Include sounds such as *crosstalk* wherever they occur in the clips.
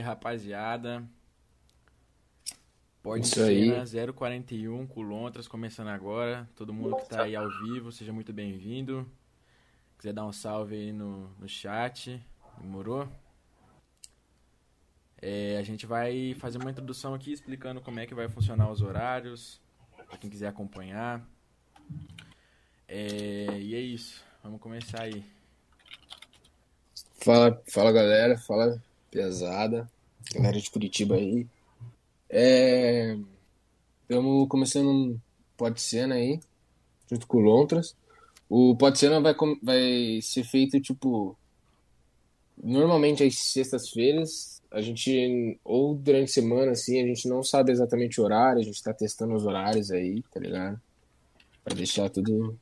aí, rapaziada. Pode Isso ser aí. na 041 com Lontras começando agora. Todo mundo que tá aí ao vivo, seja muito bem-vindo. Quiser dar um salve aí no, no chat, demorou? É, a gente vai fazer uma introdução aqui explicando como é que vai funcionar os horários, para quem quiser acompanhar. É, e é isso, vamos começar aí. Fala, fala galera, fala pesada, galera de Curitiba aí. É, estamos começando um Pode Cena aí, junto com o Lontras. O Pode Cena vai, vai ser feito tipo. Normalmente às sextas-feiras, a gente, ou durante a semana, assim, a gente não sabe exatamente o horário, a gente tá testando os horários aí, tá ligado? Pra deixar tudo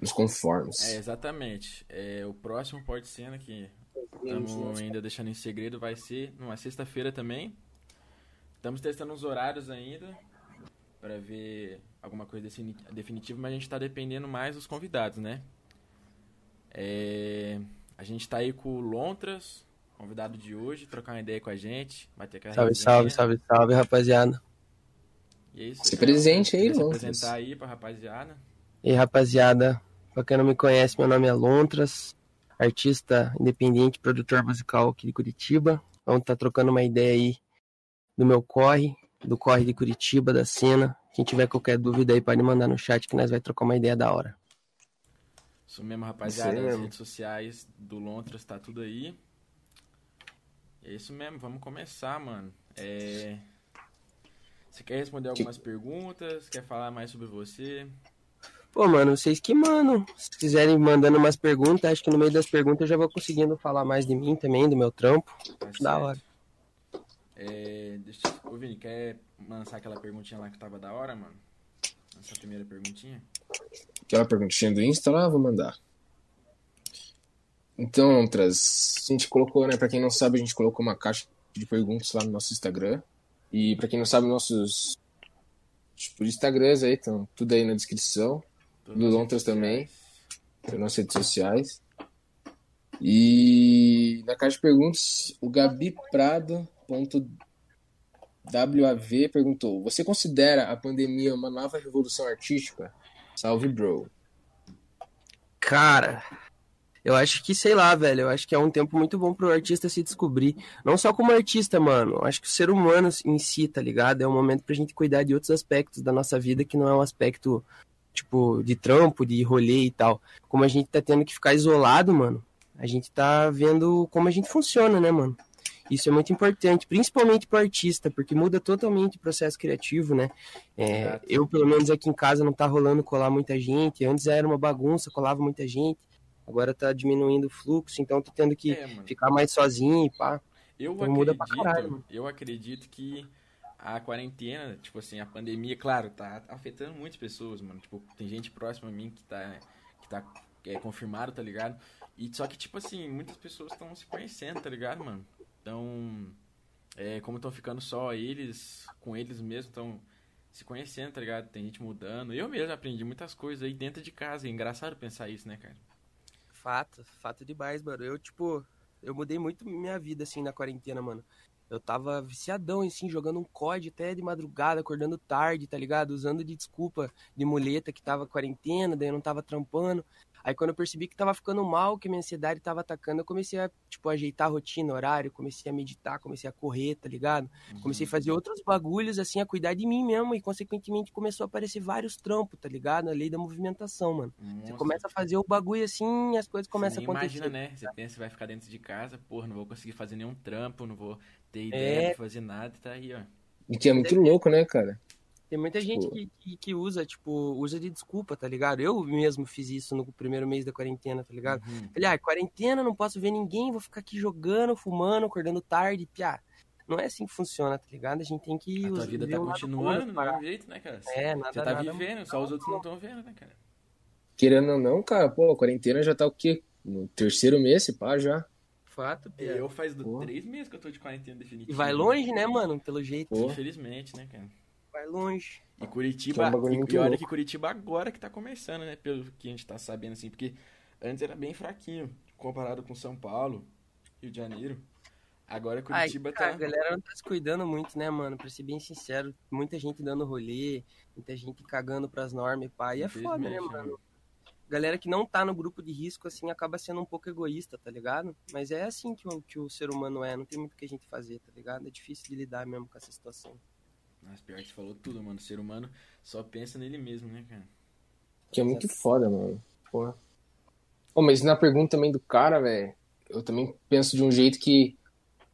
nos conformes. É, exatamente. É, o próximo Pode Cena que estamos ainda deixando em segredo vai ser numa sexta-feira também. Estamos testando os horários ainda para ver alguma coisa defini- definitiva, mas a gente está dependendo mais dos convidados, né? É, a gente está aí com o Lontras, convidado de hoje, trocar uma ideia com a gente, vai ter Salve, resenha. salve, salve, salve, rapaziada. E é isso Se presente aí, Quer se Lontras. apresentar aí pra rapaziada. E aí, rapaziada, pra quem não me conhece, meu nome é Lontras, artista independente, produtor musical aqui de Curitiba. Vamos estar trocando uma ideia aí do meu corre, do corre de Curitiba, da cena. Quem tiver qualquer dúvida aí pode mandar no chat que nós vai trocar uma ideia da hora. Isso mesmo, rapaziada. Isso aí As mesmo. redes sociais do Lontras tá tudo aí. É isso mesmo, vamos começar, mano. É... Você quer responder algumas perguntas? Quer falar mais sobre você? Pô, mano, vocês que mandam. Se quiserem mandando umas perguntas, acho que no meio das perguntas eu já vou conseguindo falar mais de mim também, do meu trampo. Tá Da certo? hora. É... Deixa... Ô, Vini, quer lançar aquela perguntinha lá que tava da hora, mano? Essa primeira perguntinha? Aquela perguntinha do Insta lá, vou mandar. Então, Traz, a gente colocou, né? Pra quem não sabe, a gente colocou uma caixa de perguntas lá no nosso Instagram. E pra quem não sabe, nossos tipo, Instagrams aí estão tudo aí na descrição, Todas Do as Lontras redes também. nas redes sociais. E na caixa de perguntas, o Gabi Prado.wav perguntou: Você considera a pandemia uma nova revolução artística? Salve, bro. Cara, eu acho que, sei lá, velho, eu acho que é um tempo muito bom pro artista se descobrir. Não só como artista, mano. Eu acho que o ser humano em si, tá ligado? É um momento pra gente cuidar de outros aspectos da nossa vida que não é um aspecto, tipo, de trampo, de rolê e tal. Como a gente tá tendo que ficar isolado, mano, a gente tá vendo como a gente funciona, né, mano? Isso é muito importante, principalmente pro artista, porque muda totalmente o processo criativo, né? É, eu, pelo menos aqui em casa, não tá rolando colar muita gente. Antes era uma bagunça, colava muita gente. Agora tá diminuindo o fluxo, então tô tendo que É, ficar mais sozinho e pá. Eu Então muda pra acredito, caralho, eu acredito que a quarentena, tipo assim, a pandemia, claro, tá afetando muitas pessoas, mano. Tipo, tem gente próxima a mim que tá, que tá é, confirmado, tá ligado? E só que, tipo assim, muitas pessoas estão se conhecendo, tá ligado, mano? Então, é, como estão ficando só eles, com eles mesmos, estão se conhecendo, tá ligado? Tem gente mudando. Eu mesmo aprendi muitas coisas aí dentro de casa. É engraçado pensar isso, né, cara? Fato, fato demais, mano. Eu, tipo, eu mudei muito minha vida, assim, na quarentena, mano. Eu tava viciadão, assim, jogando um COD até de madrugada, acordando tarde, tá ligado? Usando de desculpa de muleta que tava quarentena, daí eu não tava trampando. Aí quando eu percebi que tava ficando mal, que minha ansiedade tava atacando, eu comecei a, tipo, ajeitar a rotina, horário, comecei a meditar, comecei a correr, tá ligado? Comecei a fazer outros bagulhos, assim, a cuidar de mim mesmo, e consequentemente começou a aparecer vários trampos, tá ligado? A lei da movimentação, mano. Você Monstro. começa a fazer o bagulho assim e as coisas começam a Você nem acontecer. imagina, né? Você pensa que vai ficar dentro de casa, porra, não vou conseguir fazer nenhum trampo, não vou ter ideia É. pra fazer nada, e tá aí, ó. E que é muito louco, né, cara? Tem muita gente Tipo- que, que, que usa, tipo, usa de desculpa, tá ligado? Eu mesmo fiz isso no primeiro mês da quarentena, tá ligado? Uhum. Falei, ah, quarentena, não posso ver ninguém, vou ficar aqui jogando, fumando, acordando tarde, piá. Não é assim que funciona, tá ligado? A gente tem que A tua usar- vida ver tá continuando das mesmo jeito, né, cara? É, nada, Você tá nada- vivendo, só os outros não estão vendo, né, cara? Querendo ou não, cara, pô, a quarentena já tá o quê? No terceiro mês, se pá, já. Fato, piá. Eu faz do três meses que eu tô de quarentena definitiva. E vai longe, né, mano? Pelo jeito. Pô. Infelizmente, né, cara? Vai longe. E Que Curitiba, é um e, e olha louco. que Curitiba agora que tá começando, né? Pelo que a gente tá sabendo, assim, porque antes era bem fraquinho, comparado com São Paulo, Rio de Janeiro. Agora Curitiba Ai, cara, tá. A galera não tá se cuidando muito, né, mano? Pra ser bem sincero, muita gente dando rolê, muita gente cagando pras normas, pá. E é foda, né, Infelizmente, mano? Galera que não tá no grupo de risco, assim, acaba sendo um pouco egoísta, tá ligado? Mas é assim que o, que o ser humano é, não tem muito o que a gente fazer, tá ligado? É difícil de lidar mesmo com essa situação. Mas pior que você falou tudo, mano. O ser humano só pensa nele mesmo, né, cara? Que é muito foda, mano. Porra. Ô, mas na pergunta também do cara, velho, eu também penso de um jeito que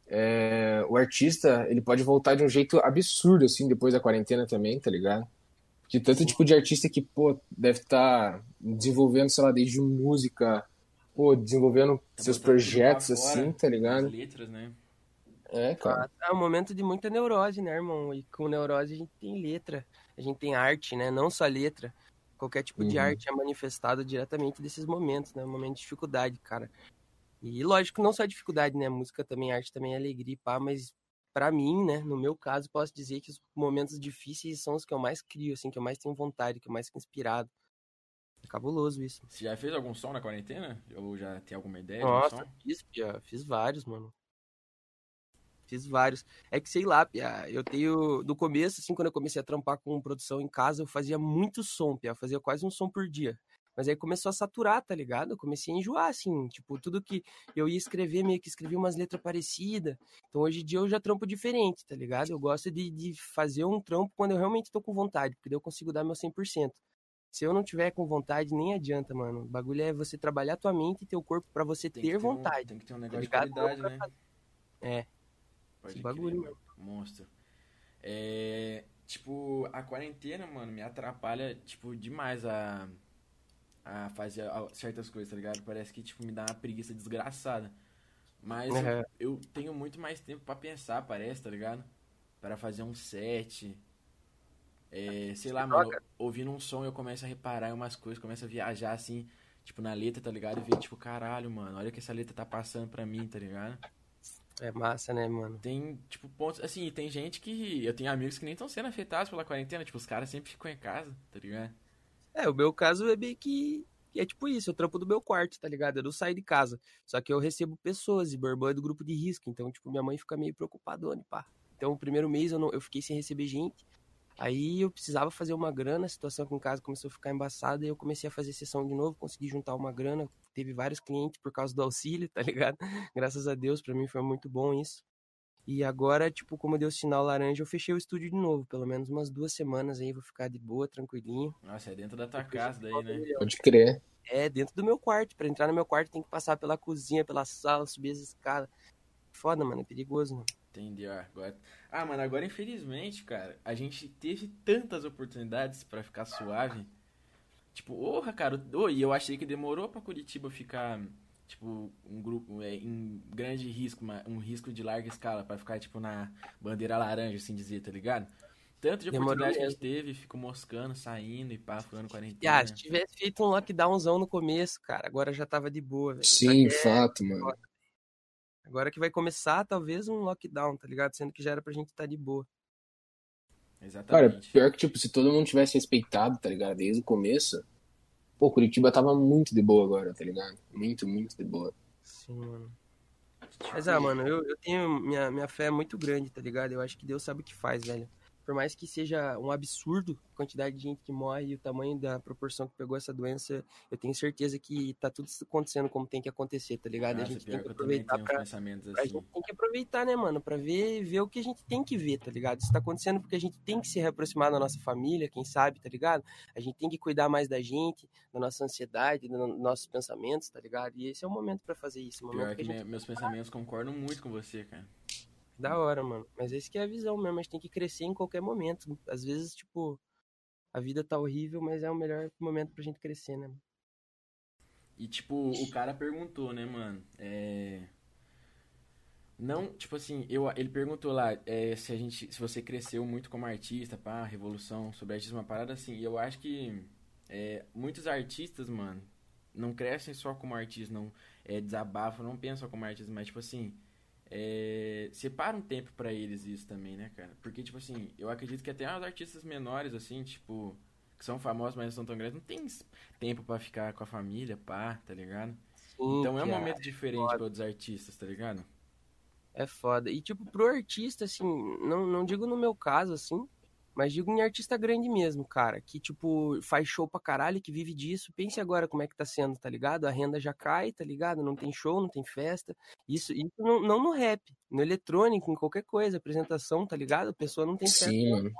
é, o artista, ele pode voltar de um jeito absurdo, assim, depois da quarentena também, tá ligado? De tanto tipo de artista que, pô, deve estar desenvolvendo, sei lá, desde música, pô, desenvolvendo Tá seus projetos, fora, assim, tá ligado? As letras, né? É, cara. É um momento de muita neurose, né, irmão? E com neurose a gente tem letra, a gente tem arte, né? Não só letra. Qualquer tipo de Uhum. arte é manifestada diretamente desses momentos, né? Um momento de dificuldade, cara. E lógico, não só dificuldade, né? Música também, arte também é alegria, e pá, mas pra mim, né, no meu caso, posso dizer que os momentos difíceis são os que eu mais crio, assim, que eu mais tenho vontade, que eu mais fico inspirado. É cabuloso isso. Você já fez algum som na quarentena? Ou já tem alguma ideia de um Nossa, som? fiz, fiz vários, mano. Fiz vários. É que, sei lá, Pia, eu tenho. No começo, assim, quando eu comecei a trampar com produção em casa, eu fazia muito som, Pia. Eu fazia quase um som por dia. Mas aí começou a saturar, tá ligado? Eu comecei a enjoar, assim. Tipo, tudo que eu ia escrever, meio que escrevia umas letras parecidas. Então hoje em dia eu já trampo diferente, tá ligado? Eu gosto de, de fazer um trampo quando eu realmente tô com vontade, porque daí eu consigo dar meu 100%. Se eu não tiver com vontade, nem adianta, mano. O bagulho é você trabalhar tua mente e teu corpo pra você Tem ter um- vontade. tem que ter um tá negócio de ligado? qualidade, né? É, Pode esse bagulho, crer, Monstro. É, tipo, a quarentena, mano, me atrapalha, tipo, demais a, a fazer certas coisas, tá ligado? Parece que, tipo, me dá uma preguiça desgraçada. Mas eu- Uhum. eu, tenho muito mais tempo pra pensar, parece, tá ligado? Para fazer um set. É, sei lá, mano, ouvindo um som eu começo a reparar em umas coisas, começo a viajar assim, tipo, na letra, tá ligado? E ver, tipo, caralho, mano, olha o que essa letra tá passando pra mim, tá ligado? É massa, né, mano? Tem, tipo, pontos. Assim, tem gente que. Eu tenho amigos que nem estão sendo afetados pela quarentena. Tipo, os caras sempre ficam em casa, tá ligado? É, o meu caso é bem que. É tipo isso, eu trampo do meu quarto, tá ligado? Eu não saio de casa. Só que eu recebo pessoas e Bourbon é do grupo de risco. Então, tipo, minha mãe fica meio preocupadona, pá. Então, o primeiro mês eu, não, eu fiquei sem receber gente. Aí eu precisava fazer uma grana, a situação aqui em casa começou a ficar embaçada e eu comecei a fazer sessão de novo, consegui juntar uma grana. Teve vários clientes por causa do auxílio, tá ligado? *laughs* Graças a Deus, pra mim foi muito bom isso. E agora, tipo, como deu sinal laranja, eu fechei o estúdio de novo. Pelo menos umas duas semanas aí, vou ficar de boa, tranquilinho. Nossa, é dentro da tua casa daí, né? Pode crer. É, dentro do meu quarto. Pra entrar no meu quarto tem que passar pela cozinha, pela sala, subir as escadas. Foda, mano, é perigoso, mano. Entendi, ó. Agora... Ah, mano, agora infelizmente, cara, a gente teve tantas oportunidades pra ficar suave. Tipo, orra, cara. Oh, e eu achei que demorou pra Curitiba ficar, tipo, um grupo é, em grande risco, uma- um risco de larga escala, pra ficar, tipo, na bandeira laranja, assim dizer, tá ligado? Tanto de Demorou oportunidade que a gente teve, ficou moscando, saindo e pá, furando E, quarentena. ah, se tivesse feito um lockdownzão no começo, cara, agora já tava de boa, velho. Sim, é- fato, mano. Agora que vai começar, talvez um lockdown, tá ligado? Sendo que já era pra gente estar de boa. Cara, Exatamente. pior que, tipo, se todo mundo tivesse respeitado, tá ligado? Desde o começo, pô, Curitiba tava muito de boa agora, tá ligado? Muito, muito de boa. Sim, mano. Mas, ah, mano, eu, eu tenho. Minha, minha fé é muito grande, tá ligado? Eu acho que Deus sabe o que faz, velho. Por mais que seja um absurdo a quantidade de gente que morre e o tamanho da proporção que pegou essa doença, eu tenho certeza que tá tudo acontecendo como tem que acontecer, tá ligado? Nossa, a gente tem que aproveitar tenho uns pra. A assim. gente tem que aproveitar, né, mano, pra ver, ver o que a gente tem que ver, tá ligado? Isso tá acontecendo porque a gente tem que se reaproximar da nossa família, quem sabe, tá ligado? A gente tem que cuidar mais da gente, da nossa ansiedade, dos nossos pensamentos, tá ligado? E esse é o momento pra fazer isso, o momento Pior que que gente me- meus pensamentos concordam muito com você, cara. Da hora, mano. Mas esse que é a visão mesmo, a gente tem que crescer em qualquer momento. Às vezes, tipo, a vida tá horrível, mas é o melhor momento pra gente crescer, né? E, tipo, o cara perguntou, né, mano? É... Não, tipo assim, eu, ele perguntou lá é, se a gente, se você cresceu muito como artista, pá, revolução sobre artista, uma parada assim. E eu acho que é, muitos artistas, mano, não crescem só como artista, não é, desabafam, não pensam como artista, mas, tipo assim, é, separa um tempo pra eles isso também, né, cara? Porque, tipo assim, eu acredito que até os artistas menores, assim, tipo, que são famosos, mas não são tão grandes, não tem tempo pra ficar com a família, pá, tá ligado? Então é um momento diferente para outros artistas, tá ligado? É foda. E, tipo, pro artista, assim, não, não digo no meu caso, assim, mas digo em artista grande mesmo, cara, que, tipo, faz show pra caralho, que vive disso. Pense agora como é que tá sendo, tá ligado? A renda já cai, tá ligado? Não tem show, não tem festa. Isso, isso não, não no rap, no eletrônico, em qualquer coisa, apresentação, tá ligado? A pessoa não tem festa. Sim.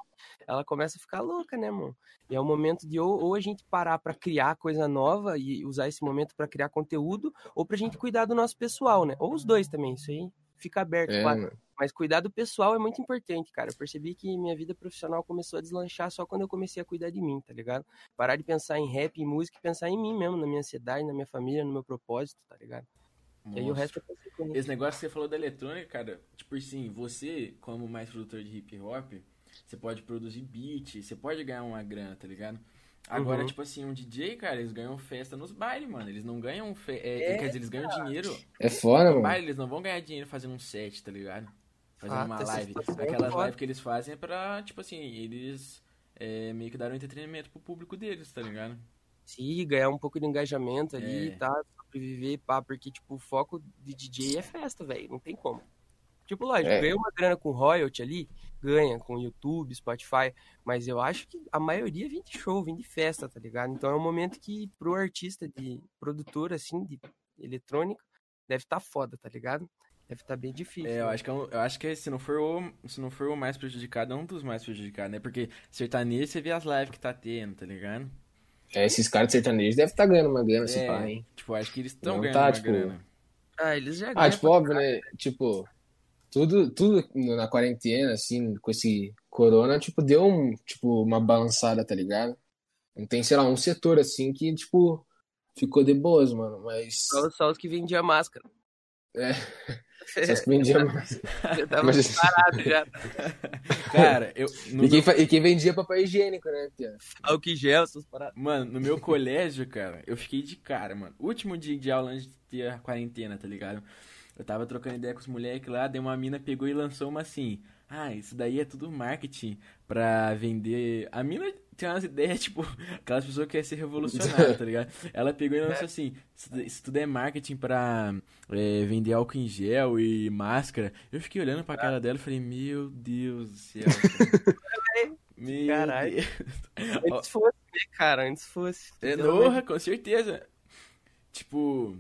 Ela começa a ficar louca, né, mano? E é o momento de ou, ou a gente parar pra criar coisa nova e usar esse momento pra criar conteúdo, ou pra gente cuidar do nosso pessoal, né? Ou os dois também, isso aí fica aberto, É, claro. Mas cuidar do pessoal é muito importante, cara. Eu percebi que minha vida profissional começou a deslanchar só quando eu comecei a cuidar de mim, tá ligado? Parar de pensar em rap, em música e pensar em mim mesmo, na minha ansiedade, na minha família, no meu propósito, tá ligado? E aí o resto é. Esse negócio que você falou da eletrônica, cara, tipo assim, você, como mais produtor de hip hop, você pode produzir beat, você pode ganhar uma grana, tá ligado? Agora, Uhum. tipo assim, um DJ, cara, eles ganham festa nos bailes, mano. Eles não ganham. Fe... é, É, quer dizer, eles ganham dinheiro É foda, no mano. baile, eles não vão ganhar dinheiro fazendo um set, tá ligado? Fazendo Fato, uma essa live. é Aquelas lives que eles fazem é pra, tipo assim, eles é, meio que dar um entretenimento pro público deles, tá ligado? Sim, ganhar um pouco de engajamento ali, É. tá? Sobreviver, pá, porque, tipo, o foco de DJ é festa, velho. Não tem como. Tipo, lógico, É. ganha uma grana com royalty ali, ganha com YouTube, Spotify, mas eu acho que a maioria vem de show, vem de festa, tá ligado? Então é um momento que pro artista de produtor, assim, de eletrônica, deve estar foda, tá ligado? Deve estar bem difícil. É, eu né? acho que, é um- eu acho que se não for o, se não for o mais prejudicado, é um dos mais prejudicados, né? Porque sertanejo, você vê as lives que tá tendo, tá ligado? É, esses caras de sertanejo devem estar ganhando uma grana, se É, pá, hein? Tipo, acho que eles estão ganhando tá, uma tipo, grana. Ah, eles já Ah, ganham tipo, pra óbvio, né? Tipo, tudo, tudo na quarentena, assim, com esse corona, tipo, deu um, tipo, uma balançada, tá ligado? Não tem, sei lá, um setor, assim, que, tipo, ficou de boas, mano, mas... Só, só os que vendiam máscara. É. *laughs* Só os que vendiam mais. *laughs* Já tava Mas- parado já. *laughs* Cara, eu. no E quem, e quem vendia papel higiênico, né, Pia? Álcool em gel, essas paradas. Mano, no meu colégio, cara, eu fiquei de cara, mano. Último dia de aula antes de ter a quarentena, tá ligado? Eu tava trocando ideia com os moleques lá, daí uma mina pegou e lançou uma assim. Ah, isso daí é tudo marketing pra vender. A mina tem umas ideias, *laughs* tipo, aquelas pessoas que querem ser revolucionárias, tá ligado? Ela pegou e lançou assim: Isso, tudo é marketing pra é, vender álcool em gel e máscara. Eu fiquei olhando pra cara dela e falei: Meu Deus do céu. *laughs* Meu Caralho. Deus. Antes fosse, né, cara? Antes fosse. é Norra, com certeza. Tipo,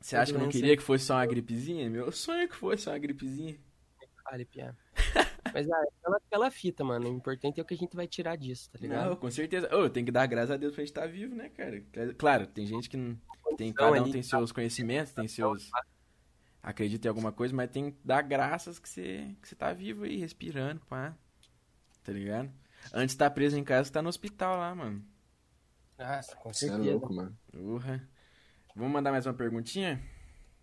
você acha que eu não queria que fosse só uma gripezinha? Meu sonho é que fosse só uma gripezinha. Vale, Pia. Mas ah, aquela, aquela fita, mano. O importante é o que a gente vai tirar disso, tá ligado? Não, com certeza. Ô, tem que dar graças a Deus pra gente estar vivo, né, cara? Claro, tem gente que não. Tem, cada um tem seus conhecimentos, tem seus. Acredita em alguma coisa, mas tem que dar graças que você, que você tá vivo aí, respirando, pá. Tá ligado? Antes de tá preso em casa, você tá no hospital lá, mano. Nossa, com Você é certeza. louco, mano. Urra. Vamos mandar mais uma perguntinha?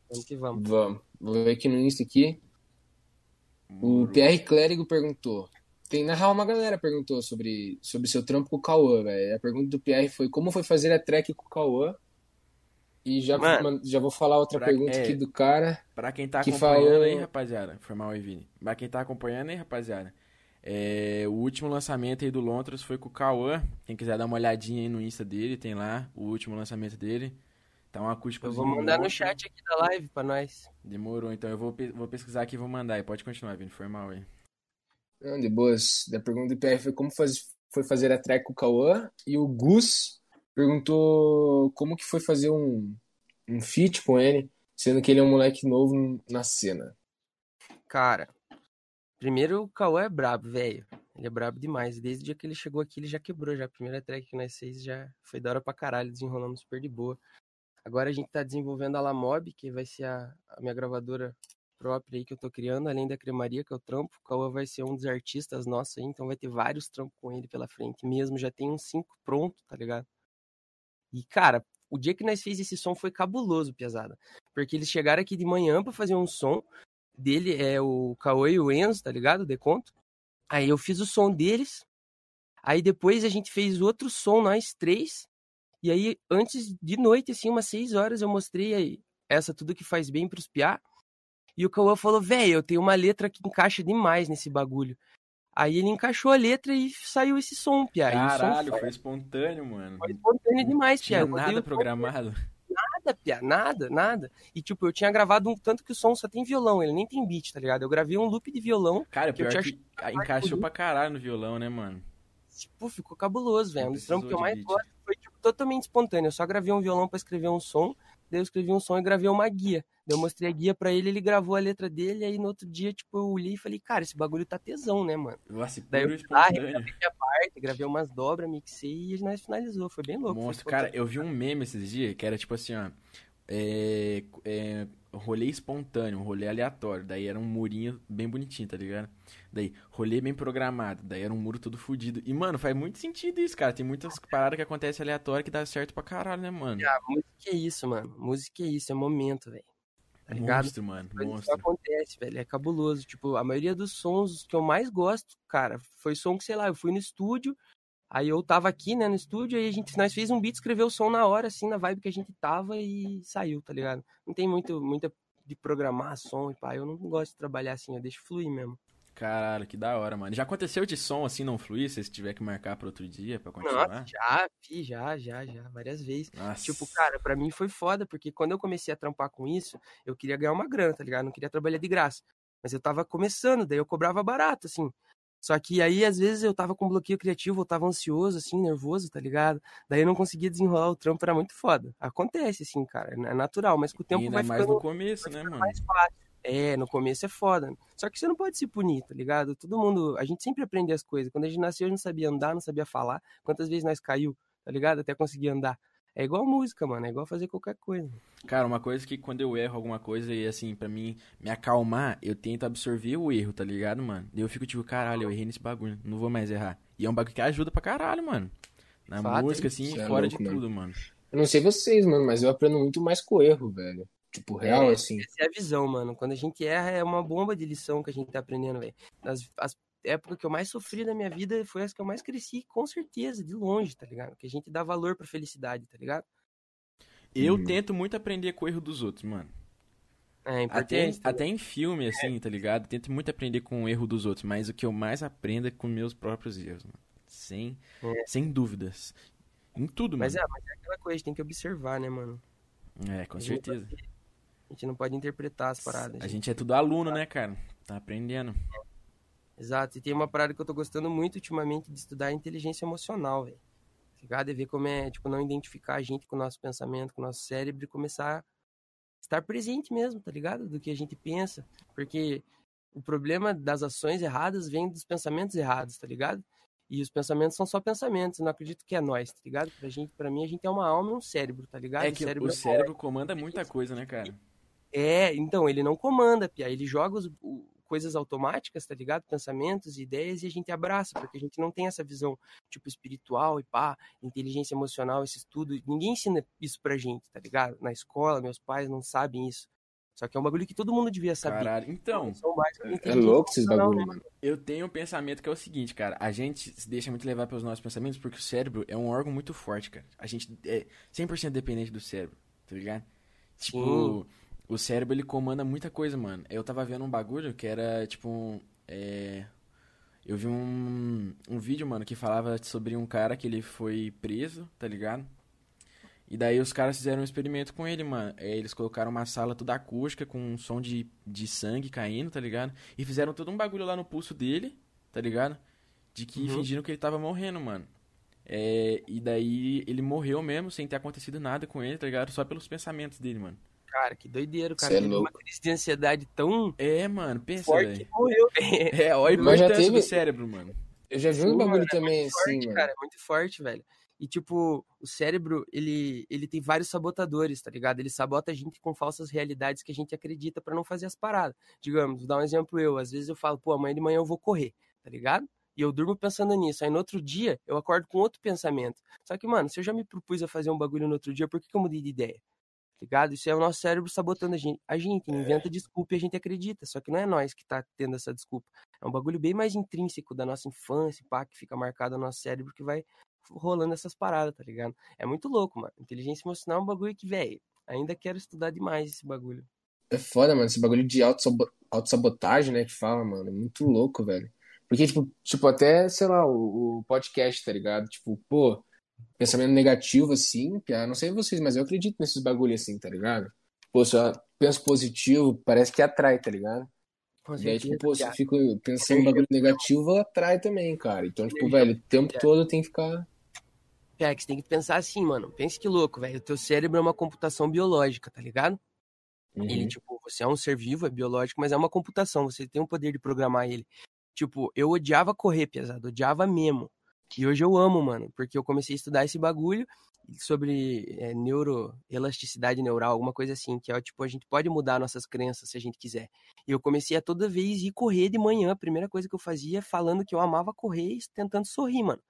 Vamos que vamos. Vamos. Vou ver aqui no Insta aqui. O. PR Clérigo perguntou. Tem, na real, uma galera perguntou sobre, sobre seu trampo com o Cauã, velho. A pergunta do PR foi como foi fazer a track com o Cauã? E já, Mano, já vou falar outra pra- pergunta é. aqui do cara. Pra quem tá que acompanhando falou- aí, rapaziada. Foi mal, Evine. Pra quem tá acompanhando aí, rapaziada. é, o último lançamento aí do Lontras foi com o Cauã. Quem quiser dar uma olhadinha aí no Insta dele, tem lá o último lançamento dele. Tá um acústico Eu vou mandar no chat aqui da live pra nós. Demorou, então eu vou, pe- vou pesquisar aqui e vou mandar. aí. Pode continuar, Vini. Foi mal aí. Não, de boas. Da pergunta do PR foi como faz, foi fazer a track com o Cauã. E o Gus perguntou como que foi fazer um, um feat com ele, sendo que ele é um moleque novo na cena. Cara, primeiro o Cauã é brabo, velho. Ele é brabo demais. Desde o dia que ele chegou aqui, ele já quebrou. Já a primeira track que nós fez já foi da hora pra caralho, desenrolando super de boa. Agora a gente tá desenvolvendo a Lamob, que vai ser a, a minha gravadora própria aí que eu tô criando, além da Cremaria, que é o trampo. O Cauã vai ser um dos artistas nossos aí, então vai ter vários trampos com ele pela frente mesmo. Já tem uns cinco pronto, tá ligado? E, cara, o dia que nós fez esse som foi cabuloso, pesada. Porque eles chegaram aqui de manhã pra fazer um som dele é o Cauê e o Enzo, tá ligado? Deconto. Aí eu fiz o som deles. Aí depois a gente fez outro som, nós três. E aí, antes de noite, assim, umas seis horas, eu mostrei aí essa tudo que faz bem pros piá. E o Cauã falou, velho, eu tenho uma letra que encaixa demais nesse bagulho. Aí ele encaixou a letra e saiu esse som, piá. E o som Caralho, foi, espontâneo, mano. foi espontâneo demais, Tinha piá. Eu mandei nada som programado. Nada, pia, nada, nada. E tipo, eu tinha gravado um tanto que o som só tem violão, ele nem tem beat, tá ligado? Eu gravei um loop de violão. Cara, que eu pior tinha que encaixou pra caralho no violão, né, mano? Tipo, ficou cabuloso, velho. Um dos trampos que eu mais gosto totalmente espontâneo. Eu só gravei um violão pra escrever um som, daí eu escrevi um som e gravei uma guia. Daí eu mostrei a guia pra ele, ele gravou a letra dele, aí no outro dia, tipo, eu olhei e falei, cara, esse bagulho tá tesão, né, mano? Nossa, Daí eu lá, minha parte, gravei umas dobras, mixei e nós finalizou. Foi bem louco. Monstro. Cara, eu vi um meme esses dias que era tipo assim, ó. É, é, rolê espontâneo, um rolê aleatório. Daí era um murinho bem bonitinho, tá ligado? Daí, rolê bem programado. Daí era um muro todo fudido. E, mano, faz muito sentido isso, cara. Tem muitas paradas que acontecem aleatório que dá certo pra caralho, né, mano? Ah, música é isso, mano. Música é isso, é momento, velho. Tá ligado? monstro, mano. Que Monstro. acontece, velho. É cabuloso. Tipo, a maioria dos sons que eu mais gosto, cara, foi som que, sei lá, eu fui no estúdio, aí eu tava aqui, né, no estúdio, aí a gente, nós fez um beat, escreveu o som na hora, assim, na vibe que a gente tava e saiu, tá ligado? Não tem muito, muita de programar som e pá. Eu não gosto de trabalhar assim, eu deixo fluir mesmo. Caralho, que da hora, mano. Já aconteceu de som assim não fluir, se você tiver que marcar pra outro dia pra continuar? Nossa, já, fi, já, já, já, várias vezes. Nossa. Tipo, cara, pra mim foi foda, porque quando eu comecei a trampar com isso, eu queria ganhar uma grana, tá ligado? Não queria trabalhar de graça. Mas eu tava começando, daí eu cobrava barato, assim. Só que aí, às vezes, eu tava com bloqueio criativo, eu tava ansioso, assim, nervoso, tá ligado? Daí eu não conseguia desenrolar o trampo, era muito foda. Acontece, assim, cara, é natural, mas com o E tempo ainda vai mais ficando no começo, né, mano? mais fácil. É, no começo é foda. Só que você não pode se punir, tá ligado? Todo mundo, a gente sempre aprende as coisas. Quando a gente nasceu, a gente não sabia andar, não sabia falar. Quantas vezes nós caiu, tá ligado? Até conseguir andar. É igual música, mano. É igual fazer qualquer coisa. Cara, uma coisa que quando eu erro alguma coisa e assim, pra mim me acalmar, eu tento absorver o erro, tá ligado, mano? Daí eu fico tipo, caralho, eu errei nesse bagulho, não vou mais errar. E é um bagulho que ajuda pra caralho, mano. Na Fato, música, assim, é fora louco, de mano. tudo, mano. Eu não sei vocês, mano, mas eu aprendo muito mais com o erro, velho. Tipo, real, É, assim. Essa é a visão, mano. Quando a gente erra, é uma bomba de lição que a gente tá aprendendo, velho. Nas as épocas que eu mais sofri na minha vida foi as que eu mais cresci, com certeza, de longe, tá ligado? Que a gente dá valor pra felicidade, tá ligado? Eu Hum. tento muito aprender com o erro dos outros, mano. É Até, importante. também. até em filme, assim, tá ligado? Tento muito aprender com o erro dos outros, mas o que eu mais aprendo é com meus próprios erros, mano. Sem, É. sem dúvidas. Em tudo, Mas é, mano. mas é aquela coisa, a gente tem que observar, né, mano? É, com A gente não certeza. pode- A gente não pode interpretar as paradas. A gente é tudo aluno, né, cara? Tá aprendendo. Exato. E tem uma parada que eu tô gostando muito ultimamente de estudar é inteligência emocional, velho. Tá ligado? E ver como é, tipo, não identificar a gente com o nosso pensamento, com o nosso cérebro e começar a estar presente mesmo, tá ligado? Do que a gente pensa. Porque o problema das ações erradas vem dos pensamentos errados, tá ligado? E os pensamentos são só pensamentos, eu não acredito que é nós, tá ligado? Pra gente, pra mim, a gente é uma alma e um cérebro, tá ligado? É que cérebro o cérebro comanda muita coisa, né, cara? É, então, ele não comanda, Pia. Ele joga os- o- coisas automáticas, tá ligado? Pensamentos, ideias, e a gente abraça, porque a gente não tem essa visão, tipo, espiritual e pá, inteligência emocional, esse estudo. Ninguém ensina isso pra gente, tá ligado? Na escola, meus pais não sabem isso. Só que é um bagulho que todo mundo devia saber. Caralho. Então, É inteligência louco esses emocional, bagulho, né? mano. eu tenho um pensamento que é o seguinte, cara. A gente se deixa muito levar pelos nossos pensamentos porque o cérebro é um órgão muito forte, cara. A gente é 100% dependente do cérebro, tá ligado? Tipo, o cérebro ele comanda muita coisa, mano. Eu tava vendo um bagulho que era tipo um. É... Eu vi um, um vídeo, mano, que falava sobre um cara que ele foi preso, tá ligado? E daí os caras fizeram um experimento com ele, mano. É, eles colocaram uma sala toda acústica com um som de, de sangue caindo, tá ligado? E fizeram todo um bagulho lá no pulso dele, tá ligado? De que Uhum. fingindo que ele tava morrendo, mano. É, e daí ele morreu mesmo, sem ter acontecido nada com ele, tá ligado? Só pelos pensamentos dele, mano. Cara, que doideiro, o cara. Cê é teve uma louco. crise de ansiedade tão É, mano, pensa, forte que morreu. *laughs* É, olha já importância teve- do cérebro, mano. Eu já vi um bagulho mano, é também muito assim, forte, mano. cara, é muito forte, velho. E, tipo, o cérebro, ele, ele tem vários sabotadores, tá ligado? Ele sabota a gente com falsas realidades que a gente acredita pra não fazer as paradas. Digamos, vou dar um exemplo eu. Às vezes eu falo, pô, amanhã de manhã eu vou correr, tá ligado? E eu durmo pensando nisso. Aí no outro dia, eu acordo com outro pensamento. Só que, mano, se eu já me propus a fazer um bagulho no outro dia, por que, que eu mudei de ideia? Ligado? Isso é o nosso cérebro sabotando a gente. A gente inventa desculpa e a gente acredita. Só que não é nós que tá tendo essa desculpa. É um bagulho bem mais intrínseco da nossa infância, pá, que fica marcado no nosso cérebro, que vai rolando essas paradas, tá ligado? É muito louco, mano. Inteligência emocional é um bagulho que, velho, ainda quero estudar demais esse bagulho. É foda, mano, esse bagulho de autossabotagem, né, que fala, mano, é muito louco, velho. Porque, tipo, tipo até, sei lá, o, o podcast, tá ligado? Tipo, pô, pensamento negativo, assim, que não sei vocês, mas eu acredito nesses bagulho assim, tá ligado? Pô, se eu penso positivo, parece que atrai, tá ligado? Com E aí, tipo, pô, se eu fico pensando em bagulho negativo, atrai também, cara. Então, tipo, velho, o tempo todo tem que ficar. É, que você tem que pensar assim, mano. Pense que louco, velho. O teu cérebro é uma computação biológica, tá ligado? Ele, Uhum. tipo, você é um ser vivo, é biológico, mas é uma computação. Você tem o poder de programar ele. Tipo, eu odiava correr, pesado. Odiava mesmo. E hoje eu amo, mano. Porque eu comecei a estudar esse bagulho sobre é, neuroelasticidade neural, alguma coisa assim. Que é, tipo, a gente pode mudar nossas crenças se a gente quiser. E eu comecei a toda vez ir correr de manhã. A primeira coisa que eu fazia falando que eu amava correr e tentando sorrir, mano.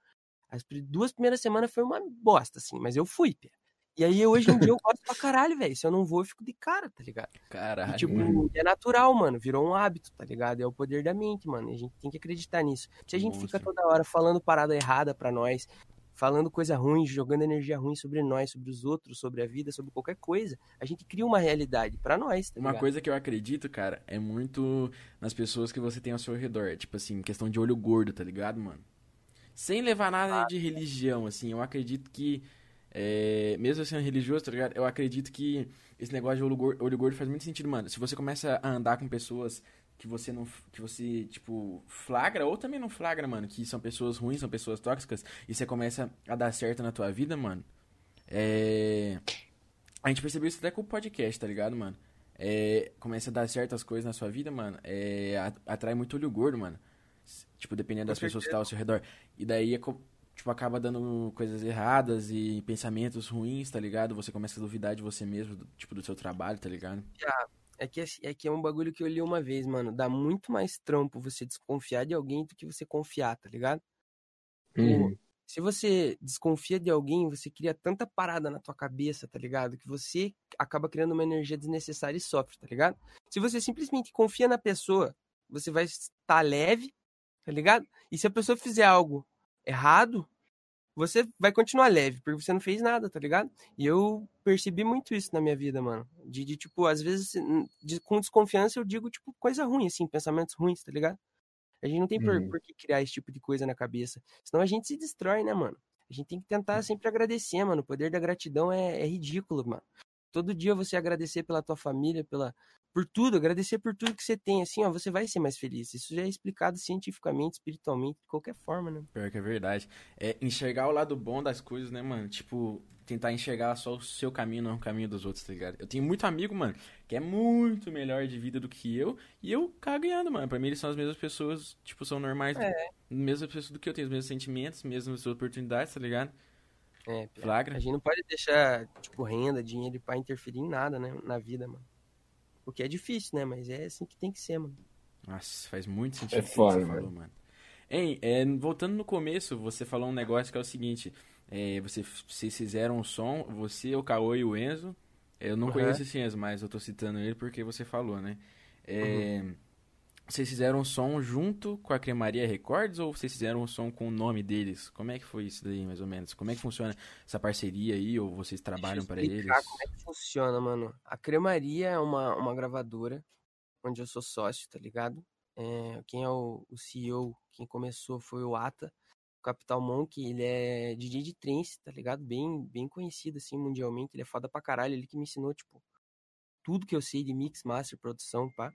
As duas primeiras semanas foi uma bosta, assim, mas eu fui, pia. E aí, hoje em dia, eu *laughs* gosto pra caralho, velho. Se eu não vou, eu fico de cara, tá ligado? E, Caralho. tipo, Uhum. é natural, mano. Virou um hábito, tá ligado? É o poder da mente, mano. E a gente tem que acreditar nisso. Se a gente fica Monstro. toda hora falando parada errada pra nós, falando coisa ruim, jogando energia ruim sobre nós, sobre os outros, sobre a vida, sobre qualquer coisa, a gente cria uma realidade pra nós, tá Uma ligado? coisa que eu acredito, cara, é muito nas pessoas que você tem ao seu redor. Tipo assim, questão de olho gordo, tá ligado, mano? Sem levar nada de religião, assim, eu acredito que. É, mesmo sendo religioso, tá ligado? Eu acredito que esse negócio de olho gordo, olho gordo faz muito sentido, mano. Se você começa a andar com pessoas que você não. que você, tipo, flagra, ou também não flagra, mano, que são pessoas ruins, são pessoas tóxicas, e você começa a dar certo na tua vida, mano. É. A gente percebeu isso até com o podcast, tá ligado, mano? É, começa a dar certas coisas na sua vida, mano. É, atrai muito olho gordo, mano. Tipo, dependendo das pessoas que estão ao seu redor. E daí, é tipo, acaba dando coisas erradas e pensamentos ruins, tá ligado? Você começa a duvidar de você mesmo, do- tipo, do seu trabalho, tá ligado? É que, é que é um bagulho que eu li uma vez, mano. Dá muito mais trampo você desconfiar de alguém do que você confiar, tá ligado? Uhum. Se você desconfia de alguém, você cria tanta parada na tua cabeça, tá ligado? Que você acaba criando uma energia desnecessária e sofre, tá ligado? Se você simplesmente confia na pessoa, você vai estar leve, tá ligado? E se a pessoa fizer algo errado, você vai continuar leve, porque você não fez nada, tá ligado? E eu percebi muito isso na minha vida, mano. De, de, tipo, às vezes, de- com desconfiança, eu digo, tipo, coisa ruim, assim, pensamentos ruins, tá ligado? A gente não tem por, Uhum. por que criar esse tipo de coisa na cabeça. Senão a gente se destrói, né, mano? A gente tem que tentar sempre agradecer, mano. O poder da gratidão é, é ridículo, mano. Todo dia você agradecer pela tua família, pela por tudo, agradecer por tudo que você tem, assim, ó, você vai ser mais feliz. Isso já é explicado cientificamente, espiritualmente, de qualquer forma, né? Pior que é verdade. É enxergar o lado bom das coisas, né, mano? Tipo, tentar enxergar só o seu caminho, não o caminho dos outros, tá ligado? Eu tenho muito amigo, mano, que é muito melhor de vida do que eu, e eu cago ganhando, mano. Pra mim eles são as mesmas pessoas, tipo, são normais, É. mesmas pessoas do que eu tenho, os mesmos sentimentos, mesmas oportunidades, tá ligado? É. Flagra. A gente não pode deixar, tipo, renda, dinheiro pra interferir em nada, né, na vida, mano. O que é difícil, né? Mas é assim que tem que ser, mano. Nossa, faz muito sentido É o que foda, você falou, mano. Hein, é, voltando no começo, você falou um negócio que é o seguinte: é, você, vocês fizeram um som, você, o Caô e o Enzo. Eu não Uhum. conheço esse Enzo, mas eu tô citando ele porque você falou, né? É, Uhum. Vocês fizeram um som junto com a Cremaria Records ou vocês fizeram um som com o nome deles? Como é que foi isso daí, mais ou menos? Como é que funciona essa parceria aí? Ou vocês trabalham para eles? como é que funciona, mano. A Cremaria é uma, uma gravadora onde eu sou sócio, tá ligado? É, quem é o, o CEO, quem começou foi o Ata, o Capital Monk, ele é DJ de trance, tá ligado? Bem, bem conhecido, assim, mundialmente. Ele é foda pra caralho, ele que me ensinou, tipo, tudo que eu sei de mix, master, produção, pá.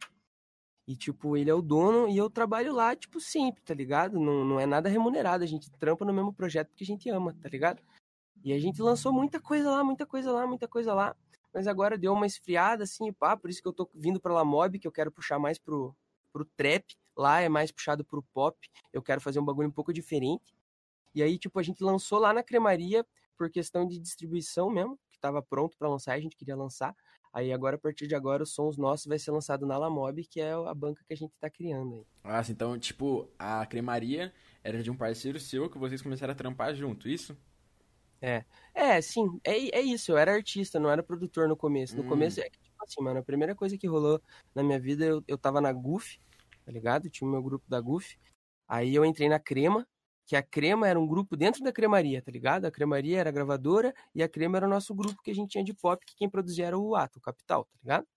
E, tipo, ele é o dono e eu trabalho lá, tipo, sempre, tá ligado? Não, não é nada remunerado, a gente trampa no mesmo projeto porque a gente ama, tá ligado? E a gente lançou muita coisa lá, muita coisa lá, muita coisa lá. Mas agora deu uma esfriada, assim, pá, por isso que eu tô vindo pra La Mob, que eu quero puxar mais pro, pro trap. Lá é mais puxado pro pop. Eu quero fazer um bagulho um pouco diferente. E aí, tipo, a gente lançou lá na cremaria por questão de distribuição mesmo, que tava pronto pra lançar, a gente queria lançar. Aí agora, a partir de agora, os sons nossos vai ser lançado na La Mob, que é a banca que a gente tá criando aí. Nossa, então, tipo, a Cremaria era de um parceiro seu que vocês começaram a trampar junto, isso? É, sim, é, é isso. Eu era artista, não era produtor no começo. No Hum. começo é que, tipo assim, mano, a primeira coisa que rolou na minha vida, eu, eu tava na GUF, tá ligado? Tinha o meu grupo da GUF. Aí eu entrei na Crema, que a Crema era um grupo dentro da Cremaria, tá ligado? A Cremaria era a gravadora e a Crema era o nosso grupo que a gente tinha de pop, que quem produzia era o Ato, o Capital, tá ligado?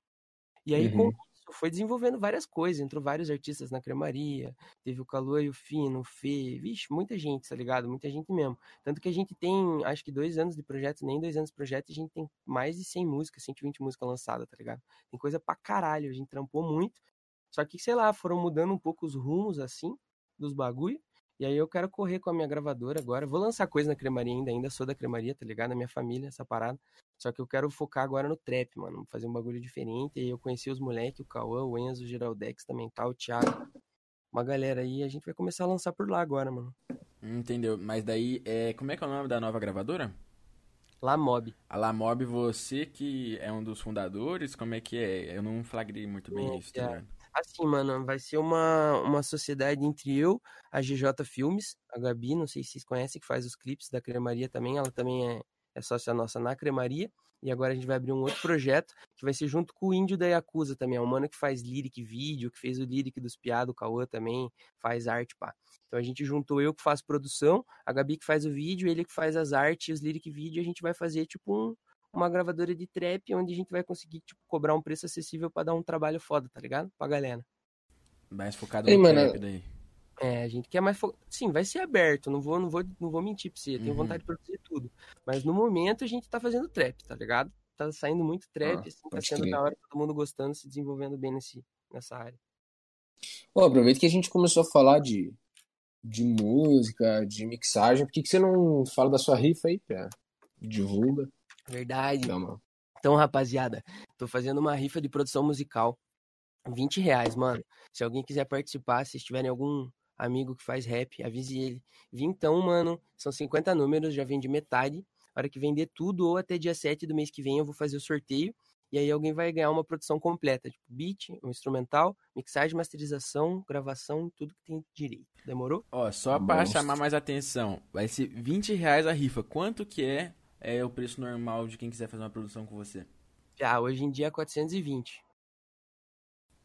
E aí, com Uhum. isso, foi desenvolvendo várias coisas. Entrou vários artistas na cremaria. Teve o Calua e o Fino, o Fê. Vixe, muita gente, tá ligado? Muita gente mesmo. Tanto que a gente tem, acho que dois anos de projeto, nem dois anos de projeto, a gente tem mais de 100 músicas, 120 músicas lançadas, tá ligado? Tem coisa pra caralho. A gente trampou muito. Só que, sei lá, foram mudando um pouco os rumos, assim, dos bagulho. E aí eu quero correr com a minha gravadora agora. Vou lançar coisa na cremaria ainda, ainda sou da cremaria, tá ligado? Na minha família, essa parada. Só que eu quero focar agora no trap, mano. Fazer um bagulho diferente. E aí eu conheci os moleques, o Cauã, o Enzo, o Geraldex também, tá, o Thiago. Uma galera aí, a gente vai começar a lançar por lá agora, mano. Entendeu? Mas daí, é... como é que é o nome da nova gravadora? La Mob. A La Mob, você que é um dos fundadores, como é que é? Eu não flagrei muito bem É, isso, tá é. Assim, mano, vai ser uma, uma sociedade entre eu, a GJ Filmes, a Gabi, não sei se vocês conhecem, que faz os clipes da Cremaria também. Ela também é, é sócia nossa na Cremaria. E agora a gente vai abrir um outro projeto que vai ser junto com o Índio da Yakuza também. É um mano que faz lyric vídeo, que fez o lyric dos piados, o Cauã também faz arte, pá. Então a gente juntou eu que faço produção, a Gabi que faz o vídeo, ele que faz as artes, os lyric vídeo, e a gente vai fazer tipo um, uma gravadora de trap onde a gente vai conseguir tipo cobrar um preço acessível pra dar um trabalho foda, tá ligado? Pra galera. Mais focado Ei, no mano, trap daí. É, a gente quer mais fo... sim, vai ser aberto, não vou não vou não vou mentir pra você, eu tenho Uhum. vontade de produzir tudo. Mas no momento a gente tá fazendo trap, tá ligado? Tá saindo muito trap, Ah, assim, tá sendo da hora, todo mundo gostando, se desenvolvendo bem nesse nessa área. Ó, aproveita que a gente começou a falar de, de música, de mixagem. Por que, que você não fala da sua rifa aí, cara? Divulga, Verdade. Então, rapaziada, tô fazendo uma rifa de produção musical. 20 reais, mano. Se alguém quiser participar, se tiverem algum amigo que faz rap, avise ele. Vintão, mano, são 50 números, já vendi metade. A hora que vender tudo, ou até dia 7 do mês que vem, eu vou fazer o sorteio. E aí alguém vai ganhar uma produção completa, tipo beat, um instrumental, mixagem, masterização, gravação, tudo que tem direito. Demorou? Ó, só Tá pra bom. chamar mais atenção, vai ser 20 reais a rifa. Quanto que é, é o preço normal de quem quiser fazer uma produção com você? Já, hoje em dia é 420.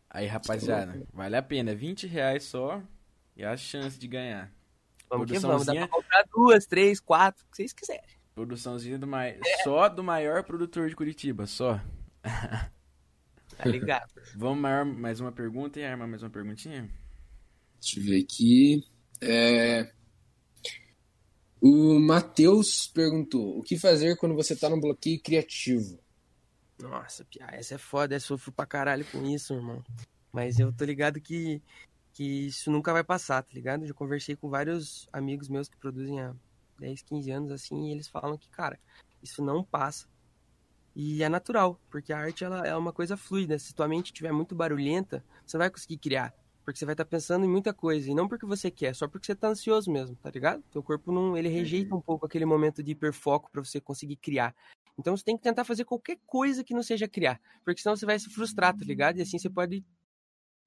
Aí, rapaziada, vale a pena. 20 reais só e a chance de ganhar. Vamos que vamos, dá Produçãozinha. pra comprar duas, três, quatro, o que vocês quiserem. Produçãozinha do mai... só do maior produtor de Curitiba, só. *laughs* Tá ligado? Vamos maior, mais uma pergunta e arma mais uma perguntinha? Deixa eu ver aqui. É, O Matheus perguntou: o que fazer quando você tá num bloqueio criativo? Nossa, Pia, essa é foda, eu sofro pra caralho com isso, irmão. Mas eu tô ligado que, que isso nunca vai passar, tá ligado? Já conversei com vários amigos meus que produzem há 10, 15 anos assim, e eles falam que, cara, isso não passa. E é natural, porque a arte ela é uma coisa fluida. Se tua mente estiver muito barulhenta, você vai conseguir criar. Porque você vai estar pensando em muita coisa. E não porque você quer, só porque você tá ansioso mesmo, tá ligado? Teu corpo não. Ele rejeita um pouco aquele momento de hiperfoco pra você conseguir criar. Então você tem que tentar fazer qualquer coisa que não seja criar. Porque senão você vai se frustrar, tá ligado? E assim você pode,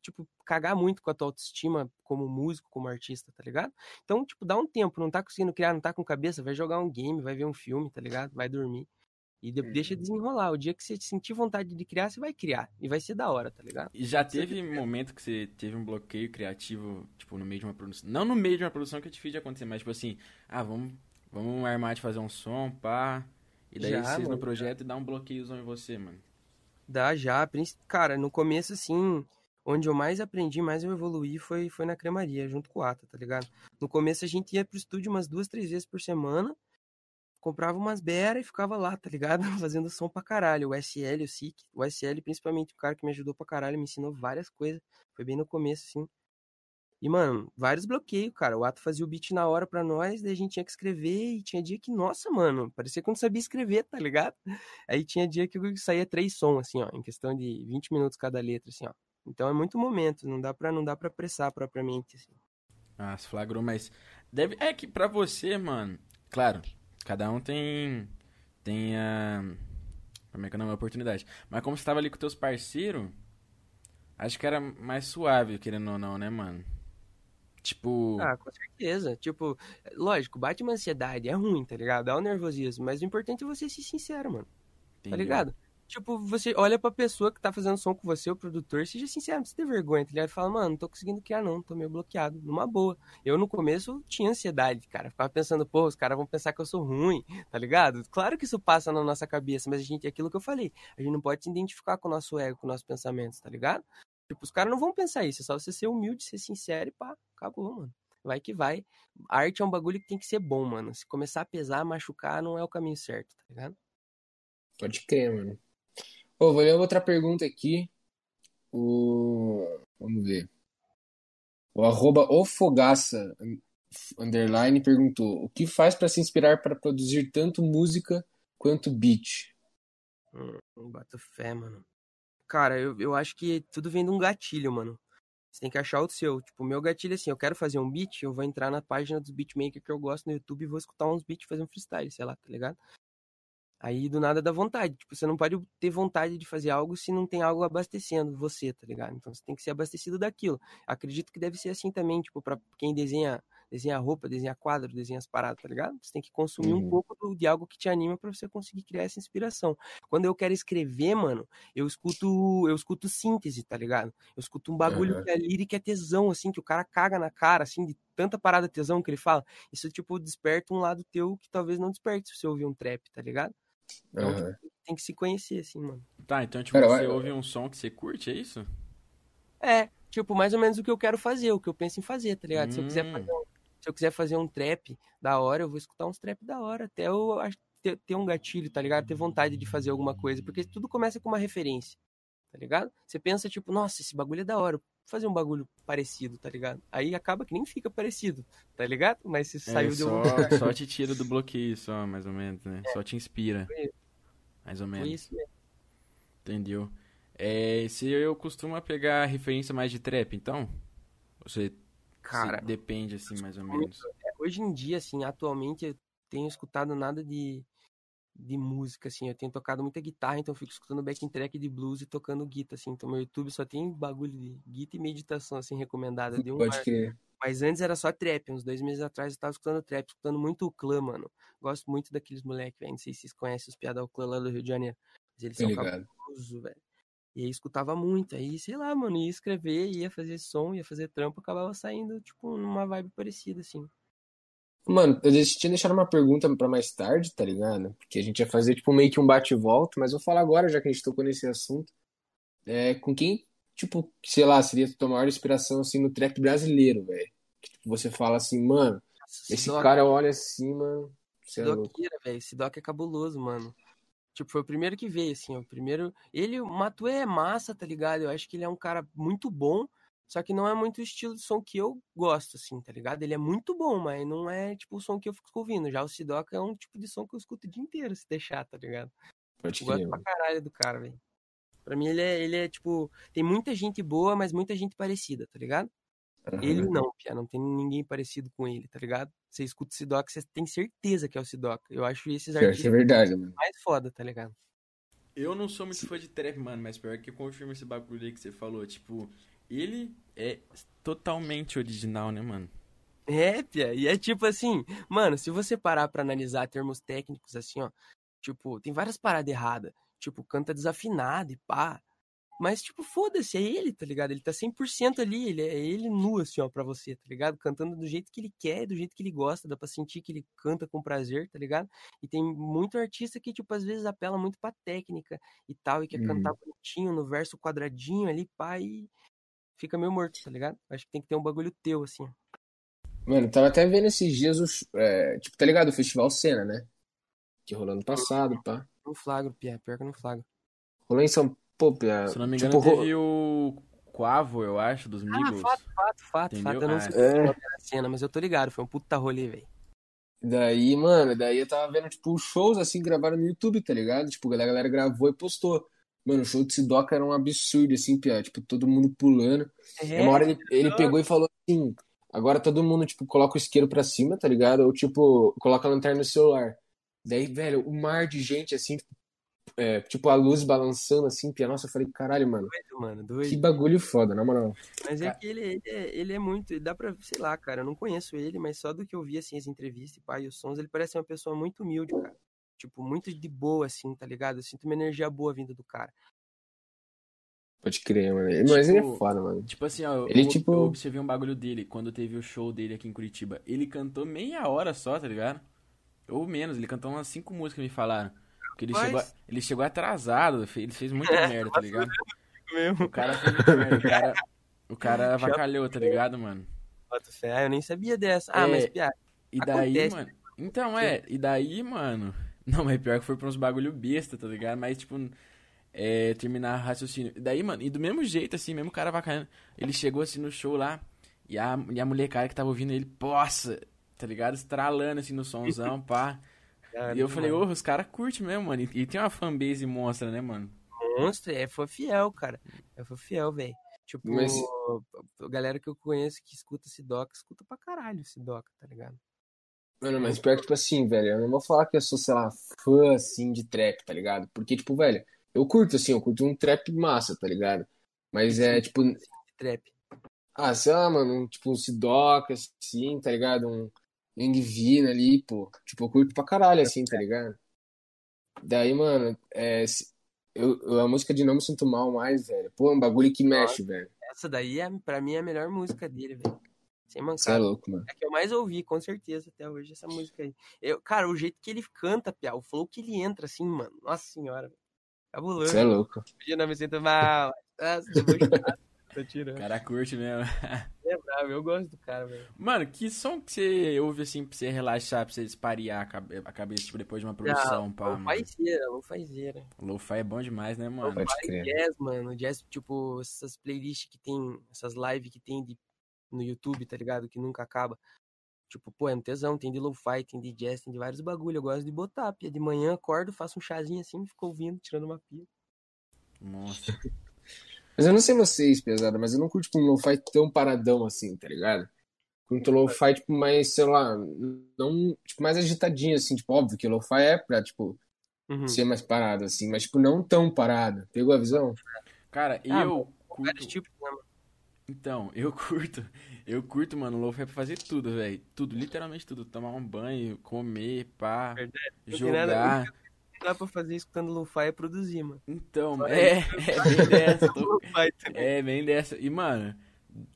tipo, cagar muito com a tua autoestima como músico, como artista, tá ligado? Então, tipo, dá um tempo, não tá conseguindo criar, não tá com cabeça, vai jogar um game, vai ver um filme, tá ligado? Vai dormir. E de- deixa desenrolar. O dia que você sentir vontade de criar, você vai criar. E vai ser da hora, tá ligado? E já teve momento que você teve um bloqueio criativo, tipo, no meio de uma produção. Não no meio de uma produção que é difícil de acontecer, mas tipo assim, ah, vamos, vamos armar de fazer um som, pá. E daí Já, vocês no mano, projeto e dá um bloqueiozão em você, mano. Dá já. Cara, no começo, assim, onde eu mais aprendi, mais eu evoluí foi, foi na cremaria, junto com o Ata, tá ligado? No começo a gente ia pro estúdio umas duas, três vezes por semana, comprava umas beira e ficava lá, tá ligado? *laughs* Fazendo som pra caralho. O SL, o SIC, o SL, principalmente, o cara que me ajudou pra caralho, me ensinou várias coisas. Foi bem no começo, assim. E, mano, vários bloqueios, cara. O Ato fazia o beat na hora pra nós, daí a gente tinha que escrever, e tinha dia que, nossa, mano, parecia que eu não sabia escrever, tá ligado? *laughs* Aí tinha dia que saía três sons, assim, ó, em questão de 20 minutos cada letra, assim, ó. Então é muito momento, não dá pra, não dá pra apressar propriamente, assim. Ah, se flagrou, mas deve é que pra você, mano, claro, cada um tem tem a como é que é o nome, a oportunidade. Mas como você tava ali com teus parceiros, acho que era mais suave, querendo ou não, né, mano? Tipo, Ah, com certeza. Tipo, lógico, bate uma ansiedade, é ruim, tá ligado? Dá um nervosismo, mas o importante é você ser sincero, mano. Tá entendeu? ligado? Tipo, você olha pra pessoa que tá fazendo som com você, o produtor, seja sincero, não precisa ter vergonha, tá ligado? Fala, mano, não tô conseguindo criar não, tô meio bloqueado, numa boa. Eu no começo tinha ansiedade, cara, ficava pensando, pô, os caras vão pensar que eu sou ruim, tá ligado? Claro que isso passa na nossa cabeça, mas a gente, é aquilo que eu falei, a gente não pode se identificar com o nosso ego, com os nossos pensamentos, tá ligado? Tipo, os caras não vão pensar isso, é só você ser humilde, ser sincero e pá, acabou, mano. Vai que vai. Arte é um bagulho que tem que ser bom, mano. Se começar a pesar, machucar, não é o caminho certo, tá ligado? Pode crer, mano. Ô, vou ler outra pergunta aqui. O... Vamos ver. O arroba ofogaça underline perguntou: o que faz para se inspirar para produzir tanto música quanto beat? Hum, bato fé, mano. Cara, eu, eu acho que tudo vem de um gatilho, mano. Você tem que achar o seu. Tipo, meu gatilho é assim, eu quero fazer um beat, eu vou entrar na página dos beatmakers que eu gosto no YouTube e vou escutar uns beats, fazer um freestyle, sei lá, tá ligado? Aí do nada dá vontade. Tipo, você não pode ter vontade de fazer algo se não tem algo abastecendo você, tá ligado? Então você tem que ser abastecido daquilo. Acredito que deve ser assim também, tipo, pra quem desenha desenha roupa, desenha quadro, desenha as paradas, tá ligado? Você tem que consumir uhum. um pouco do, de algo que te anima para você conseguir criar essa inspiração. Quando eu quero escrever, mano, eu escuto, eu escuto síntese, tá ligado? Eu escuto um bagulho uhum. que é lírica, é tesão, assim, que o cara caga na cara, assim, de tanta parada tesão que ele fala. Isso, tipo, desperta um lado teu que talvez não desperte se você ouvir um trap, tá ligado? Então, uhum. tem que se conhecer, assim, mano. Tá, então, tipo, você eu... ouve um som que você curte, é isso? É, tipo, mais ou menos o que eu quero fazer, o que eu penso em fazer, tá ligado? Hum. Se eu quiser fazer um se eu quiser fazer um trap da hora, eu vou escutar uns trap da hora, até eu ter, ter um gatilho, tá ligado? Ter vontade de fazer alguma coisa, porque tudo começa com uma referência, tá ligado? Você pensa, tipo, nossa, esse bagulho é da hora, fazer um bagulho parecido, tá ligado? Aí acaba que nem fica parecido, tá ligado? Mas se é, saiu de um *laughs* Só te tira do bloqueio, só, mais ou menos, né? É. Só te inspira. Mais ou menos. Foi isso mesmo. Entendeu? É, se eu costumo pegar referência mais de trap, então? Você Cara, Se depende, assim, mais ou menos. É, hoje em dia, assim, atualmente, eu tenho escutado nada de, de música, assim. Eu tenho tocado muita guitarra, então eu fico escutando backing track de blues e tocando guitarra, assim. Então meu YouTube só tem bagulho de guitarra e meditação, assim, recomendada. De um Pode crer. Mas antes era só trap. Uns dois meses atrás eu tava escutando trap, escutando muito o clã, mano. Gosto muito daqueles moleques, velho. Não sei se vocês conhecem os piadas do clã lá do Rio de Janeiro. Mas eles são cabulosos, velho. E aí escutava muito. Aí, sei lá, mano, ia escrever, ia fazer som, ia fazer trampo, acabava saindo, tipo, numa vibe parecida, assim. Mano, eu tinha deixado uma pergunta para mais tarde, tá ligado? Porque a gente ia fazer, tipo, meio que um bate-volta, mas vou falar agora, já que a gente tocou nesse assunto. É, com quem, tipo, sei lá, seria tua maior inspiração, assim, no trap brasileiro, velho? Tipo, você fala assim, mano, esse cara olha assim, mano. Sidoqueira, é velho. Sidoc é cabuloso, mano. Tipo, foi o primeiro que veio, assim, o primeiro... Ele, o Matuê é massa, tá ligado? Eu acho que ele é um cara muito bom, só que não é muito o estilo de som que eu gosto, assim, tá ligado? Ele é muito bom, mas não é, tipo, o som que eu fico ouvindo. Já o Sidoca é um tipo de som que eu escuto o dia inteiro, se deixar, tá ligado? Pode eu gosto pra caralho do cara, velho. Pra mim, ele é, ele é, tipo... Tem muita gente boa, mas muita gente parecida, tá ligado? Uhum. Ele não, Pia, não tem ninguém parecido com ele, tá ligado? Você escuta o Sidoc, você tem certeza que é o Sidoc. Eu acho esses artistas é verdade, mano. mais foda, tá ligado? Eu não sou muito fã de trap, mano, mas pior que eu confirmo esse bagulho aí que você falou. Tipo, ele é totalmente original, né, mano? É, Pia, e é tipo assim, mano, se você parar pra analisar termos técnicos assim, ó, tipo, tem várias paradas erradas. Tipo, canta desafinado e pá. Mas, tipo, foda-se, é ele, tá ligado? Ele tá 100% ali, ele é ele nu, assim, ó, pra você, tá ligado? Cantando do jeito que ele quer, do jeito que ele gosta, dá pra sentir que ele canta com prazer, tá ligado? E tem muito artista que, tipo, às vezes apela muito pra técnica e tal, e quer cantar bonitinho, no verso quadradinho ali, pá, e fica meio morto, tá ligado? Acho que tem que ter um bagulho teu, assim. Mano, tava até vendo esses dias, os, é, tipo, tá ligado? O Festival Cena, né? Que rolou no passado, pá. No flagro, Pia, pior que no flagro. Rolou em São Pô, Pia, Se não me engano, tipo, teve o Quavo, eu acho, dos Migos. Ah, fato, fato, fato, fato. Eu não sei ah, é. a cena, mas eu tô ligado, foi um puta rolê, velho. Daí, mano, daí eu tava vendo, tipo, shows assim, gravaram no YouTube, tá ligado? Tipo, a galera gravou e postou. Mano, o show de Sidoca era um absurdo, assim, Pia. Tipo, todo mundo pulando. É, uma hora ele, ele pegou e falou assim: agora todo mundo, tipo, coloca o isqueiro pra cima, tá ligado? Ou, tipo, coloca a lanterna no celular. Daí, velho, o um mar de gente, assim, tipo, é, tipo, a luz balançando assim, pia. Nossa, eu falei, caralho, mano. Doido, mano, doido. Que bagulho foda, na moral. Mas é que ele, ele, é, ele é muito. Dá pra, sei lá, cara, eu não conheço ele, mas só do que eu vi, assim, as entrevistas e pai, os sons, ele parece uma pessoa muito humilde, cara. Tipo, muito de boa, assim, tá ligado? Eu sinto uma energia boa vindo do cara. Pode crer, mano. Mas ele é Tipo, foda, mano. Tipo assim, ó, Ele, eu, tipo- eu observei um bagulho dele quando teve o show dele aqui em Curitiba. Ele cantou meia hora só, tá ligado? Ou menos, ele cantou umas cinco músicas, me falaram. Porque ele Mas- chegou, ele chegou atrasado, ele fez muita *laughs* merda, tá ligado? Mesmo. O cara fez muita merda, o cara, o cara *laughs* avacalhou, tá ligado, mano? Ah, eu nem sabia dessa. Ah, É, mas piada. E daí, Acontece. mano. Então, é, e daí, mano. Não, mas pior que foi pra uns bagulho besta, tá ligado? Mas, tipo, é, terminar raciocínio. Daí, mano, e do mesmo jeito, assim, mesmo cara bacana. Ele chegou assim no show lá, e a, e a molecada que tava ouvindo ele, poça, tá ligado? Estralando assim no somzão, *laughs* pá. Ah, E eu falei, ô, os caras curtem mesmo, mano. E, e tem uma fanbase monstra, né, mano? monstro, é fã fiel, cara. É fã fiel, velho. Tipo, Mas- a galera que eu conheço que escuta Sidoca, escuta pra caralho Sidoca, tá ligado? Mano, mas pior que, tipo assim, velho, eu não vou falar que eu sou, sei lá, fã, assim, de trap, tá ligado? Porque, tipo, velho, eu curto, assim, eu curto um trap massa, tá ligado? Mas é, tipo, Trap. ah, sei lá, mano, um, tipo, um Sidoca, assim, tá ligado? Um Young Vina ali, pô. Tipo, eu curto pra caralho, assim, tá ligado? Daí, mano, é, eu- a música de Não Me Sinto Mal Mais, velho, pô, é um bagulho que mexe, velho. Essa daí, é, pra mim, é a melhor música dele, velho. Sem Você é mancada. louco, mano. É a que eu mais ouvi, com certeza, até hoje, essa música aí. Eu, cara, o jeito que ele canta, Pia, o flow que ele entra, assim, mano. Nossa senhora, velho. Cabuloso. Você é louco. Podia não me sinto mal. Nossa. *laughs* Tô tirando. O cara curte mesmo. *laughs* É bravo, eu gosto do cara, velho. Mano, que som que você ouve assim pra você relaxar, pra você esparear a cabe- a cabeça, tipo, depois de uma produção, pá, mano? fazia, não fazia. Lo-fi é bom demais, né, mano? Crer. Jazz, mano. Jazz, tipo, essas playlists que tem, essas lives que tem de, no YouTube, tá ligado? Que nunca acaba. Tipo, pô, é um tesão. Tem de lo-fi, tem de jazz, tem de vários bagulho. Eu gosto de botar, pia. De manhã, acordo, faço um chazinho assim, fico ouvindo, tirando uma pia. Monstro. *laughs* Mas eu não sei vocês, pesada, mas eu não curto tipo, um lo-fi tão paradão assim, tá ligado? Curto lo-fi, tipo, mais, sei lá, não, tipo, mais agitadinho, assim, tipo, óbvio que lo-fi é pra, tipo, Uhum. ser mais parado, assim, mas, tipo, não tão parado. Pegou a visão? Cara, Ah, eu Vários curto. tipos, né, mano? Então, eu *laughs* curto. Eu curto, mano, lo-fi é pra fazer tudo, velho. Tudo, literalmente tudo. Tomar um banho, comer, pá, Verdade. Nada- jogar. Não dá pra fazer escutando lo-fi é produzir, mano. Então, é, *laughs* é bem dessa. *laughs* tô-. É bem dessa. E, mano,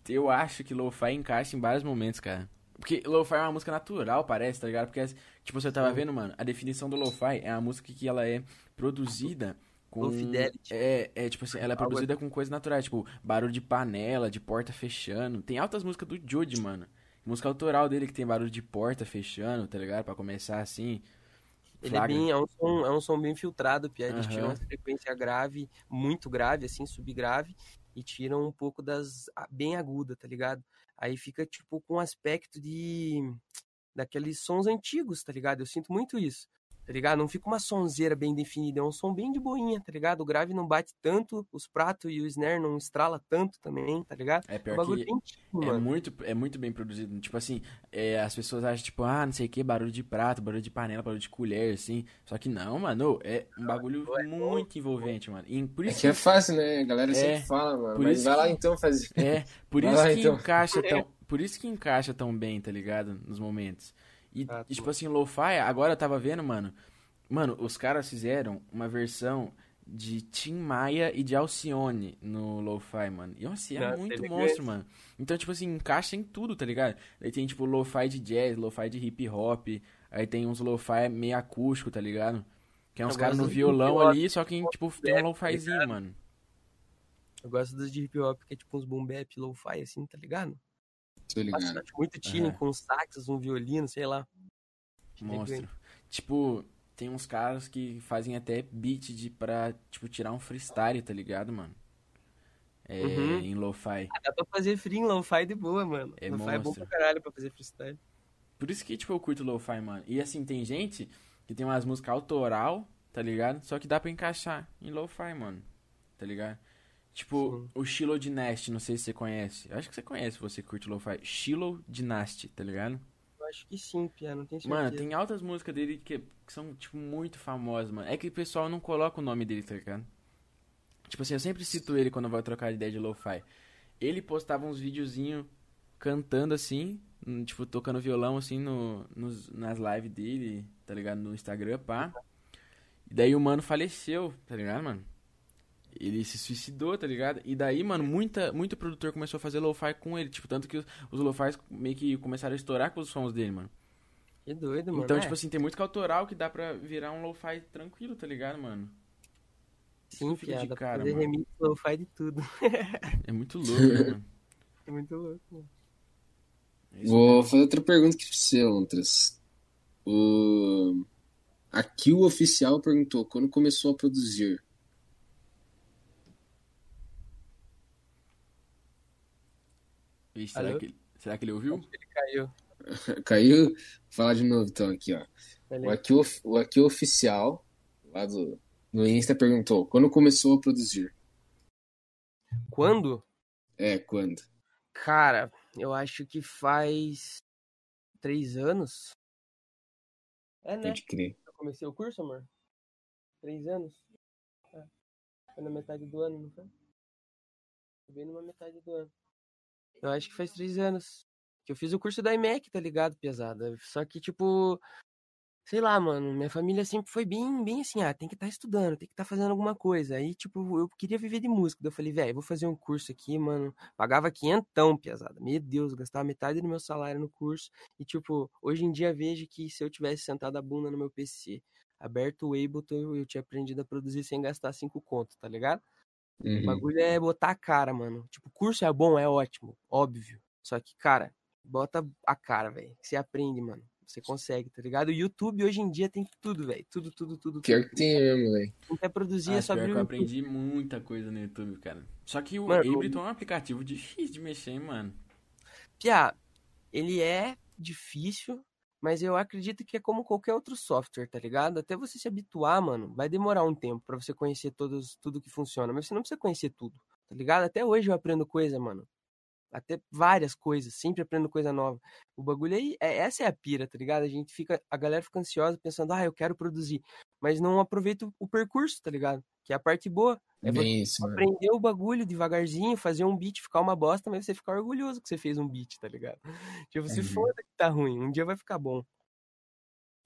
eu acho que lo-fi encaixa em vários momentos, cara. Porque lo-fi é uma música natural, parece, tá ligado? Porque, tipo, você tava vendo, mano, a definição do lo-fi é uma música que ela é produzida com... Low fidelity. É, é, tipo assim, ela é produzida com coisas naturais, tipo, barulho de panela, de porta fechando. Tem altas músicas do Jude, mano. Música autoral dele que tem barulho de porta fechando, tá ligado? Pra começar assim. Ele é, bem, é, um som, é um som bem filtrado, Pia. Eles Aham. tiram essa frequência grave, muito grave, assim, subgrave, e tiram um pouco das bem aguda, tá ligado? Aí fica, tipo, com um aspecto de. daqueles sons antigos, tá ligado? Eu sinto muito isso. Tá ligado? Não fica uma sonzeira bem definida, é um som bem de boinha, tá ligado? O grave não bate tanto, os pratos e o snare não estrala tanto também, tá ligado? É É pior bagulho que bem tipo, É mano. muito, é muito bem produzido. Tipo assim, é, as pessoas acham, tipo, ah, não sei o que, barulho de prato, barulho de panela, barulho de colher, assim. Só que não, mano, é um bagulho muito envolvente, mano. E por É isso que é fácil, né? A galera É, sempre fala, mano. por Mas isso vai lá que- então fazer. É, por Vai isso lá, que então. encaixa *laughs* tão, por isso que encaixa tão bem, tá ligado? Nos momentos. E, Ah, e, tipo assim, lo-fi, agora eu tava vendo, mano. Mano, os caras fizeram uma versão de Tim Maia e de Alcione no lo-fi, mano. E assim, é Nossa, muito monstro, mano. Então, tipo assim, encaixa em tudo, tá ligado? Aí tem, tipo, lo-fi de jazz, lo-fi de hip hop. Aí tem uns lo-fi meio acústico, tá ligado? Que é uns caras no violão ali, só que, tipo, tem um tá lo-fizinho, mano. Eu gosto dos de hip hop, que é tipo uns boom bap, lo-fi, assim, tá ligado? Tô ligado. Nossa, acho muito chilling, Aham. com saxos, um violino, sei lá. Monstro. Tipo, tem uns caras que fazem até beat de pra, tipo, tirar um freestyle, tá ligado, mano? É, Uhum. em lo-fi. Ah, Dá pra fazer free em lo-fi de boa, mano. É lo-fi é bom pra caralho pra fazer freestyle. Por isso que, tipo, eu curto lo-fi, mano. E assim, tem gente que tem umas músicas autoral, tá ligado? Só que dá pra encaixar em lo-fi, mano. Tá ligado? Tipo, Sim. o Shiloh Dynasty, não sei se você conhece. Eu acho que você conhece, você curte lo-fi. Shiloh Dynasty, tá ligado? Eu acho que sim, Pia, não tenho certeza. Mano, tem altas músicas dele que, que são, tipo, muito famosas, mano. É que o pessoal não coloca o nome dele, tá ligado? Tipo assim, eu sempre cito ele quando eu vou trocar ideia de lo-fi. Ele postava uns videozinhos cantando assim, hum, tipo, tocando violão assim no, nos, nas lives dele, tá ligado? No Instagram, pá. E daí o mano faleceu, tá ligado, mano? Ele se suicidou, tá ligado? E daí, mano, muita, muito produtor começou a fazer lo-fi com ele. Tipo, tanto que os, os lo-fis meio que começaram a estourar com os sons dele, mano. Que doido, mano. Então, É, tipo assim, tem muito autoral que dá pra virar um lo-fi tranquilo, tá ligado, mano? sim, fica de cara, fazer mano. remix lo-fi de tudo. É muito louco, né, mano? *laughs* É muito louco, mano. É Vou mesmo. fazer outra pergunta aqui pra você, Ontras. O... Aqui o oficial perguntou quando começou a produzir. Ixi, será, que, ele- será que ele ouviu? Ele caiu. *laughs* Caiu? Vou falar de novo então aqui, ó. O aqui, o aqui oficial, lá do, do Insta, perguntou quando começou a produzir. Quando? É, quando? Cara, eu acho que faz três anos. É, né? Pode crer. Eu comecei o curso, amor? Três anos? É. Foi na metade do ano, não foi? Foi bem numa metade do ano. Eu acho que faz três anos. Que eu fiz o curso da IMEC, tá ligado, pesada? Só que, tipo, sei lá, mano, minha família sempre foi bem, bem assim, ah, tem que estar estudando, tem que estar fazendo alguma coisa. Aí, tipo, eu queria viver de música. Daí eu falei, velho, vou fazer um curso aqui, mano. Pagava quinhentão, pesada. Meu Deus, gastava metade do meu salário no curso. E, tipo, hoje em dia vejo que se eu tivesse sentado a bunda no meu PC, aberto o Ableton, eu tinha aprendido a produzir sem gastar cinco contos, tá ligado? O Uhum. bagulho é botar a cara, mano. Tipo, curso é bom, é ótimo, óbvio. Só que, cara, bota a cara, velho. Você aprende, mano. Você consegue, tá ligado? O YouTube hoje em dia tem tudo, velho. Tudo, tudo, tudo. Pior tudo. que tem mesmo, velho. Quem quer produzir Ah, é só pior abrir que o eu YouTube. aprendi muita coisa no YouTube, cara. Só que o Ableton é um aplicativo difícil de mexer, hein, mano. Piá, ele é difícil, mas eu acredito que é como qualquer outro software, tá ligado? Até você se habituar, mano, vai demorar um tempo pra você conhecer todos, tudo que funciona. Mas você não precisa conhecer tudo, tá ligado? Até hoje eu aprendo coisa, mano. Até várias coisas, sempre aprendo coisa nova. O bagulho aí, é, essa é a pira, tá ligado? A gente fica, a galera fica ansiosa pensando, ah, eu quero produzir, mas não aproveita o percurso, tá ligado? Que é a parte boa. É isso, mano. aprender o bagulho devagarzinho, fazer um beat ficar uma bosta, mas você ficar orgulhoso que você fez um beat, tá ligado? *laughs* Tipo, se Uhum. foda que tá ruim, um dia vai ficar bom.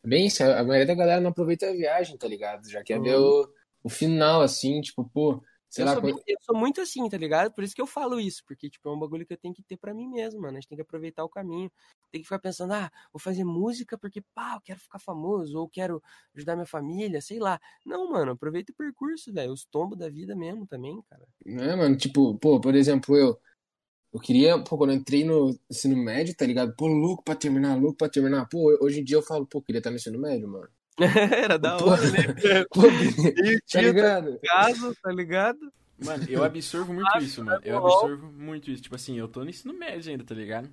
Bem isso, a maioria da galera não aproveita a viagem, tá ligado? Já quer ver Uhum. o, o final, assim, tipo, pô, sei Eu lá, sou, bem- eu sou muito assim, tá ligado? Por isso que eu falo isso, porque, tipo, é um bagulho que eu tenho que ter pra mim mesmo, mano. A gente tem que aproveitar o caminho. Tem que ficar pensando, ah, vou fazer música porque, pá, eu quero ficar famoso, ou quero ajudar minha família, sei lá. Não, mano, aproveita o percurso, velho. Os tombos da vida mesmo também, cara. né, mano? Tipo, pô, por exemplo, eu. Eu queria, pô, quando eu entrei no ensino médio, tá ligado? Pô, louco pra terminar, louco pra terminar. Pô, hoje em dia eu falo, pô, queria estar no ensino médio, mano. *laughs* Era da hora, né? *laughs* Pô, Meio tá ligado? caso, tá ligado? Mano, eu absorvo muito isso, mano. Eu absorvo muito isso. Tipo assim, eu tô no ensino médio ainda, tá ligado?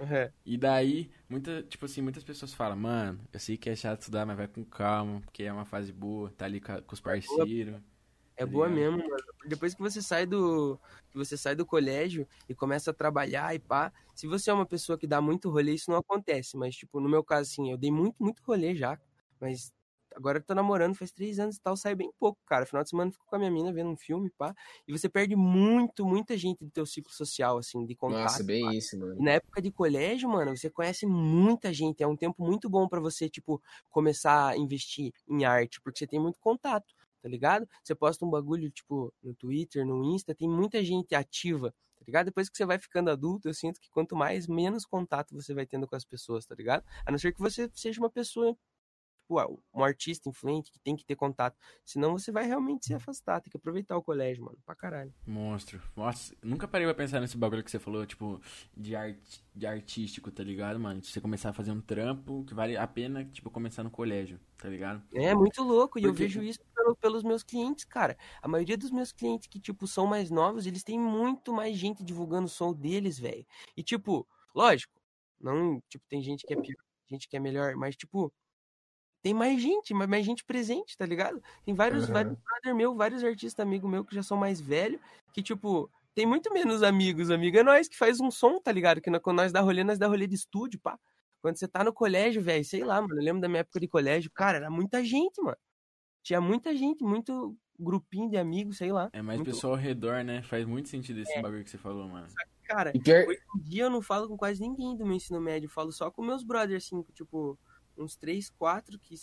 É. E daí, muita, tipo assim, muitas pessoas falam, mano, eu sei que é chato estudar, mas vai com calma, porque é uma fase boa, tá ali com, os parceiros. É Tá boa ligado? mesmo, mano. Depois que você sai do que você sai do colégio e começa a trabalhar e pá, se você é uma pessoa que dá muito rolê, isso não acontece. Mas, tipo, no meu caso, assim, eu dei muito, muito rolê já. Mas agora eu tô namorando faz três anos e tal, saio bem pouco, cara. Final de semana eu fico com a minha mina vendo um filme, pá. E você perde muito, muita gente do teu ciclo social, assim, de contato. Nossa, bem pá. isso, mano. E na época de colégio, mano, você conhece muita gente. É um tempo muito bom pra você, tipo, começar a investir em arte, porque você tem muito contato, tá ligado? Você posta um bagulho, tipo, no Twitter, no Insta, tem muita gente ativa, tá ligado? Depois que você vai ficando adulto, eu sinto que quanto mais, menos contato você vai tendo com as pessoas, tá ligado? A não ser que você seja uma pessoa, tipo, um artista influente que tem que ter contato. Senão você vai realmente se afastar, tem que aproveitar o colégio, mano, pra caralho. Monstro. Nossa, nunca parei pra pensar nesse bagulho que você falou, tipo, de, art, de artístico, tá ligado, mano? De você começar a fazer um trampo que vale a pena, tipo, começar no colégio, tá ligado? É muito louco, e eu Porque- vejo isso pelo- pelos meus clientes, cara. A maioria dos meus clientes que, tipo, são mais novos, eles têm muito mais gente divulgando o som deles, velho. E, tipo, lógico, não, tipo, tem gente que é pior, gente que é melhor, mas, tipo, tem mais gente, mais, mais gente presente, tá ligado? Tem vários, Aham. vários brother meu, vários artistas amigo meu que já são mais velhos, que, tipo, tem muito menos amigos, amigo. É nós que faz um som, tá ligado? Que na- quando nós dá rolê, nós dá rolê de estúdio, pá. Quando você tá no colégio, velho, sei lá, mano, eu lembro da minha época de colégio, cara, era muita gente, mano. Tinha muita gente, muito grupinho de amigos, sei lá. É mais Muito pessoal ao redor, né? Faz muito sentido esse É. bagulho que você falou, mano. Cara, E hoje em dia eu não falo com quase ninguém do meu ensino médio, eu falo só com meus brothers, assim, tipo, uns três, quatro que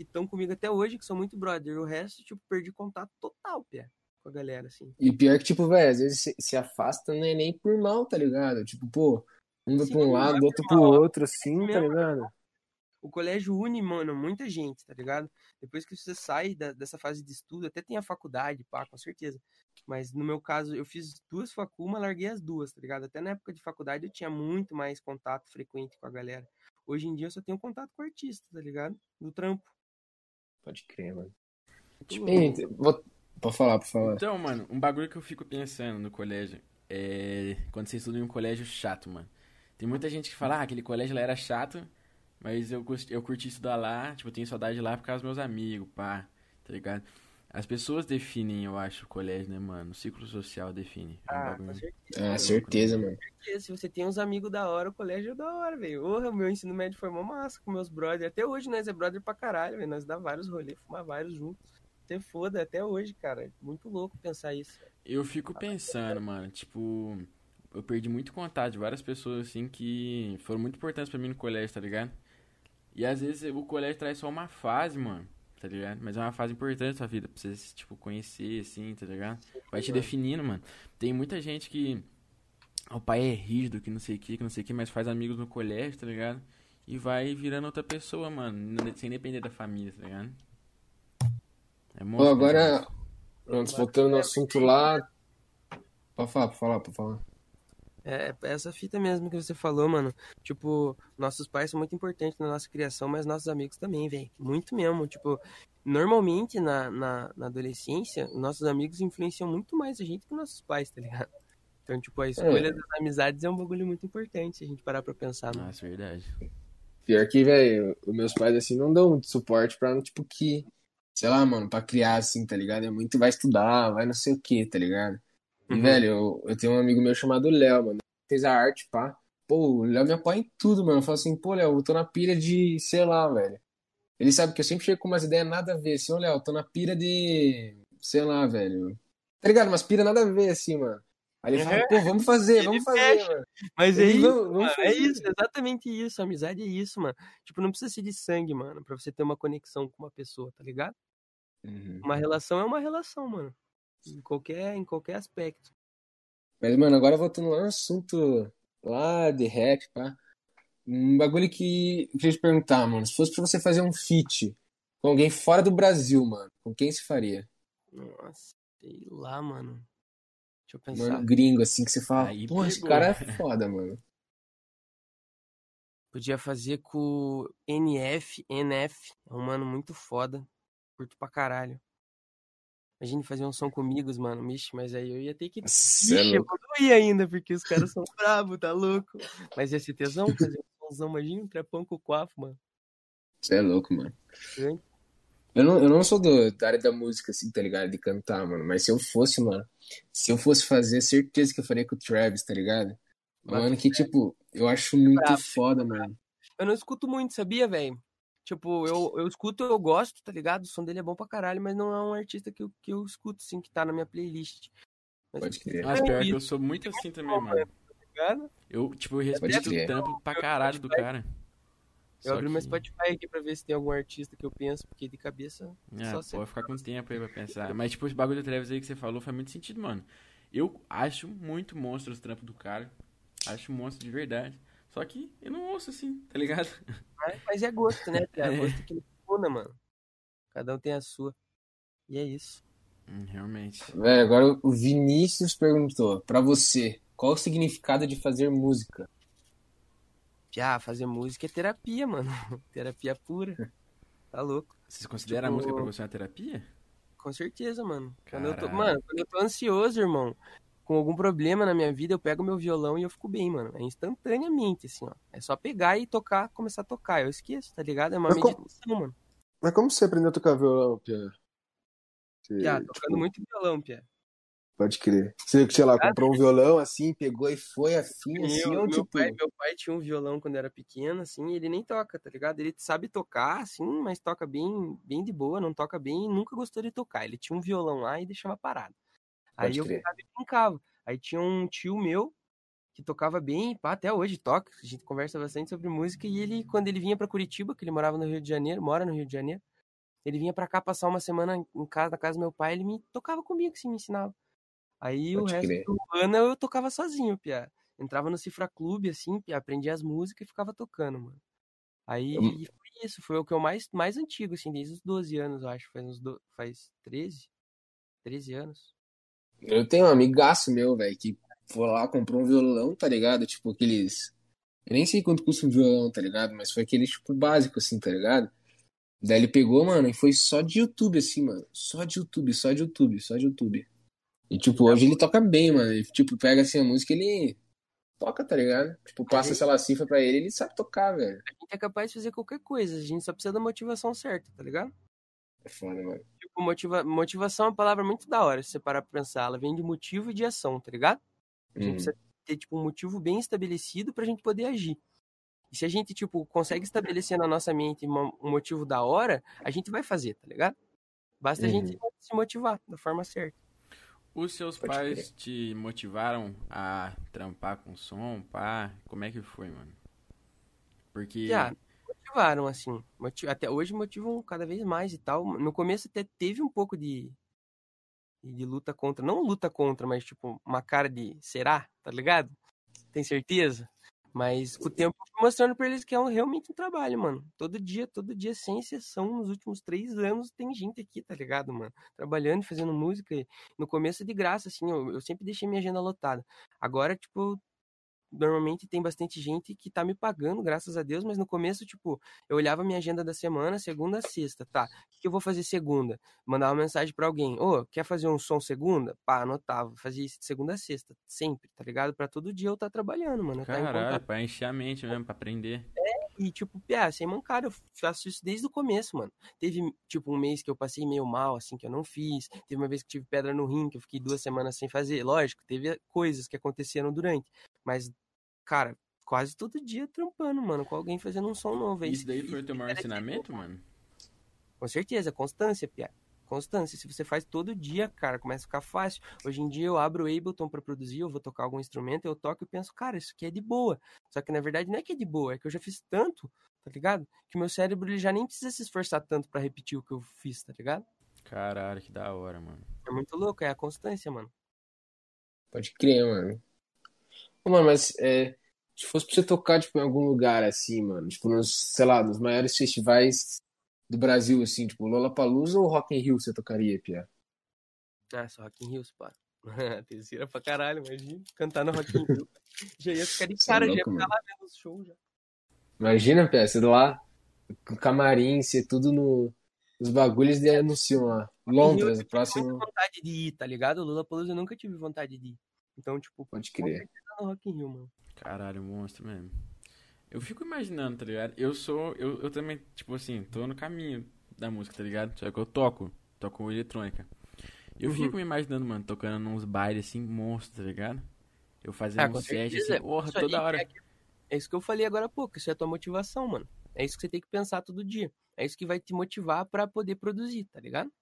estão comigo até hoje, que são muito brother. O resto, tipo, perdi contato total, pé, com a galera, assim. E pior que, tipo, velho, às vezes se, se afasta não é nem por mal, tá ligado? Tipo, pô, um pra um lado, é outro pro outro, assim, tá ligado? O colégio une, mano, muita gente, tá ligado? Depois que você sai da, dessa fase de estudo, até tem a faculdade, pá, com certeza. Mas no meu caso, eu fiz duas facumas, larguei as duas, tá ligado? Até na época de faculdade eu tinha muito mais contato frequente com a galera. Hoje em dia eu só tenho contato com o artista, tá ligado? Do trampo. Pode crer, mano. Tipo, vou... Pode falar, pode falar. Então, mano, um bagulho que eu fico pensando no colégio é quando você estuda em um colégio chato, mano. Tem muita gente que fala, ah, aquele colégio lá era chato, mas eu, eu curti estudar lá, tipo, eu tenho saudade de lá por causa dos meus amigos, pá, tá ligado? As pessoas definem, eu acho, o colégio, né, mano? O ciclo social define. É ah, com certeza. Ah, certeza, mano. Se você tem uns amigos da hora, o colégio é da hora, velho. O meu ensino médio foi uma massa com meus brothers. Até hoje nós é brother pra caralho, velho. Nós dá vários rolês, fumar vários juntos. Até foda, até hoje, cara. Muito louco pensar isso. Eu fico pensando, mano, tipo... Eu perdi muito contato de várias pessoas, assim, que foram muito importantes pra mim no colégio, tá ligado? E às vezes o colégio traz só uma fase, mano tá ligado? Mas é uma fase importante da sua vida, pra você, tipo, conhecer, assim, tá ligado? Vai te definindo, mano. Tem muita gente que. O pai é rígido, que não sei o que, que não sei o que, mas faz amigos no colégio, tá ligado? E vai virando outra pessoa, mano. Sem depender da família, tá ligado? É monstro, agora, antes, voltando no assunto lá. Pode falar, pode falar, pode falar. É, é essa fita mesmo que você falou, mano. Tipo, nossos pais são muito importantes na nossa criação, mas nossos amigos também, velho. Muito mesmo. Tipo, normalmente na, na, na, adolescência, nossos amigos influenciam muito mais a gente que nossos pais, tá ligado? Então, tipo, a escolha é. das amizades é um bagulho muito importante se a gente parar pra pensar, mano. Nossa, verdade. Pior que, velho, os meus pais, assim, não dão muito suporte pra, tipo, que, sei lá, mano, pra criar, assim, tá ligado? É muito, vai estudar, vai não sei o que, tá ligado? E, uhum. velho, eu, eu tenho um amigo meu chamado Léo, mano. Fez a arte, pá. Pô, o Léo me apoia em tudo, mano. Eu falo assim, pô, Léo, eu tô na pira de, sei lá, velho. Ele sabe que eu sempre chego com umas ideias nada a ver. Assim, ô, Léo, tô na pira de, sei lá, velho. Tá ligado? Umas pira nada a ver, assim, mano. Aí ele fala, pô, vamos fazer, vamos fazer, fecha. mano. Mas é isso, mano, é isso, exatamente isso. A amizade é isso, mano. Tipo, não precisa ser de sangue, mano, pra você ter uma conexão com uma pessoa, tá ligado? Uhum. Uma relação é uma relação, mano. Em qualquer, em qualquer aspecto. Mas, mano, agora voltando lá no assunto lá de rap, pá. Um bagulho que eu queria te perguntar, mano. Se fosse pra você fazer um feat com alguém fora do Brasil, mano, com quem se faria? Nossa, sei lá, mano. Deixa eu pensar. Mano, gringo, assim, que você fala, Aí porra, esse cara é *laughs* foda, mano. Podia fazer com o NF, NF. É um mano muito foda. Curto pra caralho. Imagine fazer um som comigo, mano. Mixe, mas aí eu ia ter que. Mixe, é eu não ia ainda, porque os caras são bravos, tá louco? Mas ia ser tesão fazer um somzão, imagina um trepão com o quafo, mano. Você é louco, mano. Eu não, eu não sou do, da área da música, assim, tá ligado? De cantar, mano. Mas se eu fosse, mano, se eu fosse fazer, certeza que eu faria com o Travis, tá ligado? Mano, que, tipo, eu acho muito Bravo. foda, mano. Eu não escuto muito, sabia, velho? Tipo, eu, eu escuto, eu gosto, tá ligado? O som dele é bom pra caralho, mas não é um artista que eu, que eu escuto, assim, que tá na minha playlist. Mas, Pode crer. Mas pior que eu sou muito assim também, mano. Tá eu, tipo, eu respeito o trampo pra caralho do cara. Eu só abri que... meu Spotify aqui pra ver se tem algum artista que eu penso, porque de cabeça. É, só pode ficar com tempo aí pra pensar. Mas, tipo, esse bagulho do Travis aí que você falou faz muito sentido, mano. Eu acho muito monstro os trampos do cara. Acho monstro de verdade. Só que eu não ouço assim, tá ligado? Mas é gosto, né? *laughs* É gosto que não mano. Cada um tem a sua. E é isso. Hum, realmente. Véi, agora o Vinícius perguntou, pra você, qual o significado de fazer música? Já, fazer música é terapia, mano. *laughs* terapia pura. Tá louco. Você considera tipo... a música pra você uma terapia? Com certeza, mano. Quando eu tô, mano, quando eu tô ansioso, irmão, com algum problema na minha vida, eu pego meu violão e eu fico bem, mano. É instantaneamente, assim, ó. É só pegar e tocar, começar a tocar. Eu esqueço, tá ligado? É uma Mas meditação, como... mano. Mas como você aprendeu a tocar violão, Pia? Você, Pia, tocando tipo... muito violão, Pia. Pode crer. Você, sei lá, comprou um violão assim, pegou e foi assim, assim, meu, tipo... Pai, meu pai tinha um violão quando era pequeno, assim, e ele nem toca, tá ligado? Ele sabe tocar, assim, mas toca bem, bem de boa, não toca bem e nunca gostou de tocar. Ele tinha um violão lá e deixava parado. Aí eu ficava e brincava. Aí tinha um tio meu que tocava bem, pá, até hoje toca, a gente conversa bastante sobre música, e ele, quando ele vinha para Curitiba, que ele morava no Rio de Janeiro, mora no Rio de Janeiro, ele vinha para cá passar uma semana em casa, na casa do meu pai, ele me tocava comigo, assim, me ensinava. Aí Pode o resto crer. do ano eu tocava sozinho, Pia. Entrava no Cifra Clube, assim, Pia, aprendia as músicas e ficava tocando, mano. Aí Hum. foi isso, foi o que eu mais, mais antigo, assim, desde os 12 anos, eu acho, faz uns do... faz 13? 13 anos. Eu tenho um amigaço meu, velho, que foi lá, comprou um violão, tá ligado? Tipo, aqueles. Eu nem sei quanto custa um violão, tá ligado? Mas foi aquele, tipo, básico, assim, tá ligado? Daí ele pegou, mano, e foi só de YouTube, assim, mano. Só de YouTube, só de YouTube, só de YouTube. E, tipo, hoje ele toca bem, mano. Ele, tipo, pega, assim, a música e ele toca, tá ligado? Tipo, passa, sei lá, a cifra pra ele ele sabe tocar, velho. A gente é capaz de fazer qualquer coisa, a gente só precisa da motivação certa, tá ligado? É foda, mano. Tipo, motiva... motivação é uma palavra muito da hora, se você parar pra pensar. Ela vem de motivo e de ação, tá ligado? A gente Hum. precisa ter, tipo, um motivo bem estabelecido pra gente poder agir. E se a gente, tipo, consegue estabelecer na nossa mente um motivo da hora, a gente vai fazer, tá ligado? Basta a gente se motivar da forma certa. Os seus Pode pais te motivaram a trampar com som, pá? Como é que foi, mano? Porque. Já, motivaram, assim. Moti- Até hoje motivam cada vez mais e tal. No começo até teve um pouco de, de luta contra. Não luta contra, mas tipo, uma cara de será, tá ligado? Tem certeza? Mas com o tempo mostrando pra eles que é um- realmente um trabalho, mano. Todo dia, todo dia, sem exceção, nos últimos três anos, tem gente aqui, tá ligado, mano? Trabalhando, fazendo música. No começo de graça, assim, eu, eu sempre deixei minha agenda lotada. Agora, tipo, normalmente tem bastante gente que tá me pagando, graças a Deus, mas no começo, tipo, eu olhava minha agenda da semana, segunda a sexta, tá? O que eu vou fazer segunda? Mandava uma mensagem pra alguém, ô, quer fazer um som segunda? Pá, anotava, fazia isso de segunda a sexta, sempre, tá ligado? Pra todo dia eu tá trabalhando, mano. tá Caralho, contato. pra encher a mente mesmo, pra aprender. E, tipo, piá, sem mancada, eu faço isso desde o começo, mano. Teve, tipo, um mês que eu passei meio mal, assim, que eu não fiz. Teve uma vez que tive pedra no rim, que eu fiquei duas semanas sem fazer. Lógico, teve coisas que aconteceram durante. Mas, cara, quase todo dia trampando, mano, com alguém fazendo um som novo. É Isso daí foi o teu maior era ensinamento, mano? Com certeza, constância, Pia. Constância. Se você faz todo dia, cara, começa a ficar fácil. Hoje em dia eu abro o Ableton pra produzir, eu vou tocar algum instrumento, eu toco e penso, cara, isso aqui é de boa. Só que na verdade não é que é de boa, é que eu já fiz tanto, tá ligado? Que o meu cérebro ele já nem precisa se esforçar tanto pra repetir o que eu fiz, tá ligado? Caralho, que da hora, mano. É muito louco, é a constância, mano. Pode crer, mano. Ô, Mano, mas é, se fosse pra você tocar, tipo, em algum lugar assim, mano, tipo, nos, sei lá, nos maiores festivais do Brasil, assim, tipo, Lollapalooza ou Rock in Rio você tocaria, Pia? Ah, só Rock in Rio, pá. *laughs* Terceira pra caralho, imagina. Cantar no Rock in Rio. *laughs* já ia ficar de é cara, já ia ficar mano. lá vendo os shows já. Imagina, Pia, você lá, com camarim, você tudo no, nos bagulhos e anunciam lá. Londres, o Muita próximo. vontade de ir, tá ligado? Lula Palusa eu nunca tive vontade de ir. Então, tipo, Pode crer. no Rock in Rio, mano. Caralho, monstro mesmo. Eu fico imaginando, tá ligado? Eu sou. Eu, eu também, tipo assim, tô no caminho da música, tá ligado? Só que eu toco. Toco eletrônica. Eu Uhum. fico me imaginando, mano, tocando nos bailes assim, monstro, tá ligado? Eu fazendo Ah, um set assim, porra, toda hora. É, é isso que eu falei agora há pouco. Isso é a tua motivação, mano. É isso que você tem que pensar todo dia. É isso que vai te motivar pra poder produzir, tá ligado?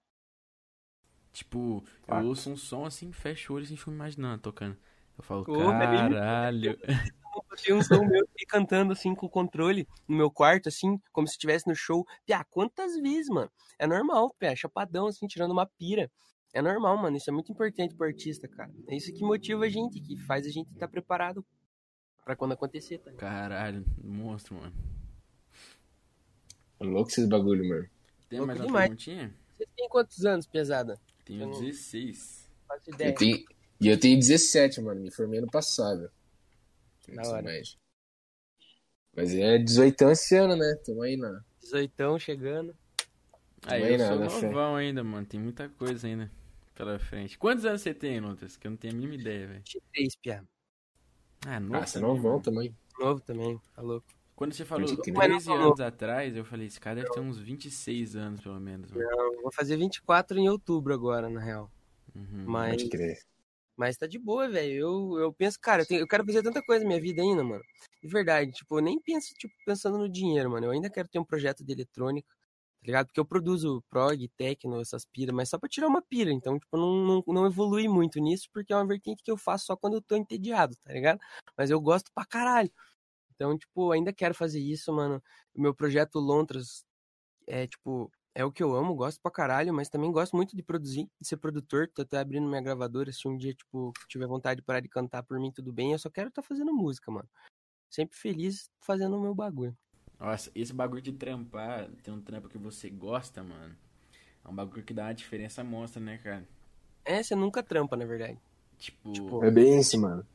Tipo, eu ouço um som assim, fecho o olho assim, fico me imaginando, tocando. Eu falo, velho. caralho. *laughs* Eu tenho um som meu aqui cantando assim com controle no meu quarto, assim, como se estivesse no show. Pia, quantas vezes, mano? É normal, pia, chapadão, assim, tirando uma pira. É normal, mano. Isso é muito importante pro artista, cara. É isso que motiva a gente, que faz a gente estar preparado pra quando acontecer, tá? Caralho, monstro, mano. É louco esses bagulho, mano. Tem Louco mais uma demais. perguntinha? Você tem quantos anos, pesada? Tenho Eu não- 16. Faço Eu ideia. tenho, e eu tenho 17, mano. Me formei ano passado. Da hora. médio. Mas é 18 anos esse ano, né? Tamo aí na. 18 chegando. Aí, Também eu sou nada, fé. novão ainda, mano. Tem muita coisa ainda pela frente. Quantos anos você tem, Lucas? Que eu não tenho a mínima ideia, velho. 23, pia. Ah, novo Ah, você também, não vão mano. também. Novo também, tá louco. Quando você falou Pode crer. 13 Mas não anos atrás, eu falei, esse cara deve ter uns 26 anos, pelo menos, mano. Eu vou fazer 24 em outubro agora, na real. Uhum. Mas, Pode crer. Mas tá de boa, velho. Eu, eu penso, cara, eu, tenho- eu quero fazer tanta coisa na minha vida ainda, mano. De verdade, tipo, eu nem penso, tipo, pensando no dinheiro, mano. Eu ainda quero ter um projeto de eletrônica, tá ligado? Porque eu produzo prog, techno, essas piras, mas só pra tirar uma pira. Então, tipo, não, não, não evolui muito nisso, porque é uma vertente que eu faço só quando eu tô entediado, tá ligado? Mas eu gosto pra caralho. Então, tipo, ainda quero fazer isso, mano. O meu projeto Lontras é, tipo, é o que eu amo, gosto pra caralho, mas também gosto muito de produzir, de ser produtor. Tô até abrindo minha gravadora. Se um dia, tipo, tiver vontade de parar de cantar por mim, tudo bem. Eu só quero estar tá fazendo música, mano. Sempre feliz fazendo o meu bagulho. Nossa, esse bagulho de trampar, ter um trampo que você gosta, mano, é um bagulho que dá uma diferença monstra, né, cara? É, você nunca trampa, na verdade. Tipo, tipo é bem isso, mano.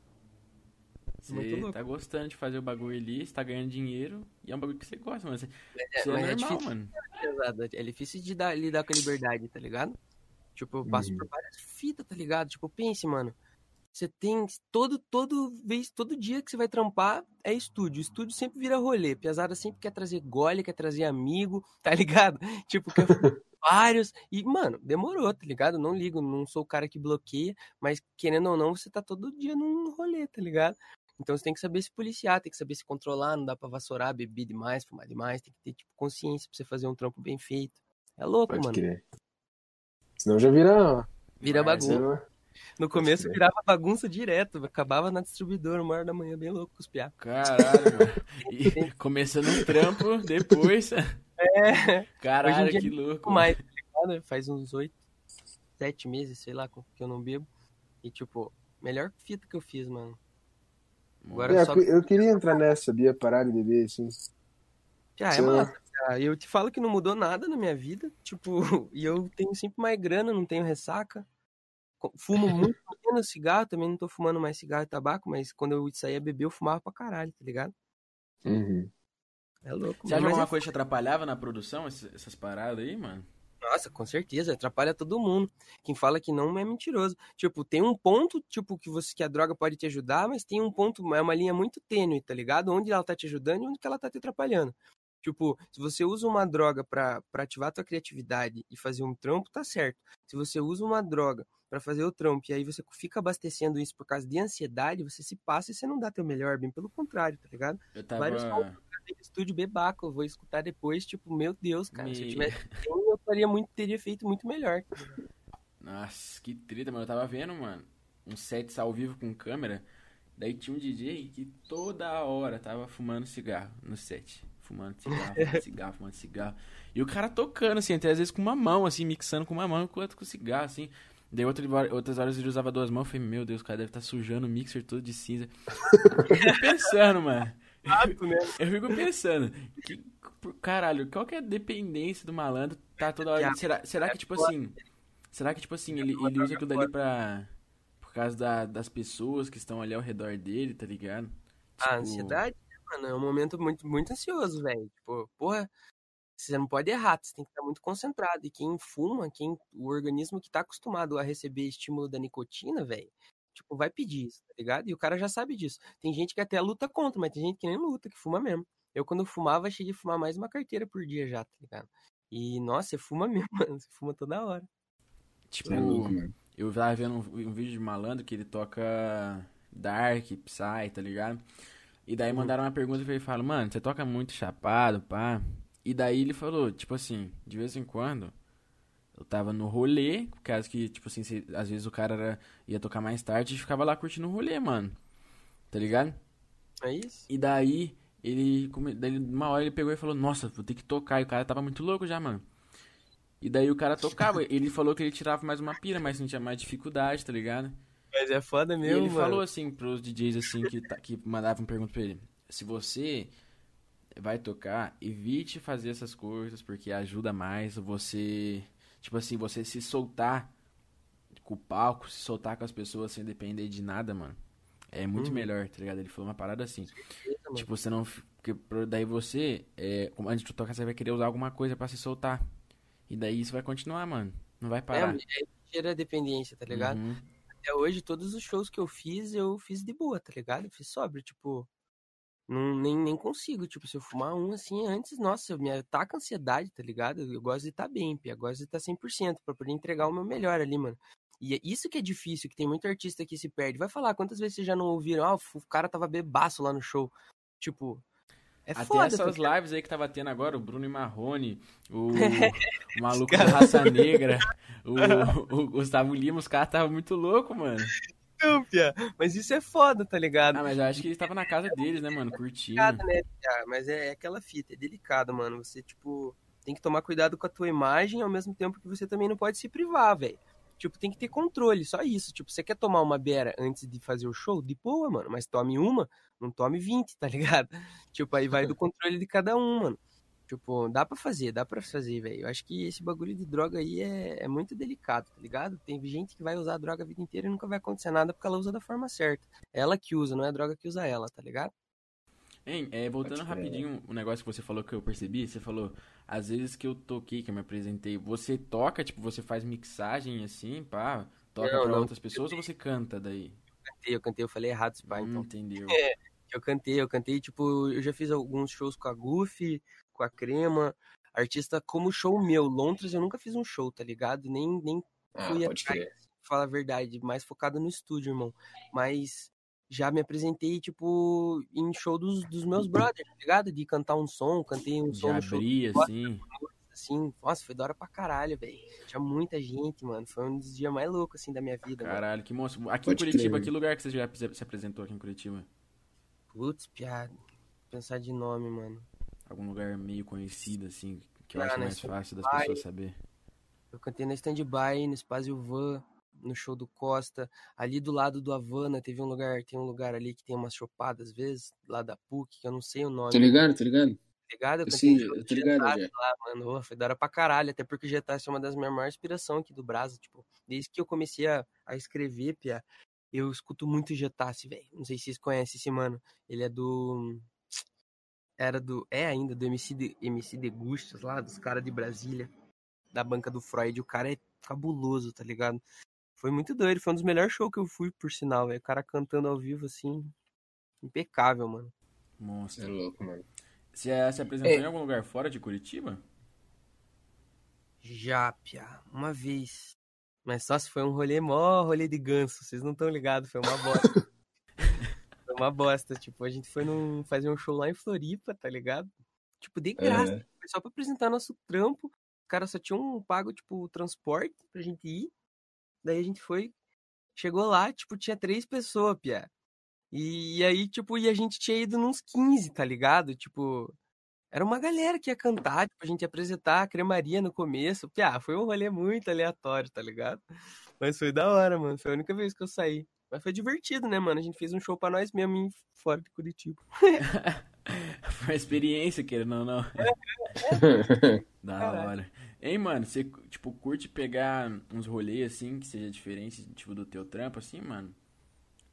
Você tá gostando de fazer o bagulho ali, você tá ganhando dinheiro e é um bagulho que você gosta, mano. Você, é, você é, é normal, difícil, mano. É difícil de dar, lidar com a liberdade, tá ligado? Tipo, eu passo uhum. por várias fitas, tá ligado? Tipo, pense, mano. Você tem todo, todo vez, todo dia que você vai trampar é estúdio. Estúdio sempre vira rolê. Piazada sempre quer trazer gole, quer trazer amigo, *laughs* tá ligado? Tipo, quer *laughs* vários. E, mano, demorou, tá ligado? Não ligo, não sou o cara que bloqueia, mas querendo ou não, você tá todo dia num rolê, tá ligado? Então você tem que saber se policiar, tem que saber se controlar, não dá pra vassourar, beber demais, fumar demais, tem que ter tipo, consciência pra você fazer um trampo bem feito. É louco, Pode mano. Crer. Senão já vira. Vira bagunça. No começo virava bagunça direto, acabava na distribuidora uma hora da manhã, bem louco com os piá. Caralho. *laughs* E começando um trampo, depois. *laughs* É. Caralho, que louco. Mais, tá Faz uns oito, sete meses, sei lá, que eu não bebo. E tipo, melhor fita que eu fiz, mano. Agora é, só... Eu queria entrar nessa, sabia? Parar de beber, assim. Já é massa. Eu te falo que não mudou nada na minha vida. Tipo, *laughs* e eu tenho sempre mais grana, não tenho ressaca. Fumo *laughs* muito menos cigarro, também não tô fumando mais cigarro e tabaco, mas quando eu saía beber, eu fumava pra caralho, tá ligado? Uhum. É louco. Você acha alguma é... coisa que atrapalhava na produção, essas paradas aí, mano? Nossa, com certeza, atrapalha todo mundo. Quem fala que não é mentiroso. Tipo, tem um ponto, tipo, que você que a droga pode te ajudar, mas tem um ponto, é uma linha muito tênue, tá ligado? Onde ela tá te ajudando e onde que ela tá te atrapalhando. Tipo, se você usa uma droga para ativar tua criatividade e fazer um trampo, tá certo. Se você usa uma droga para fazer o trampo e aí você fica abastecendo isso por causa de ansiedade, você se passa e você não dá teu melhor, bem pelo contrário, tá ligado? Eu tava... Vários estúdio bebaco, eu vou escutar depois, tipo, meu Deus, cara, Me... se eu tivesse eu faria muito, teria feito muito melhor. Nossa, que treta, mano. Eu tava vendo, mano, um set ao vivo com câmera, daí tinha um DJ que toda hora tava fumando cigarro no set. Fumando cigarro, fumando *laughs* cigarro, fumando cigarro. E o cara tocando, assim, até às vezes com uma mão, assim, mixando com uma mão enquanto com cigarro, assim. Daí outra, outras horas ele usava duas mãos. Eu falei, meu Deus, o cara deve estar tá sujando o mixer todo de cinza. Eu pensando, mano. Né? Eu fico pensando, que, caralho, qual que é a dependência do malandro? Tá toda hora. Será, será que, tipo assim. Será que, tipo assim, ele, ele usa aquilo dali pra. Por causa da, das pessoas que estão ali ao redor dele, tá ligado? Tipo... A ansiedade, mano, é um momento muito, muito ansioso, velho. Tipo, porra, você não pode errar, você tem que estar muito concentrado. E quem fuma, quem o organismo que tá acostumado a receber estímulo da nicotina, velho, tipo, vai pedir isso, tá ligado? E o cara já sabe disso. Tem gente que até luta contra, mas tem gente que nem luta, que fuma mesmo. Eu, quando fumava, cheguei a fumar mais uma carteira por dia já, tá ligado? E, nossa, você fuma *laughs* mesmo, mano. Você fuma toda hora. Tipo, é louco, eu tava vendo um, um, vídeo de malandro que ele toca Dark, Psy, tá ligado? E daí uhum. mandaram uma pergunta e ele fala, mano, você toca muito chapado, pá. E daí ele falou, tipo assim, de vez em quando, eu tava no rolê, por causa que, tipo assim, se, às vezes o cara era, ia tocar mais tarde e ficava lá curtindo o rolê, mano. Tá ligado? É isso? E daí, ele, daí, uma hora ele pegou e falou, nossa, vou ter que tocar. E o cara tava muito louco já, mano. E daí o cara tocava, *laughs* ele falou que ele tirava mais uma pira, mas sentia mais dificuldade, tá ligado? Mas é foda mesmo, e ele mano. falou assim pros DJs assim que, que mandavam pergunta pra ele. Se você vai tocar, evite fazer essas coisas, porque ajuda mais você Tipo assim, você se soltar com o palco, se soltar com as pessoas sem depender de nada, mano. É muito uhum. melhor, tá ligado? Ele falou uma parada assim. tipo, você não. Porque daí você, é, antes de tocar, você vai querer usar alguma coisa para se soltar. E daí isso vai continuar, mano. Não vai parar. É, gera dependência, tá ligado? Uhum. Até hoje, todos os shows que eu fiz, eu fiz de boa, tá ligado? Eu fiz sóbrio, tipo. Não, nem, nem consigo, tipo, se eu fumar um assim antes, nossa, me ataca a ansiedade, tá ligado? Eu gosto de estar tá bem, eu gosto de estar tá 100% pra poder entregar o meu melhor ali, mano. E é isso que é difícil, que tem muito artista que se perde. Vai falar, quantas vezes vocês já não ouviram, ah, o cara tava bebaço lá no show. Tipo, É Até foda, essas tá lives aí que tava tendo agora, o Bruno e Marrone, o, *laughs* o maluco da raça negra, *laughs* o, o Gustavo Lima, os caras estavam muito loucos, mano. Mas isso é foda, tá ligado? Ah, mas eu acho que eles estavam na casa deles, né, mano, curtindo. delicado, né? Pia? Mas é, é aquela fita, é delicado, mano. Você, tipo, tem que tomar cuidado com a tua imagem, ao mesmo tempo que você também não pode se privar, velho. Tipo, tem que ter controle, só isso. Tipo, você quer tomar uma beira antes de fazer o show? De boa, mano. Mas tome uma, não tome 20, tá ligado? *laughs* Tipo, aí vai do controle de cada um, mano. Tipo, dá pra fazer, dá pra fazer, velho. Eu acho que esse bagulho de droga aí é, é muito delicado, tá ligado? Tem gente que vai usar a droga a vida inteira e nunca vai acontecer nada porque ela usa da forma certa. Ela que usa, não é a droga que usa ela, tá ligado? Hein, é, voltando rapidinho, o negócio que você falou que eu percebi, você falou, às vezes que eu toquei, que eu me apresentei, você toca, tipo, você faz mixagem assim, pá, toca Não, pra não. outras pessoas ou você canta daí? Cantei, eu cantei, eu falei errado, esse pai, Hum, então. entendeu. *laughs* Eu cantei, eu cantei, tipo, eu já fiz alguns shows com a Goofy, com a Crema, artista como show meu. Lontras eu nunca fiz um show, tá ligado? Nem, nem Ah, fui pode atrás, fala a verdade, mais focado no estúdio, irmão. Mas já me apresentei, tipo, em show dos, dos meus brothers, tá ligado? De cantar um som, cantei um De som no show assim. assim. Nossa, foi da hora pra caralho, velho. Tinha muita gente, mano. Foi um dos dias mais loucos, assim, da minha vida, mano. Caralho, que monstro. Aqui Pode em Curitiba, crer. que lugar que você já se apresentou aqui em Curitiba? Putz, piada. Pensar de nome, mano. Algum lugar meio conhecido, assim, que eu Ah, acho né, mais fácil das pessoas saber. Eu cantei na Stand-By, no Espaço Van, no show do Costa. Ali do lado do Havana teve um lugar, tem um lugar ali que tem umas chopadas às vezes, lá da PUC, que eu não sei o nome. Tô ligado, tô ligado? tá ligado? Eu Sim, eu tô ligado Getafe lá, mano. Foi da hora pra caralho, até porque o Getafe é uma das minhas maiores inspirações aqui do Brasa, tipo, desde que eu comecei a, a escrever, Pia, eu escuto muito Getafe, velho. Não sei se vocês conhecem esse mano. Ele é do era do é ainda do MC de, MC Degustas lá, dos caras de Brasília, da banca do Freud. O cara é cabuloso, tá ligado? Foi muito doido, foi um dos melhores shows que eu fui, por sinal, velho. O cara cantando ao vivo assim, impecável, mano. É Monstro. louco, mano. Você se apresentou É. em algum lugar fora de Curitiba? Já, Pia, uma vez. Mas só se foi um rolê mó rolê de ganso, vocês não estão ligados, foi uma bosta. *laughs* uma bosta, tipo, a gente foi num, fazer um show lá em Floripa, tá ligado? Tipo, de graça, É. só pra apresentar nosso trampo. Os caras só tinham pago, tipo, o transporte pra gente ir. Daí a gente foi, chegou lá, tipo, tinha três pessoas, Pia. E, aí, tipo, e a gente tinha ido nos 15, tá ligado? Tipo, era uma galera que ia cantar, tipo, a gente ia apresentar a cremaria no começo. Piá, foi um rolê muito aleatório, tá ligado? Mas foi da hora, mano. Foi a única vez que eu saí. Mas foi divertido, né, mano? A gente fez um show pra nós mesmo em fora de Curitiba. *laughs* Foi uma experiência, querendo ou não. *laughs* Da Caralho. hora. Hein, mano, você, tipo, curte pegar uns rolês, assim, que seja diferente, tipo, do teu trampo, assim, mano?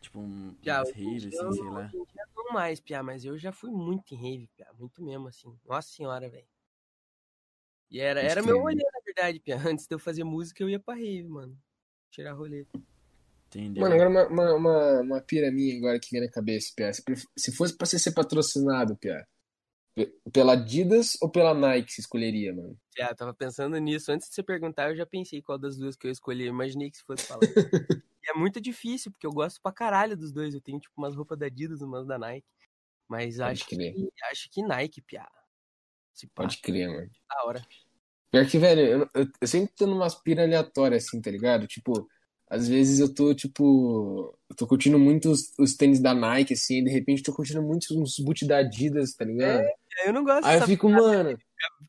Tipo, um, Piá, umas raves, assim, eu- sei lá. dia não mais, Piá, mas eu já fui muito em rave, Piá. Muito mesmo, assim. Nossa senhora, velho. E era, era meu rolê, na verdade, Piá. Antes de eu fazer música, eu ia pra rave, mano. Tirar rolê. Entendeu? Mano, agora uma, uma, uma, uma pira minha agora que vem na cabeça, Pia. Se, fosse pra você ser patrocinado, Pia, pe- pela Adidas ou pela Nike você escolheria, mano? Já, eu tava pensando nisso. Antes de você perguntar, eu já pensei qual das duas que eu escolhi. Eu imaginei que se fosse falar. *laughs* e é muito difícil, porque eu gosto pra caralho dos dois. Eu tenho, tipo, umas roupas da Adidas, umas da Nike. Mas Pode acho crer. que, acho que Nike, piá. Pode crer, mano. da hora. Pior que, velho, eu, eu, eu sempre tô numas pira aleatórias, assim, tá ligado? Tipo, às vezes eu tô, tipo, eu tô curtindo muito os, os tênis da Nike, assim, e de repente tô curtindo muito uns boot da Adidas, tá ligado? Eu não gosto Aí eu fico, mano,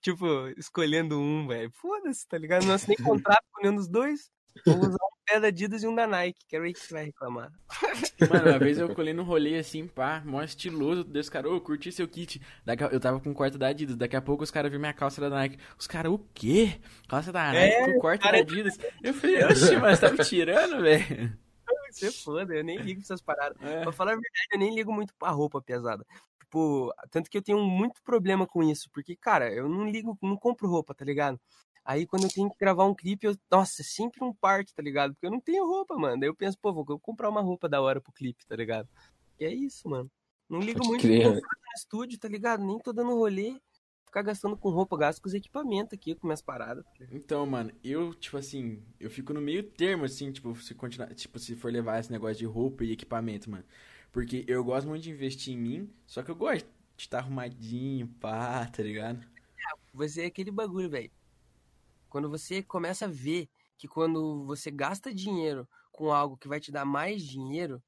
tipo, escolhendo um, velho. Foda-se, tá ligado? Não assinei contrato com nenhum dos dois. Vou usar um pé da Adidas e um da Nike. Quero ver que você vai reclamar. *laughs* Mano, uma vez eu colei num rolê assim, pá, mó estiloso, Deus, cara, ô, curti seu kit. Daqui a- eu tava com corte da Adidas, daqui a pouco os caras viram minha calça da Nike. Os caras, o quê? Calça da Nike É, com corte cara- da Adidas. Eu falei, oxe, mas tá me tirando, velho. *laughs* Você é foda, eu nem ligo pra essas paradas. É. Pra falar a verdade, eu nem ligo muito pra roupa pesada. Tipo, tanto que eu tenho muito problema com isso, porque, cara, eu não ligo, não compro roupa, tá ligado? Aí quando eu tenho que gravar um clipe, eu, nossa, é sempre um parque, tá ligado? Porque eu não tenho roupa, mano. Daí eu penso, pô, vou comprar uma roupa da hora pro clipe, tá ligado? E é isso, mano. Não ligo Pode muito crer. no estúdio, tá ligado? Nem tô dando rolê, ficar gastando com roupa, gasto com os equipamentos aqui, com minhas paradas. tá? Então, mano, eu, tipo assim, eu fico no meio termo, assim, tipo, se continuar, tipo, se for levar esse negócio de roupa e equipamento, mano. Porque eu gosto muito de investir em mim, só que eu gosto, de tá arrumadinho, pá, tá ligado? Você é aquele bagulho, velho. Quando você começa a ver que quando você gasta dinheiro com algo que vai te dar mais dinheiro,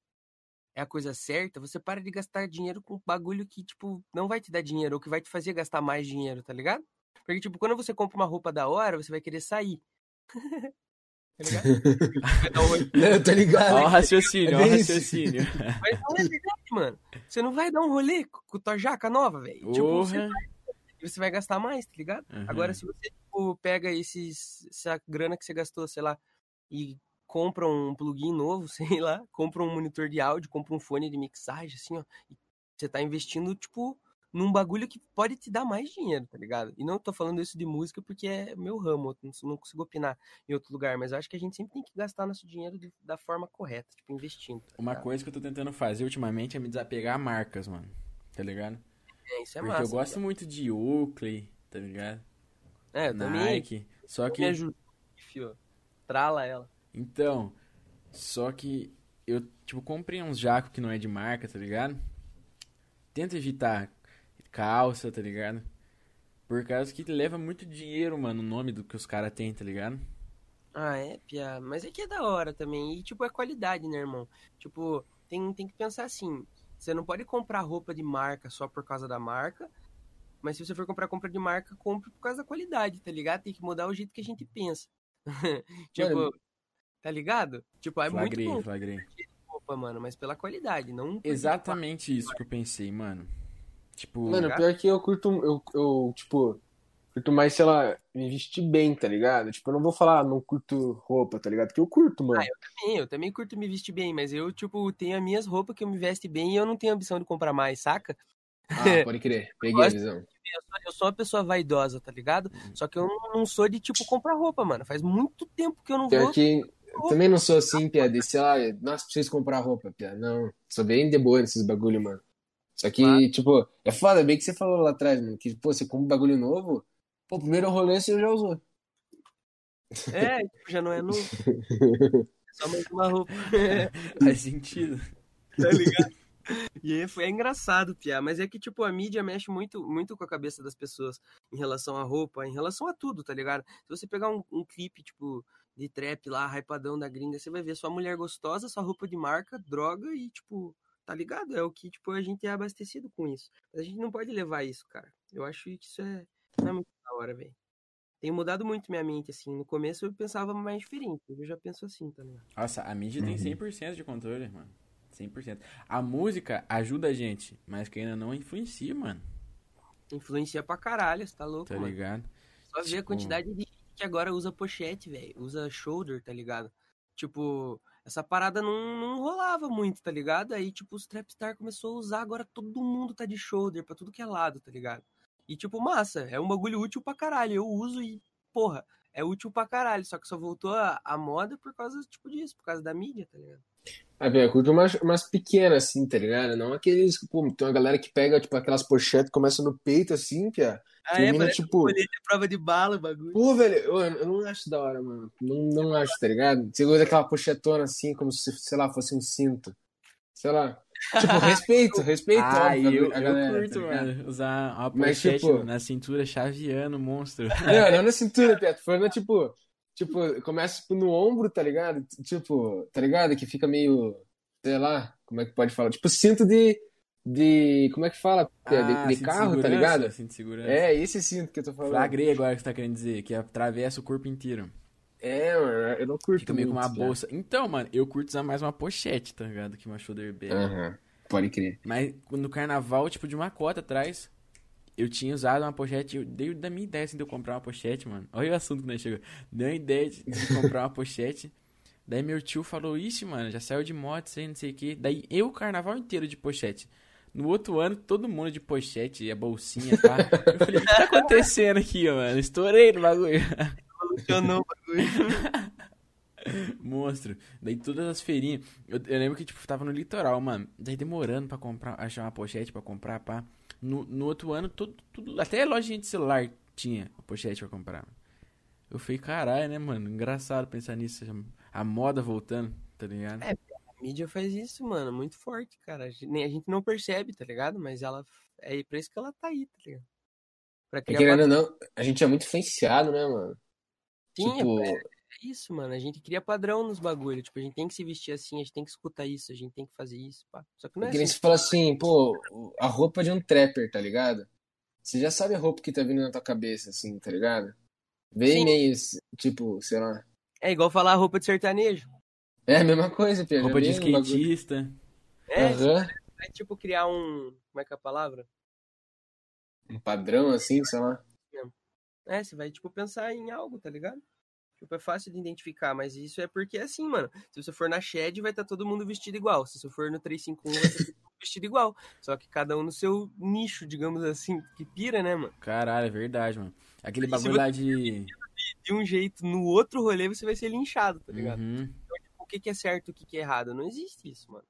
é a coisa certa, você para de gastar dinheiro com bagulho que, tipo, não vai te dar dinheiro, ou que vai te fazer gastar mais dinheiro, tá ligado? Porque, tipo, quando você compra uma roupa da hora, você vai querer sair. *laughs* tá ligado? Vai dar um rolê. Não, tá ligado? Ó o raciocínio, ó o É isso. raciocínio. *laughs* Mas não é verdade, mano. Você não vai dar um rolê com tua jaca nova, velho. Tipo, você, Porra. você vai gastar mais, tá ligado? Uhum. Agora, se você tipo, pega esses, essa grana que você gastou, sei lá, e compra um plugin novo, *laughs* sei lá, compra um monitor de áudio, compra um fone de mixagem, assim, ó, você tá investindo, tipo, num bagulho que pode te dar mais dinheiro, tá ligado? E não tô falando isso de música porque é meu ramo, eu não, consigo opinar em outro lugar, mas eu acho que a gente sempre tem que gastar nosso dinheiro de- da forma correta, tipo, investindo. tá Uma coisa que eu tô tentando fazer ultimamente é me desapegar a marcas, mano. Tá ligado? É, isso é Porque massa. eu gosto muito de Oakley, tá ligado? É, também. Nike. Só Me que. ajuda, fio. Trala ela. Então, só que eu, tipo, comprei uns jacos que não é de marca, tá ligado? Tento evitar calça, tá ligado? Por causa que leva muito dinheiro, mano, o nome do que os caras têm, tá ligado? Ah, é, Pia. Mas é que é da hora também. E, tipo, é qualidade, né, irmão? Tipo, tem, tem que pensar assim. Você não pode comprar roupa de marca só por causa da marca. Mas se você for comprar compra de marca, compre por causa da qualidade, tá ligado? Tem que mudar o jeito que a gente pensa. *laughs* tipo, Mano. tá ligado? Tipo, é flagrei, muito bom flagrei. roupa, mano, mas pela qualidade, não Exatamente isso que eu pensei, mano. Tipo, Mano, pior que eu curto, eu, eu, tipo, curto mais, sei lá, me vestir bem, tá ligado? Tipo, eu não vou falar, não curto roupa, tá ligado? Porque eu curto, mano. Ah, eu também, eu também curto me vestir bem, mas eu, tipo, tenho as minhas roupas que eu me veste bem e eu não tenho ambição de comprar mais, saca? Ah, *laughs* pode crer. Peguei a visão. Eu sou, uma pessoa vaidosa, tá ligado? Só que eu não, não sou de, tipo, comprar roupa, mano. Faz muito tempo que eu não Pior vou. que eu também não sou assim, Pia, de, sei lá, nossa, preciso comprar roupa, Pia. Não, sou bem de boa nesses bagulho, mano. Só que, Claro. tipo, é foda, bem que você falou lá atrás, mano, que, pô, você compra um bagulho novo, pô, o primeiro rolê você já usou. É, tipo, já não é novo. É *laughs* só mais uma roupa. *laughs* faz sentido. tá ligado? *laughs* E aí foi é engraçado, Pia. Mas é que, tipo, a mídia mexe muito, muito com a cabeça das pessoas em relação à roupa, em relação a tudo, tá ligado? Se você pegar um, um clipe, tipo, de trap lá, hypadão da gringa, você vai ver sua mulher gostosa, sua roupa de marca, droga e, tipo, tá ligado? É o que, tipo, a gente é abastecido com isso. Mas a gente não pode levar isso, cara. Eu acho que isso é, não é muito da hora, velho. Tem mudado muito minha mente, assim. No começo eu pensava mais diferente. Eu já penso assim, tá ligado? Nossa, a mídia tem 100% de controle, mano. 100%. A música ajuda a gente, mas que ainda não influencia, mano. Influencia pra caralho, você tá louco, Tá mano. ligado? Só ver a Tipo- quantidade de gente que agora usa pochete, velho. Usa shoulder, tá ligado? Tipo, essa parada não, não rolava muito, tá ligado? Aí, tipo, os Trapstar começou a usar, agora todo mundo tá de shoulder pra tudo que é lado, tá ligado? E, tipo, massa, é um bagulho útil pra caralho. Eu uso e, porra, é útil pra caralho. Só que só voltou a, a moda por causa, tipo, disso, por causa da mídia, tá ligado? Ah, velho, eu curto umas, umas pequenas, assim, tá ligado? Não aqueles, pô, tem uma galera que pega, tipo, aquelas pochetes, começa no peito, assim, Pia. Termina, parece tipo, colete à prova de bala o bagulho. Pô, velho, eu, eu não acho da hora, mano. Não, não acho, tá ligado? Você usa aquela pochetona assim, como se, sei lá, fosse um cinto. Sei lá. Tipo, *laughs* respeito, respeito, Ah, óbvio, eu, a eu galera. curto, tá mano. Usar uma Mas, pochete tipo- na cintura chaveando, monstro. Não, não na *laughs* cintura, Piato. Falando, tipo, tipo, começa tipo, no ombro, tá ligado? Tipo, tá ligado? Que fica meio, sei lá, como é que pode falar? Tipo, cinto de, de, como é que fala? De- Ah, de, cinto carro, tá ligado? Cinto de segurança. É, esse cinto que eu tô falando. Flagrei agora que você tá querendo dizer, que atravessa o corpo inteiro. É, mano, eu não curto Fica meio com muito, uma Pia. bolsa. Então, mano, eu curto usar mais uma pochete, tá ligado? Que uma shoulder bag. Aham, pode crer. Mas no carnaval, tipo, de uma cota atrás, eu tinha usado uma pochete. Eu dei da minha ideia assim, de eu comprar uma pochete, mano. Olha o assunto que nós chegou. Deu a ideia de, de *laughs* comprar uma pochete. Daí meu tio falou, ixi, mano, já saiu de moto, isso aí, não sei o que. Daí eu o carnaval inteiro de pochete. No outro ano, todo mundo de pochete, e a bolsinha, tá? Eu falei, o que tá acontecendo aqui, mano? Estourei no bagulho. Funcionou o bagulho. *laughs* Monstro. Daí todas as feirinhas. Eu, eu lembro que, tipo, tava no litoral, mano. Daí demorando pra comprar, achar uma pochete pra comprar, pá. No, no outro ano, todo, tudo, até lojinha de celular tinha a pochete pra comprar. Eu falei, caralho, né, mano? Engraçado pensar nisso. A moda voltando, tá ligado? É. A mídia faz isso, mano, muito forte, cara. A gente, nem- a gente não percebe, tá ligado? Mas ela É pra isso que ela tá aí, tá ligado? Pra É criar ou não, a gente é muito influenciado, né, mano? Sim, tipo, é, é isso, mano. A gente cria padrão nos bagulhos. Tipo, a gente tem que se vestir assim, a gente tem que escutar isso, a gente tem que fazer isso, pá. Só que não é é que nem assim. você fala assim, pô, a roupa de um trapper, tá ligado? Você já sabe a roupa que tá vindo na tua cabeça, assim, tá ligado? Vem meio, tipo, sei lá. É igual falar roupa de sertanejo. É a mesma coisa, Pia. já Roupa de skatista. É, Aham. é tipo criar um. Como é que é a palavra? Um padrão, assim, sei lá. É, você vai, tipo, pensar em algo, tá ligado? Tipo, é fácil de identificar, mas isso é porque é assim, mano. Se você for na Shed, vai estar todo mundo vestido igual. Se você for no 351, vai estar todo mundo *laughs* vestido igual. Só que cada um no seu nicho, digamos assim, que pira, né, mano? Caralho, é verdade, mano. Aquele E bagulho lá de. De um jeito, no outro rolê, você vai ser linchado, tá ligado? Uhum. O que, é certo e o que, é errado? Não existe isso, mano.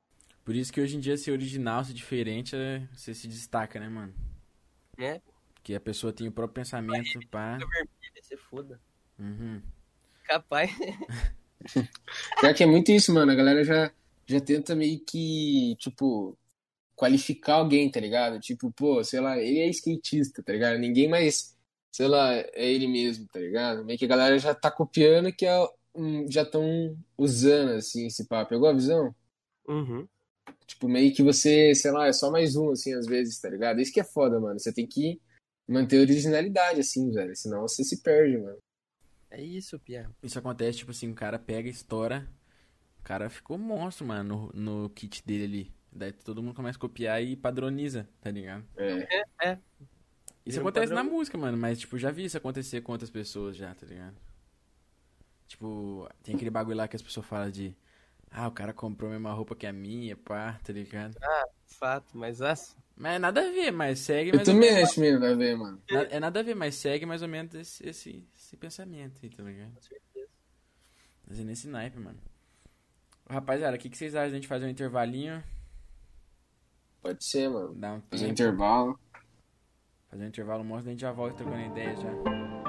Por isso que hoje em dia ser original, ser diferente, é- você se destaca, né, mano? Né? Que a pessoa tem o próprio pensamento, pá. Vermelho, você foda. Uhum. Capaz. *laughs* Pior que é muito isso, mano. A galera já, já tenta meio que, tipo, qualificar alguém, tá ligado? Tipo, pô, sei lá, ele é skatista, tá ligado? Ninguém mais, sei lá, é ele mesmo, tá ligado? Meio que a galera já tá copiando que é, já estão usando, assim, esse papo. Pegou a visão? Uhum. Tipo, meio que você, sei lá, é só mais um, assim, às vezes, tá ligado? Isso que é foda, mano. Você tem que manter a originalidade, assim, velho. Senão você se perde, mano. É isso, Pia. Isso acontece, tipo assim, o cara pega, estoura. O cara ficou monstro, mano, no, no kit dele ali. Daí todo mundo começa a copiar e padroniza, tá ligado? É. É. Isso Vira um acontece padrão. na música, mano, mas, tipo, já vi isso acontecer com outras pessoas já, tá ligado? Tipo, tem aquele bagulho lá que as pessoas falam de. Ah, o cara comprou a mesma roupa que a minha, pá, tá ligado? Fato, mas assim. Mas é nada a ver, mas segue Eu mais ou também menos. acho meio nada a ver, mano. Na- É nada a ver, mas segue mais ou menos esse, esse, esse pensamento aí, tá ligado? Com certeza. Mas é nesse naipe, mano. Rapaziada, o que, que vocês acham de a gente fazer um intervalinho? Pode ser, mano. Dar um Fazer um intervalo. fazer um intervalo monstro, a gente já volta trocando ideia já.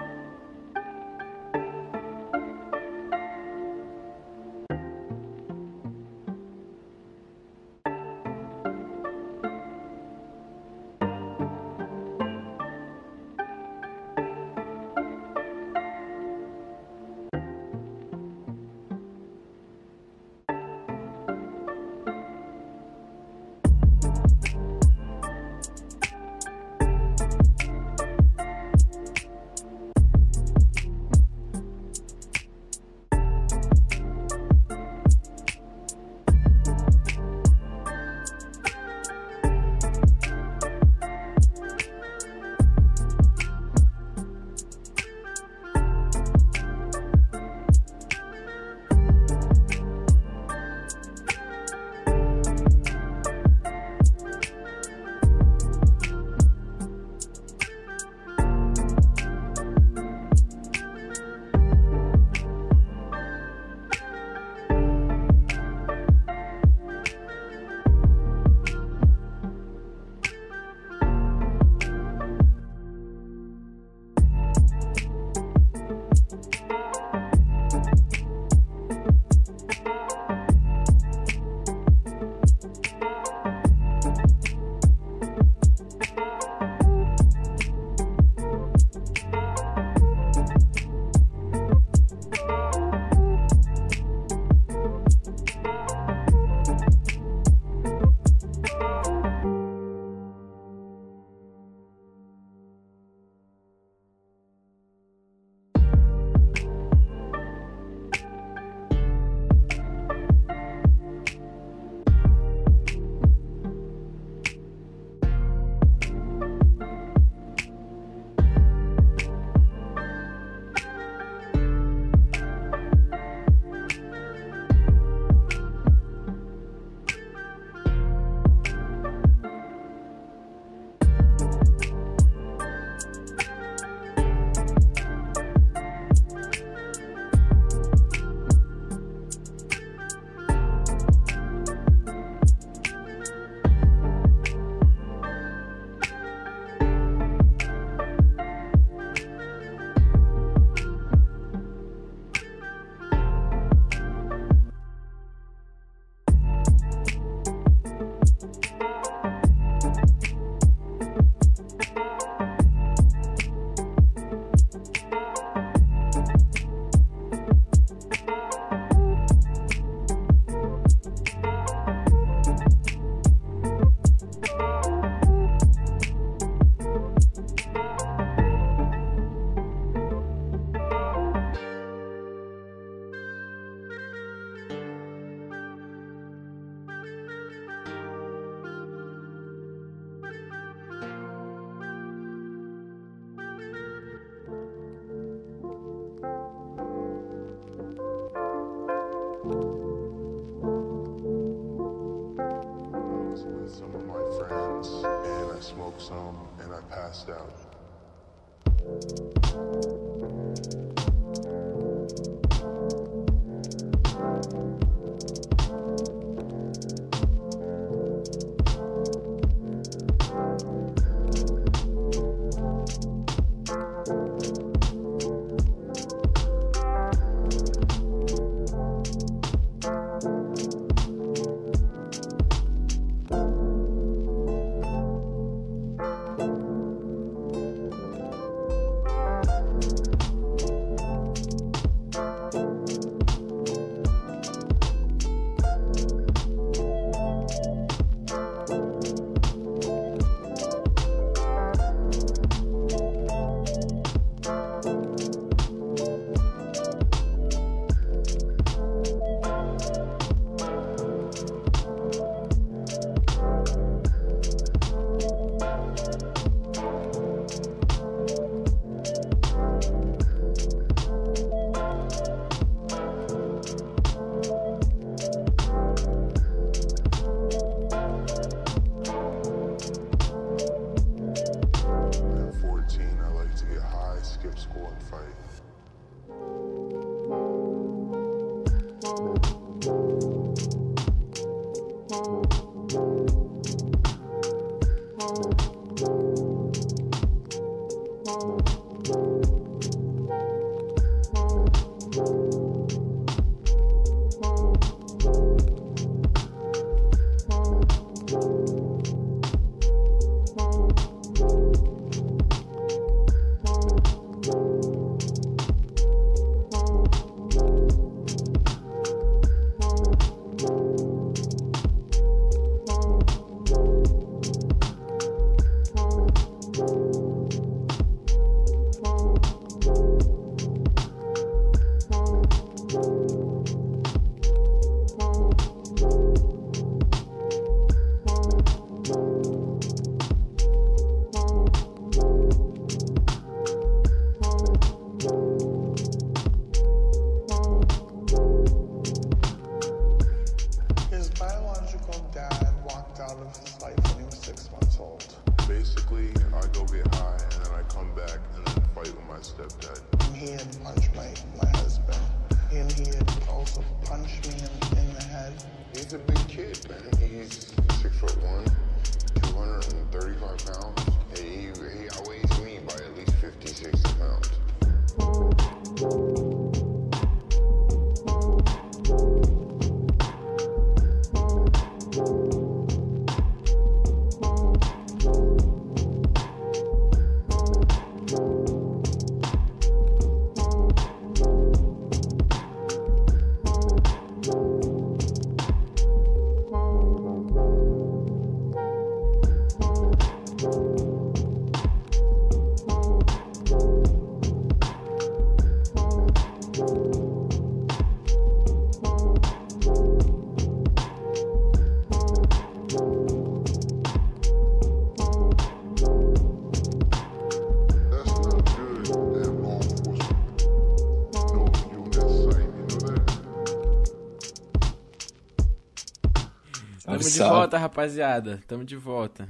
Volta, rapaziada. Tamo de volta.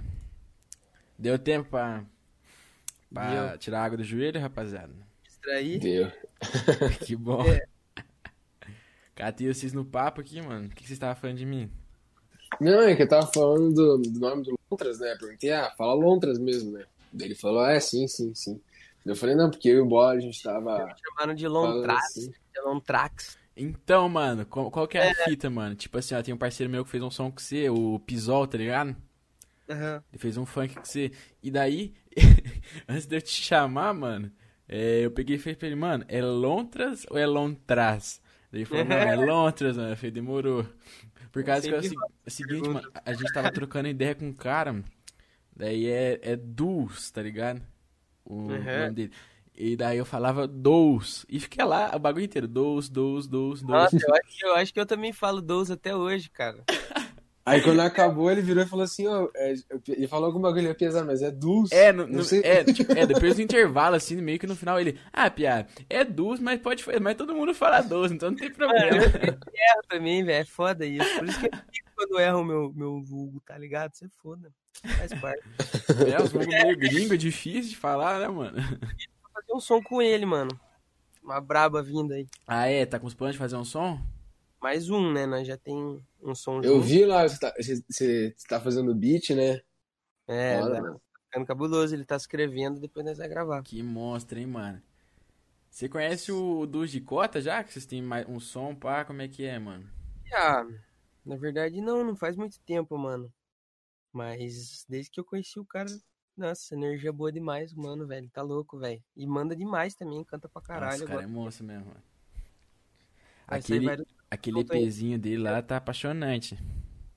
Deu tempo pra, pra Deu. tirar a água do joelho, rapaziada? Distrair. Deu. *laughs* Que bom. É. Catei vocês no papo aqui, mano. O que que vocês estavam falando de mim? Não, é que eu tava falando do, do nome do Lontras, né? Perguntei, ah, fala Lontras mesmo, né? Daí ele falou, é, sim, sim, sim. Eu falei, não, porque eu e o Bola, a gente tava Chamaram de Lontrax. assim. De Lontrax. Então, mano, qual, qual que é a fita, mano? Tipo assim, ó, tem um parceiro meu que fez um som com você, o Pisol, tá ligado? Aham. Ele fez um funk com você. E daí, *laughs* antes de eu te chamar, mano, é, eu peguei e falei pra ele, mano, é Lontras ou é Lontras? Daí ele falou, não, é *laughs* Lontras, mano. Eu falei, demorou. Por causa que é o, se- o seguinte, pergunta. mano, a gente tava trocando ideia com um cara, daí é, é Dus, tá ligado? O Uhum. nome dele. E daí eu falava Dous. E fiquei lá o bagulho inteiro. Dous, Dous, Dous, Dous. Nossa, eu acho, que- eu acho que eu também falo 12 até hoje, cara. Aí quando acabou, ele virou e falou assim, ó, é, ele falou algum bagulho, ia pesar, mas é Dulce. É, no, Não no- sei. é, tipo, é, depois do intervalo, assim, meio que no final ele. Ah, Pia, é Dus, mas pode mas todo mundo fala Dus, então não tem Mano, problema. eu erro também, velho. É foda isso. Por isso que eu fico quando erro o meu, meu vulgo, tá ligado? Você é foda. Faz parte. É, os bagulho meio gringo, difícil de falar, né, mano? Fazer um som com ele, mano. Uma braba vindo aí. Ah, é? Tá com os planos de fazer um som? Mais um, né? Nós já tem um som Eu junto. vi lá, você tá, você- você tá fazendo beat, né? É, Foda, tá mano. ficando cabuloso. Ele tá escrevendo, depois nós vamos gravar. Que monstro, hein, mano? Você conhece o dos de cota já? Que vocês têm mais um som, pá? Como é que é, mano? Ah, na verdade não, não faz muito tempo, mano. Mas desde que eu conheci o cara, nossa, energia boa demais, mano, velho. Tá louco, velho. E manda demais também, canta pra caralho. Nossa, cara é agora. monstro mesmo, mano. Aquele, vários- aquele solta aí. EPzinho dele lá tá apaixonante.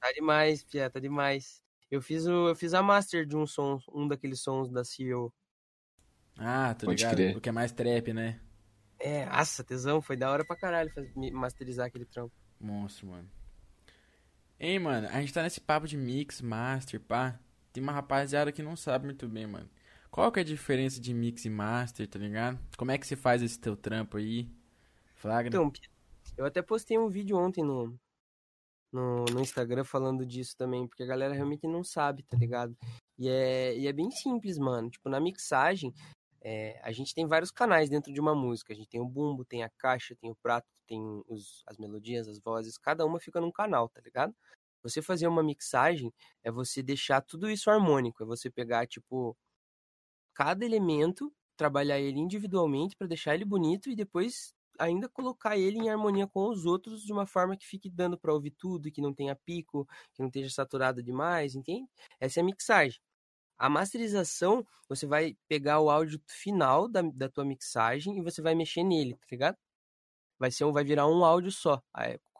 Tá demais, Pia, tá demais. Eu fiz, o, eu fiz a master de um som, um daqueles sons da CEO. Ah, tô Pode ligado. crer. O que é mais trap, né? É, nossa, tesão, foi da hora pra caralho masterizar aquele trampo. Monstro, mano. Hein, mano, a gente tá nesse papo de mix, master, pá. Tem uma rapaziada que não sabe muito bem, mano. Qual que é a diferença de mix e master, tá ligado? Como é que você faz esse teu trampo aí? Flagra? Então, eu até postei um vídeo ontem no, no, no Instagram falando disso também, porque a galera realmente não sabe, tá ligado? E é, e é bem simples, mano. Tipo, na mixagem, é, a gente tem vários canais dentro de uma música. A gente tem o bumbo, tem a caixa, tem o prato, tem os, as melodias, as vozes. Cada uma fica num canal, tá ligado? Você fazer uma mixagem é você deixar tudo isso harmônico. É você pegar, tipo, cada elemento, trabalhar ele individualmente para deixar ele bonito e depois ainda colocar ele em harmonia com os outros de uma forma que fique dando para ouvir tudo, que não tenha pico, que não esteja saturado demais, entende? Essa é a mixagem. A masterização, você vai pegar o áudio final da, da tua mixagem e você vai mexer nele, tá ligado? Vai, ser vai virar um áudio só.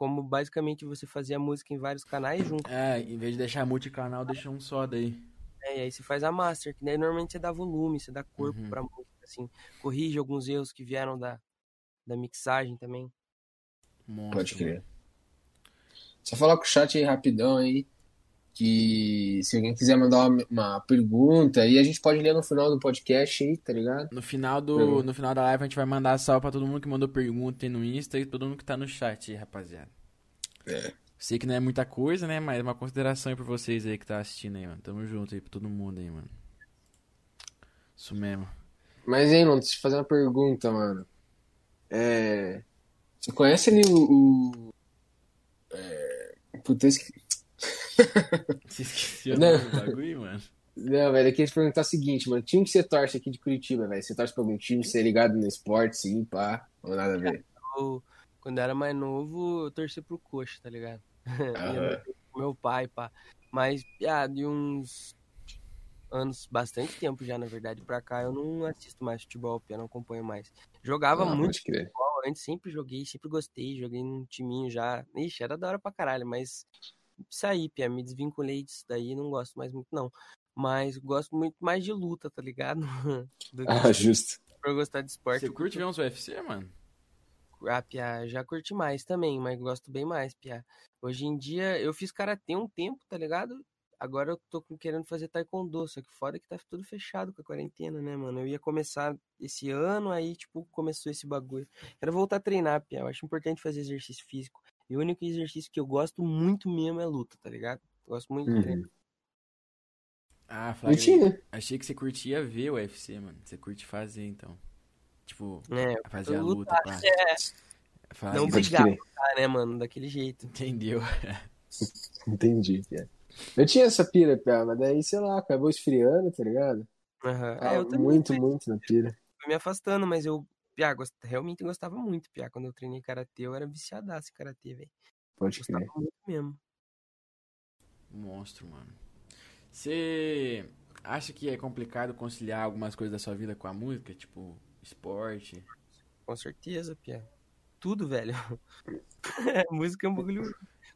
Como basicamente você fazer a música em vários canais junto. É, em vez de deixar multicanal, deixa um só daí. É, e aí você faz a master, que daí normalmente você dá volume, você dá corpo Uhum. pra música, assim. Corrige alguns erros que vieram da, da mixagem também. Monstro. Pode crer. Só falar com o chat aí rapidão aí. Que se alguém quiser mandar uma, uma pergunta aí, a gente pode ler no final do podcast aí, tá ligado? No final, do, Uhum. no final da live a gente vai mandar salve pra todo mundo que mandou pergunta aí no Insta e todo mundo que tá no chat aí, rapaziada. É. Sei que não é muita coisa, né? Mas uma consideração aí pra vocês aí que tá assistindo aí, mano. Tamo junto aí pra todo mundo aí, mano. Isso mesmo. Mas, hein, Lon, deixa eu te fazer uma pergunta, mano. É... Você conhece ali o. o... É... Puta, Você esqueceu o Não. nome do bagulho, mano? Não, velho, eu queria te perguntar o seguinte, mano. Time que você torce aqui de Curitiba, velho? Você torce pra algum time? Você é ligado no esporte, sim, pá? Ou nada a ver? Eu, quando eu era mais novo, eu torci pro coxa, tá ligado? *laughs* E meu pai, pá. Mas, ah, de uns anos, bastante tempo já, na verdade, pra cá, eu não assisto mais futebol, eu não acompanho mais. Jogava Ah, muito futebol antes, sempre joguei, sempre gostei, joguei num timinho já. Ixi, era da hora pra caralho, mas saí, pia, me desvinculei disso daí, não gosto mais muito, não. Mas gosto muito mais de luta, tá ligado? *laughs* Do que Ah, justo. pra eu gostar de esporte. Você curte ver uns UFC, mano? Ah, Pia, já curti mais também, mas gosto bem mais, Pia. Hoje em dia, eu fiz karatê um tempo, tá ligado? Agora eu tô querendo fazer taekwondo, só que foda que tá tudo fechado com a quarentena, né, mano? Eu ia começar esse ano, aí, tipo, começou esse bagulho. Quero voltar a treinar, Pia. Eu acho importante fazer exercício físico. E o único exercício que eu gosto muito mesmo é luta, tá ligado? Gosto muito de treinar. Uhum. Ah, Flávio, Mentira. achei que você curtia ver o UFC, mano. Você curte fazer, então. Tipo, É, fazer a luta, lutar, pá. é, Fazer- não brigar, tá, né, mano? Daquele jeito. Entendeu? *laughs* Entendi, Pia. Eu tinha essa pira, Pia, mas daí, sei lá, acabou esfriando, tá ligado? Aham. Ah, É, eu também muito, fui- muito na pira. fui me afastando, mas eu, Pia, gost- realmente gostava muito, Pia. Quando eu treinei karatê, eu era viciadaço em karatê, velho. Pode Gostava crer. muito mesmo. Monstro, mano. Você acha que é complicado conciliar algumas coisas da sua vida com a música? Tipo, esporte? Com certeza, Pia. Tudo, velho. *laughs* Música é um bagulho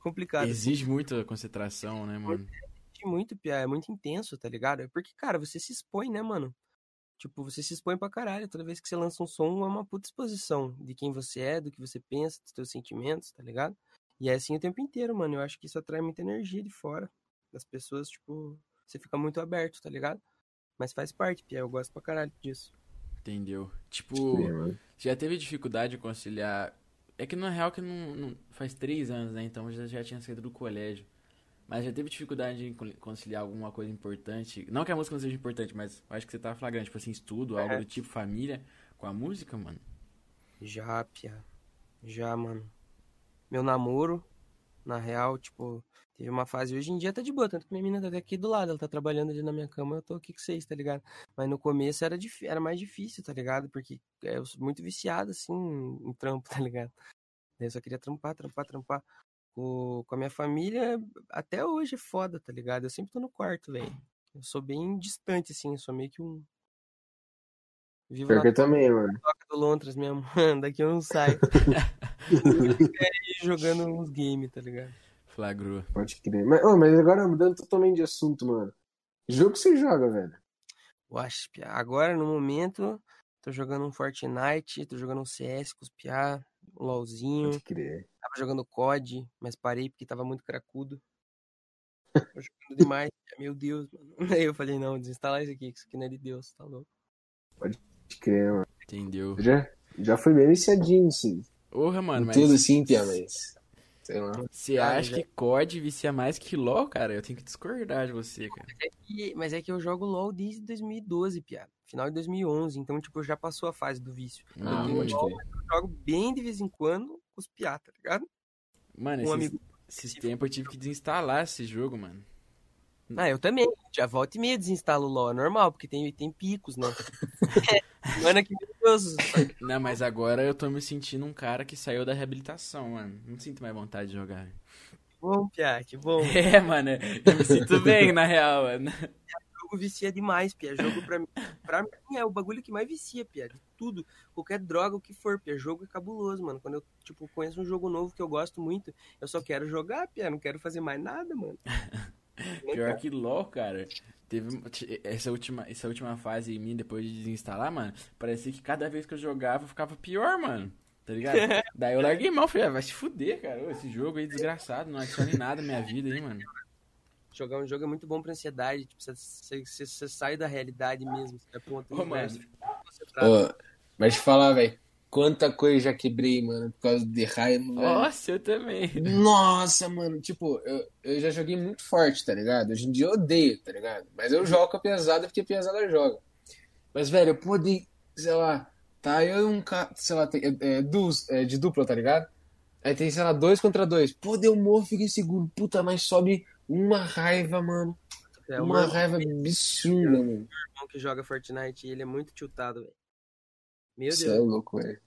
complicado. Exige muita concentração, né, mano? Exige muito, Pia. É muito intenso, tá ligado? Porque, cara, você se expõe, né, mano? Tipo, você se expõe pra caralho. Toda vez que você lança um som, é uma puta exposição de quem você é, do que você pensa, dos seus sentimentos, tá ligado? E é assim o tempo inteiro, mano. Eu acho que isso atrai muita energia de fora. Das pessoas, tipo, você fica muito aberto, tá ligado? Mas faz parte, Pia. Eu gosto pra caralho disso. Entendeu? Tipo, Sim, você já teve dificuldade de conciliar. É que na real que não, não- faz três anos, né? Então já, já tinha saído do colégio. Mas já teve dificuldade em con- conciliar alguma coisa importante? Não que a música não seja importante, mas acho que você tá flagrante, tipo assim, estudo, algo do tipo família, com a música, mano. Já, pia. Já, mano. Meu namoro, na real, tipo, teve uma fase. Hoje em dia tá de boa, tanto que minha menina tá aqui do lado, ela tá trabalhando ali na minha cama, eu tô aqui com vocês, tá ligado? Mas no começo era, dif- era mais difícil, tá ligado? Porque eu sou muito viciado, assim, em trampo, *laughs* tá ligado? Eu só queria trampar, trampar, trampar. O- com a minha família, até hoje é foda, tá ligado? Eu sempre tô no quarto, velho. Eu sou bem distante, assim, eu sou meio que um. Vivo Pior que eu também, mano. toca do Lontras mesmo. *laughs* Daqui eu não saio. *laughs* Fica aí jogando uns games, tá ligado? Flagrou. Pode crer. Mas, ô, mas agora mudando totalmente de assunto, mano. Que jogo que você joga, velho? Eu acho, pia. Agora, no momento, tô jogando um Fortnite, tô jogando um CS com os piá, um LOLzinho. Pode crer. Tava jogando COD, mas parei porque tava muito cracudo. Tô jogando demais, *laughs* meu Deus, mano. *laughs* Aí eu falei, não, desinstalar isso aqui, que isso aqui não é de Deus, tá louco. Pode crer, mano. Entendeu? Já, já foi bem viciadinho, assim. Porra, mano, Em mas tudo assim, Pia, mas. Sei lá. você Ah, acha já- que COD vicia mais que LoL, cara? Eu tenho que discordar de você, cara. E- mas é que eu jogo LOL desde 2012, piada. Final de 2011, então, tipo, já passou a fase do vício. Ah, pode crer. Eu jogo bem de vez em quando piá, tá ligado? Mano, Um esses, amigo esses tempos eu tive que desinstalar esse jogo, mano. Ah, eu também. Já volta e meia desinstalo o LoL, é normal, porque tem, tem picos, né? *laughs* Mano, que Deus. Não, mas agora eu tô me sentindo um cara que saiu da reabilitação, mano. Não sinto mais vontade de jogar. Que bom, Pia, que bom. *laughs* É, mano, eu me sinto bem, na real, mano. Jogo vicia demais, Pia. Jogo pra mim, pra mim é o bagulho que mais vicia, Pia. De tudo. Qualquer droga, o que for, Pia. Jogo é cabuloso, mano. Quando eu, tipo, conheço um jogo novo que eu gosto muito, eu só quero jogar, Pia. Não quero fazer mais nada, mano. *laughs* Pior que LoL, cara. Teve essa última, essa última fase em mim, depois de desinstalar, mano. Parecia que cada vez que eu jogava, eu ficava pior, mano. Tá ligado? *laughs* Daí eu larguei mão, falei, ah, vai se fuder, cara. Esse jogo aí desgraçado, não adiciona em nada na minha vida aí, mano. Jogar um jogo é muito bom pra ansiedade. Tipo, você, você, você- sai da realidade mesmo. Você é ponto Ô, mano. concentrado. Ô, mas te falar, velho. Quanta coisa já quebrei, mano, por causa de raiva, velho. Nossa, eu também. Nossa, mano, tipo, eu, eu já joguei muito forte, tá ligado? Hoje em dia eu odeio, tá ligado? Mas eu jogo com a pesada porque a pesada joga. Mas, velho, eu pude, sei lá, tá eu e um cara, sei lá, tem, é, é, dus- é, de dupla, tá ligado? Aí tem, sei lá, dois contra dois. Pô, deu morro, fiquei seguro. Puta, mas sobe uma raiva, mano. É, uma meu raiva absurda, mano. irmão que joga Fortnite, ele é muito tiltado, velho. Meu Você é Deus. louco, velho.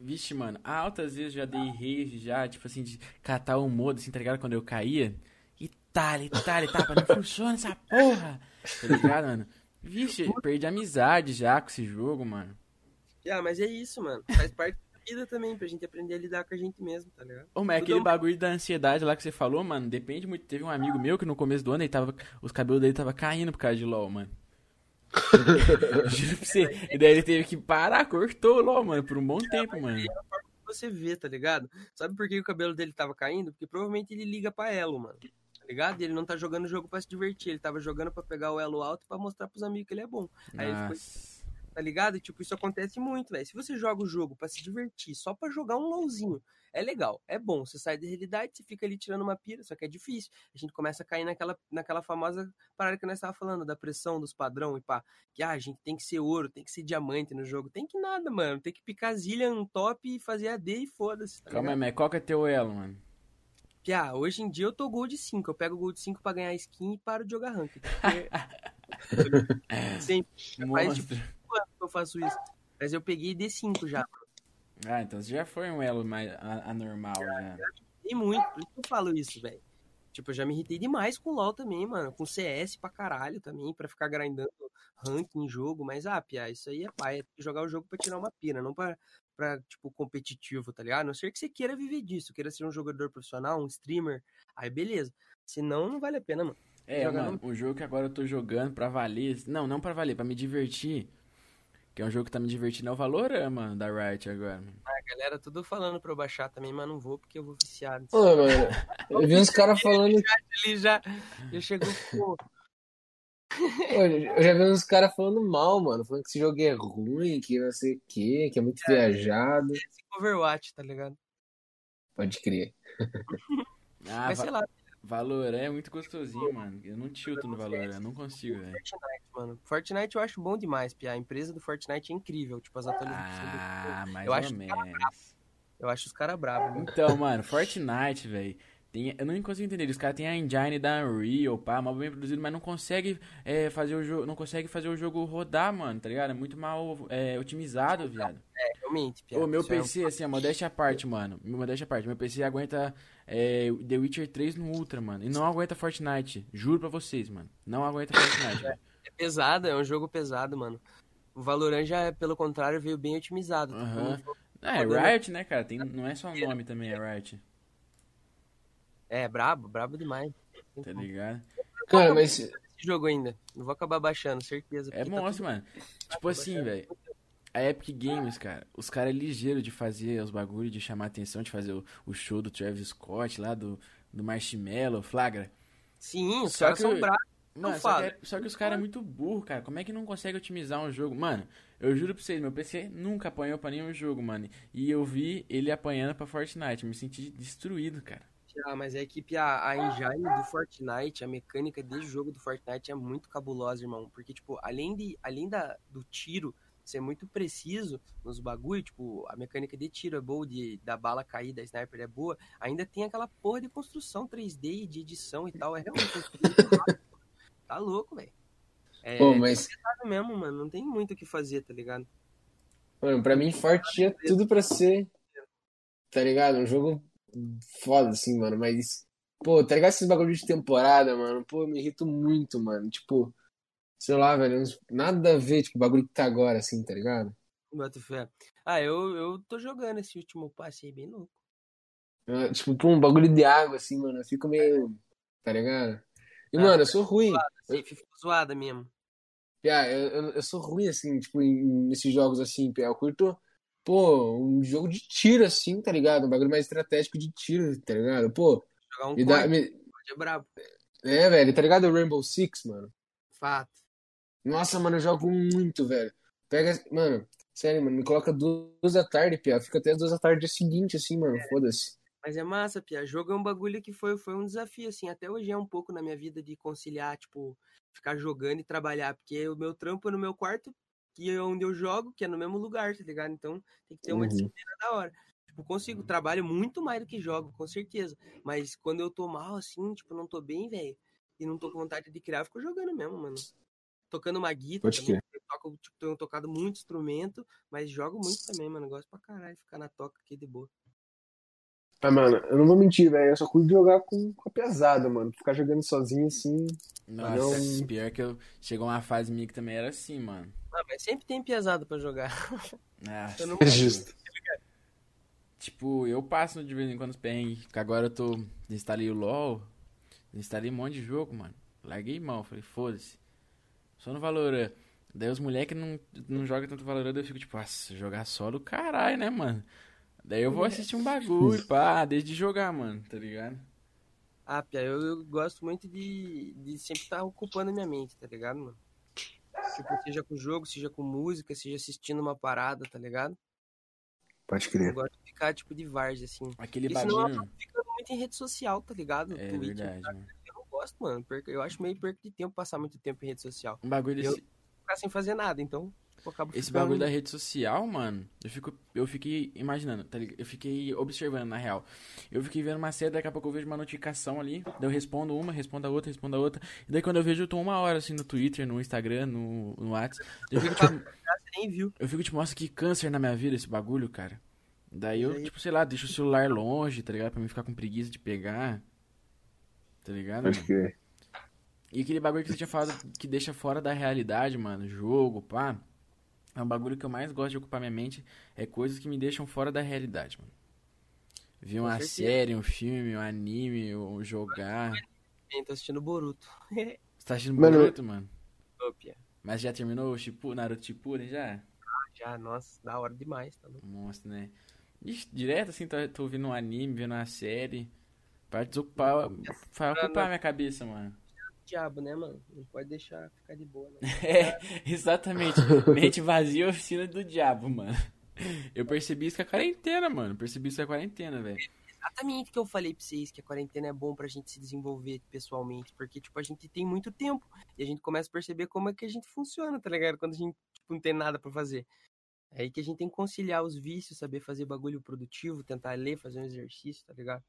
Vixe, mano, altas vezes eu já dei rage já, tipo assim, de catar o modo, assim, tá ligado? Quando eu caía. E tal, e tal, e tal, não funciona essa porra. Tá ligado, mano? Vixe, perdi amizade já com esse jogo, mano. Ah, mas é isso, mano. Faz parte vida também, pra gente aprender a lidar com a gente mesmo, tá ligado? Ô, mas Tudo aquele é um- bagulho da ansiedade lá que você falou, mano, depende muito. Teve um amigo meu que no começo do ano ele tava. Os cabelos dele tava caindo por causa de LOL, mano. *laughs* Juro pra você. E daí ele teve que parar, cortou o LOL, mano, por um bom tempo, mano. Você vê, tá ligado? Sabe por que o cabelo dele tava caindo? Porque provavelmente ele liga pra elo, mano. Tá ligado? E ele não tá jogando o jogo pra se divertir, ele tava jogando pra pegar o elo alto e pra mostrar pros amigos que ele é bom. Aí ele ficou, Nossa. Tá ligado? Tipo, isso acontece muito, velho. Se você joga o jogo pra se divertir, só pra jogar um LOLzinho, é legal, é bom. Você sai da realidade, você fica ali tirando uma pira, só que é difícil. A gente começa a cair naquela, naquela famosa parada que nós tava falando, da pressão dos padrão e pá. Que ah, a gente tem que ser ouro, tem que ser diamante no jogo. Tem que nada, mano. Tem que picar zillion top e fazer AD e foda-se. Tá Calma aí, mas qual que é teu elo, mano? Piá, hoje em dia eu tô Gold 5. Eu pego Gold 5 pra ganhar skin e paro de jogar rank. Porque... *laughs* *laughs* Sempre. Faz tipo Monstro. que eu faço isso. Mas eu peguei D5 já. Ah, então você já foi um elo mais anormal, já. Tem muito, por isso que eu falo isso, velho. Tipo, eu já me irritei demais com LoL também, mano. Com CS pra caralho também, pra ficar grindando rank em jogo. Mas, ah, Pia, isso aí é pai. É jogar o jogo pra tirar uma pira, não pra, pra, tipo, competitivo, tá ligado? A não ser que você queira viver disso, queira ser um jogador profissional, um streamer. Aí, beleza. Senão, não vale a pena, mano. É, Jogar mano, o jogo que agora eu tô jogando pra valer. Não, não pra valer, pra me divertir. Que é um jogo que tá me divertindo, é o Valorama da Riot agora, mano. A galera tudo falando pra eu baixar também, mas não vou porque eu vou viciado. Ô, mano, eu vi uns *laughs* caras falando. *laughs* Ele já, já chegou, pô, Pô, Eu já vi uns caras falando mal, mano. Falando que esse jogo é ruim, que não sei o quê, que é muito viajado. Overwatch, tá ligado? Pode crer. *laughs* Ah, Mas sei lá, Valorant é muito gostosinho, mano. Eu não tilto no Valorant, não consigo, velho. Fortnite, mano. Fortnite eu acho bom demais, Pia. A empresa do Fortnite é incrível. Tipo, as atualizações. do- Ah, mais Eu ou acho menos. Eu acho os caras bravos, mano. Então, mano, Fortnite, velho. Tem, eu não consigo entender. Os caras têm a engine da Unreal, pá, mal bem produzido, mas não consegue é, fazer o jogo, não consegue fazer o jogo rodar, mano, tá ligado? É muito mal é, otimizado, viado. Realmente, Pia. O meu Isso é um- PC, assim, a modéstia à parte, mano. Modéstia à parte, meu PC aguenta é, The Witcher 3 no Ultra, mano. E não aguenta Fortnite. Juro pra vocês, mano. Não aguenta Fortnite, *laughs* velho. é pesado, é um jogo pesado, mano. O Valorant já, pelo contrário, veio bem otimizado. Tipo, É, Riot, né, cara? Tem, não é só o nome também, é Riot. É, brabo, brabo demais. Tá ligado? Cara, mas Esse jogo ainda. Não vou acabar baixando, certeza. É tá monstro, mano. Tipo assim, velho. A Epic Games, cara, os caras é ligeiro de fazer os bagulhos, de chamar atenção, de fazer o, o show do Travis Scott lá, do, do Marshmello, flagra. Sim, os Só caras que são bravos. Mano, Eu só que, é- só que os caras é muito burro, cara. Como é que não consegue otimizar um jogo? Mano, eu juro pra vocês, meu PC nunca apanhou pra nenhum jogo, mano. E eu vi ele apanhando pra Fortnite. Me senti destruído, cara. Ah, mas é que Pia, a engine do Fortnite, a mecânica de jogo do Fortnite é muito cabulosa, irmão. Porque, tipo, além, de, além da, do tiro ser muito preciso nos bagulho, tipo, a mecânica de tiro é boa, de, da bala cair, da sniper é boa, ainda tem aquela porra de construção 3D e de edição e tal. É realmente muito. Tá louco, velho. É Pô, mas, pesado mesmo, mano. Não tem muito o que fazer, tá ligado? mano, pra mim, Forte tinha tudo pra ser, tá ligado? Um jogo foda, assim, mano. Mas, pô, tá ligado esses bagulho de temporada, mano? Pô, eu me irrito muito, mano. Tipo, sei lá, velho, nada a ver, tipo, o bagulho que tá agora, assim, tá ligado? Boto fé. Ah, eu, eu tô jogando esse último passe aí bem louco. Ah, Tipo, pô, um bagulho de água, assim, mano. Eu fico meio, tá ligado? E, Ah, mano, eu sou ruim. Safe ficou zoada mesmo. Pia, eu, eu, eu sou ruim, assim, tipo, nesses jogos assim, Pia. Eu curto, pô, um jogo de tiro, assim, tá ligado? Um bagulho mais estratégico de tiro, tá ligado? Pô, Jogar um me dá. Me- é brabo. É, velho, tá ligado? O Rainbow Six, mano. Fato. Nossa, mano, eu jogo muito, velho. Pega, mano, sério, mano, me coloca duas da tarde, Pia. Fica até as duas da tarde dia seguinte, assim, mano. Foda-se. Mas é massa, Pia. Jogo é um bagulho que foi, foi um desafio, assim. Até hoje é um pouco na minha vida de conciliar, tipo, ficar jogando e trabalhar. Porque o meu trampo é no meu quarto, que é onde eu jogo, que é no mesmo lugar, tá ligado? Então tem que ter uma Uhum. disciplina da hora. Tipo, consigo, trabalho muito mais do que jogo, com certeza. Mas quando eu tô mal, assim, tipo, não tô bem, velho, e não tô com vontade de criar, eu fico jogando mesmo, mano. Tocando uma guitarra Pode também. Eu toco, tipo, tenho tocado muito instrumento, mas jogo muito também, mano. Gosto pra caralho ficar na toca aqui de boa. Ah, mano, eu não vou mentir, velho. Eu só curto jogar com, com a pesada, mano. Ficar jogando sozinho, assim. Nossa, Não. pior que eu. Chegou uma fase minha que também era assim, mano. Ah, mas sempre tem pesado pra jogar. Nossa, *laughs* Eu não- É justo. Tipo, eu passo de vez em quando os perrengues. Que agora eu tô. Instalei o LOL. Instalei um monte de jogo, mano. Larguei mão. Falei, foda-se. Só no Valorant. Daí os moleques não, não jogam tanto Valorant. Eu fico tipo, nossa, jogar solo, caralho, né, mano? Daí eu vou assistir um bagulho, pá, desde jogar, mano, tá ligado? Ah, Pia, eu, eu gosto muito de, de sempre estar ocupando minha mente, tá ligado, mano? Tipo, seja com jogo, seja com música, seja assistindo uma parada, tá ligado? Pode Eu crer. gosto de ficar, tipo, de várzea, assim. Aquele E senão eu bagulho. acabo ficando muito em rede social, tá ligado? É Twitter, verdade, tá? Eu não gosto, mano. Eu acho meio perco de tempo passar muito tempo em rede social. Um bagulho Eu- desse. Ficar sem fazer nada, então eu acabo Esse ficando- bagulho da rede social, mano, eu, fico, eu fiquei imaginando, tá ligado? Eu fiquei observando, na real. Eu fiquei vendo uma série, daqui a pouco eu vejo uma notificação ali, daí eu respondo uma, respondo a outra, respondo a outra. E daí quando eu vejo, eu tô uma hora assim no Twitter, no Instagram, no, no WhatsApp. Eu fico tipo, *laughs* viu. eu fico tipo, nossa, que câncer na minha vida esse bagulho, cara. Daí eu, tipo, sei lá, deixo o celular longe, tá ligado? Pra mim ficar com preguiça de pegar. Tá ligado? Pode mano? crer. E aquele bagulho que você tinha falado que deixa fora da realidade, mano, jogo, pá. É um bagulho que eu mais gosto de ocupar minha mente. É coisas que me deixam fora da realidade, mano. Ver uma série, um filme, um anime, ou jogar. Eu tô assistindo Boruto. *laughs* Você tá assistindo Mano, Boruto, mano? Mas já terminou o Shippuden, Naruto Shippuden já? Já, nossa, da hora demais, tá? Monstro, né? Ixi, direto assim, tô, tô ouvindo um anime, vendo uma série. Pra desocupar, pra ocupar minha cabeça, mano. Diabo, né, mano? Não pode deixar ficar de boa, né? *laughs* É, exatamente. Mente vazia, oficina do diabo, mano. Eu percebi isso com a quarentena, mano. Percebi isso com a quarentena, velho. exatamente o que eu falei pra vocês, que a quarentena é bom pra gente se desenvolver pessoalmente, porque, tipo, a gente tem muito tempo e a gente começa a perceber como é que a gente funciona, tá ligado? Quando a gente, tipo, não tem nada pra fazer. É aí que a gente tem que conciliar os vícios, saber fazer bagulho produtivo, tentar ler, fazer um exercício, tá ligado?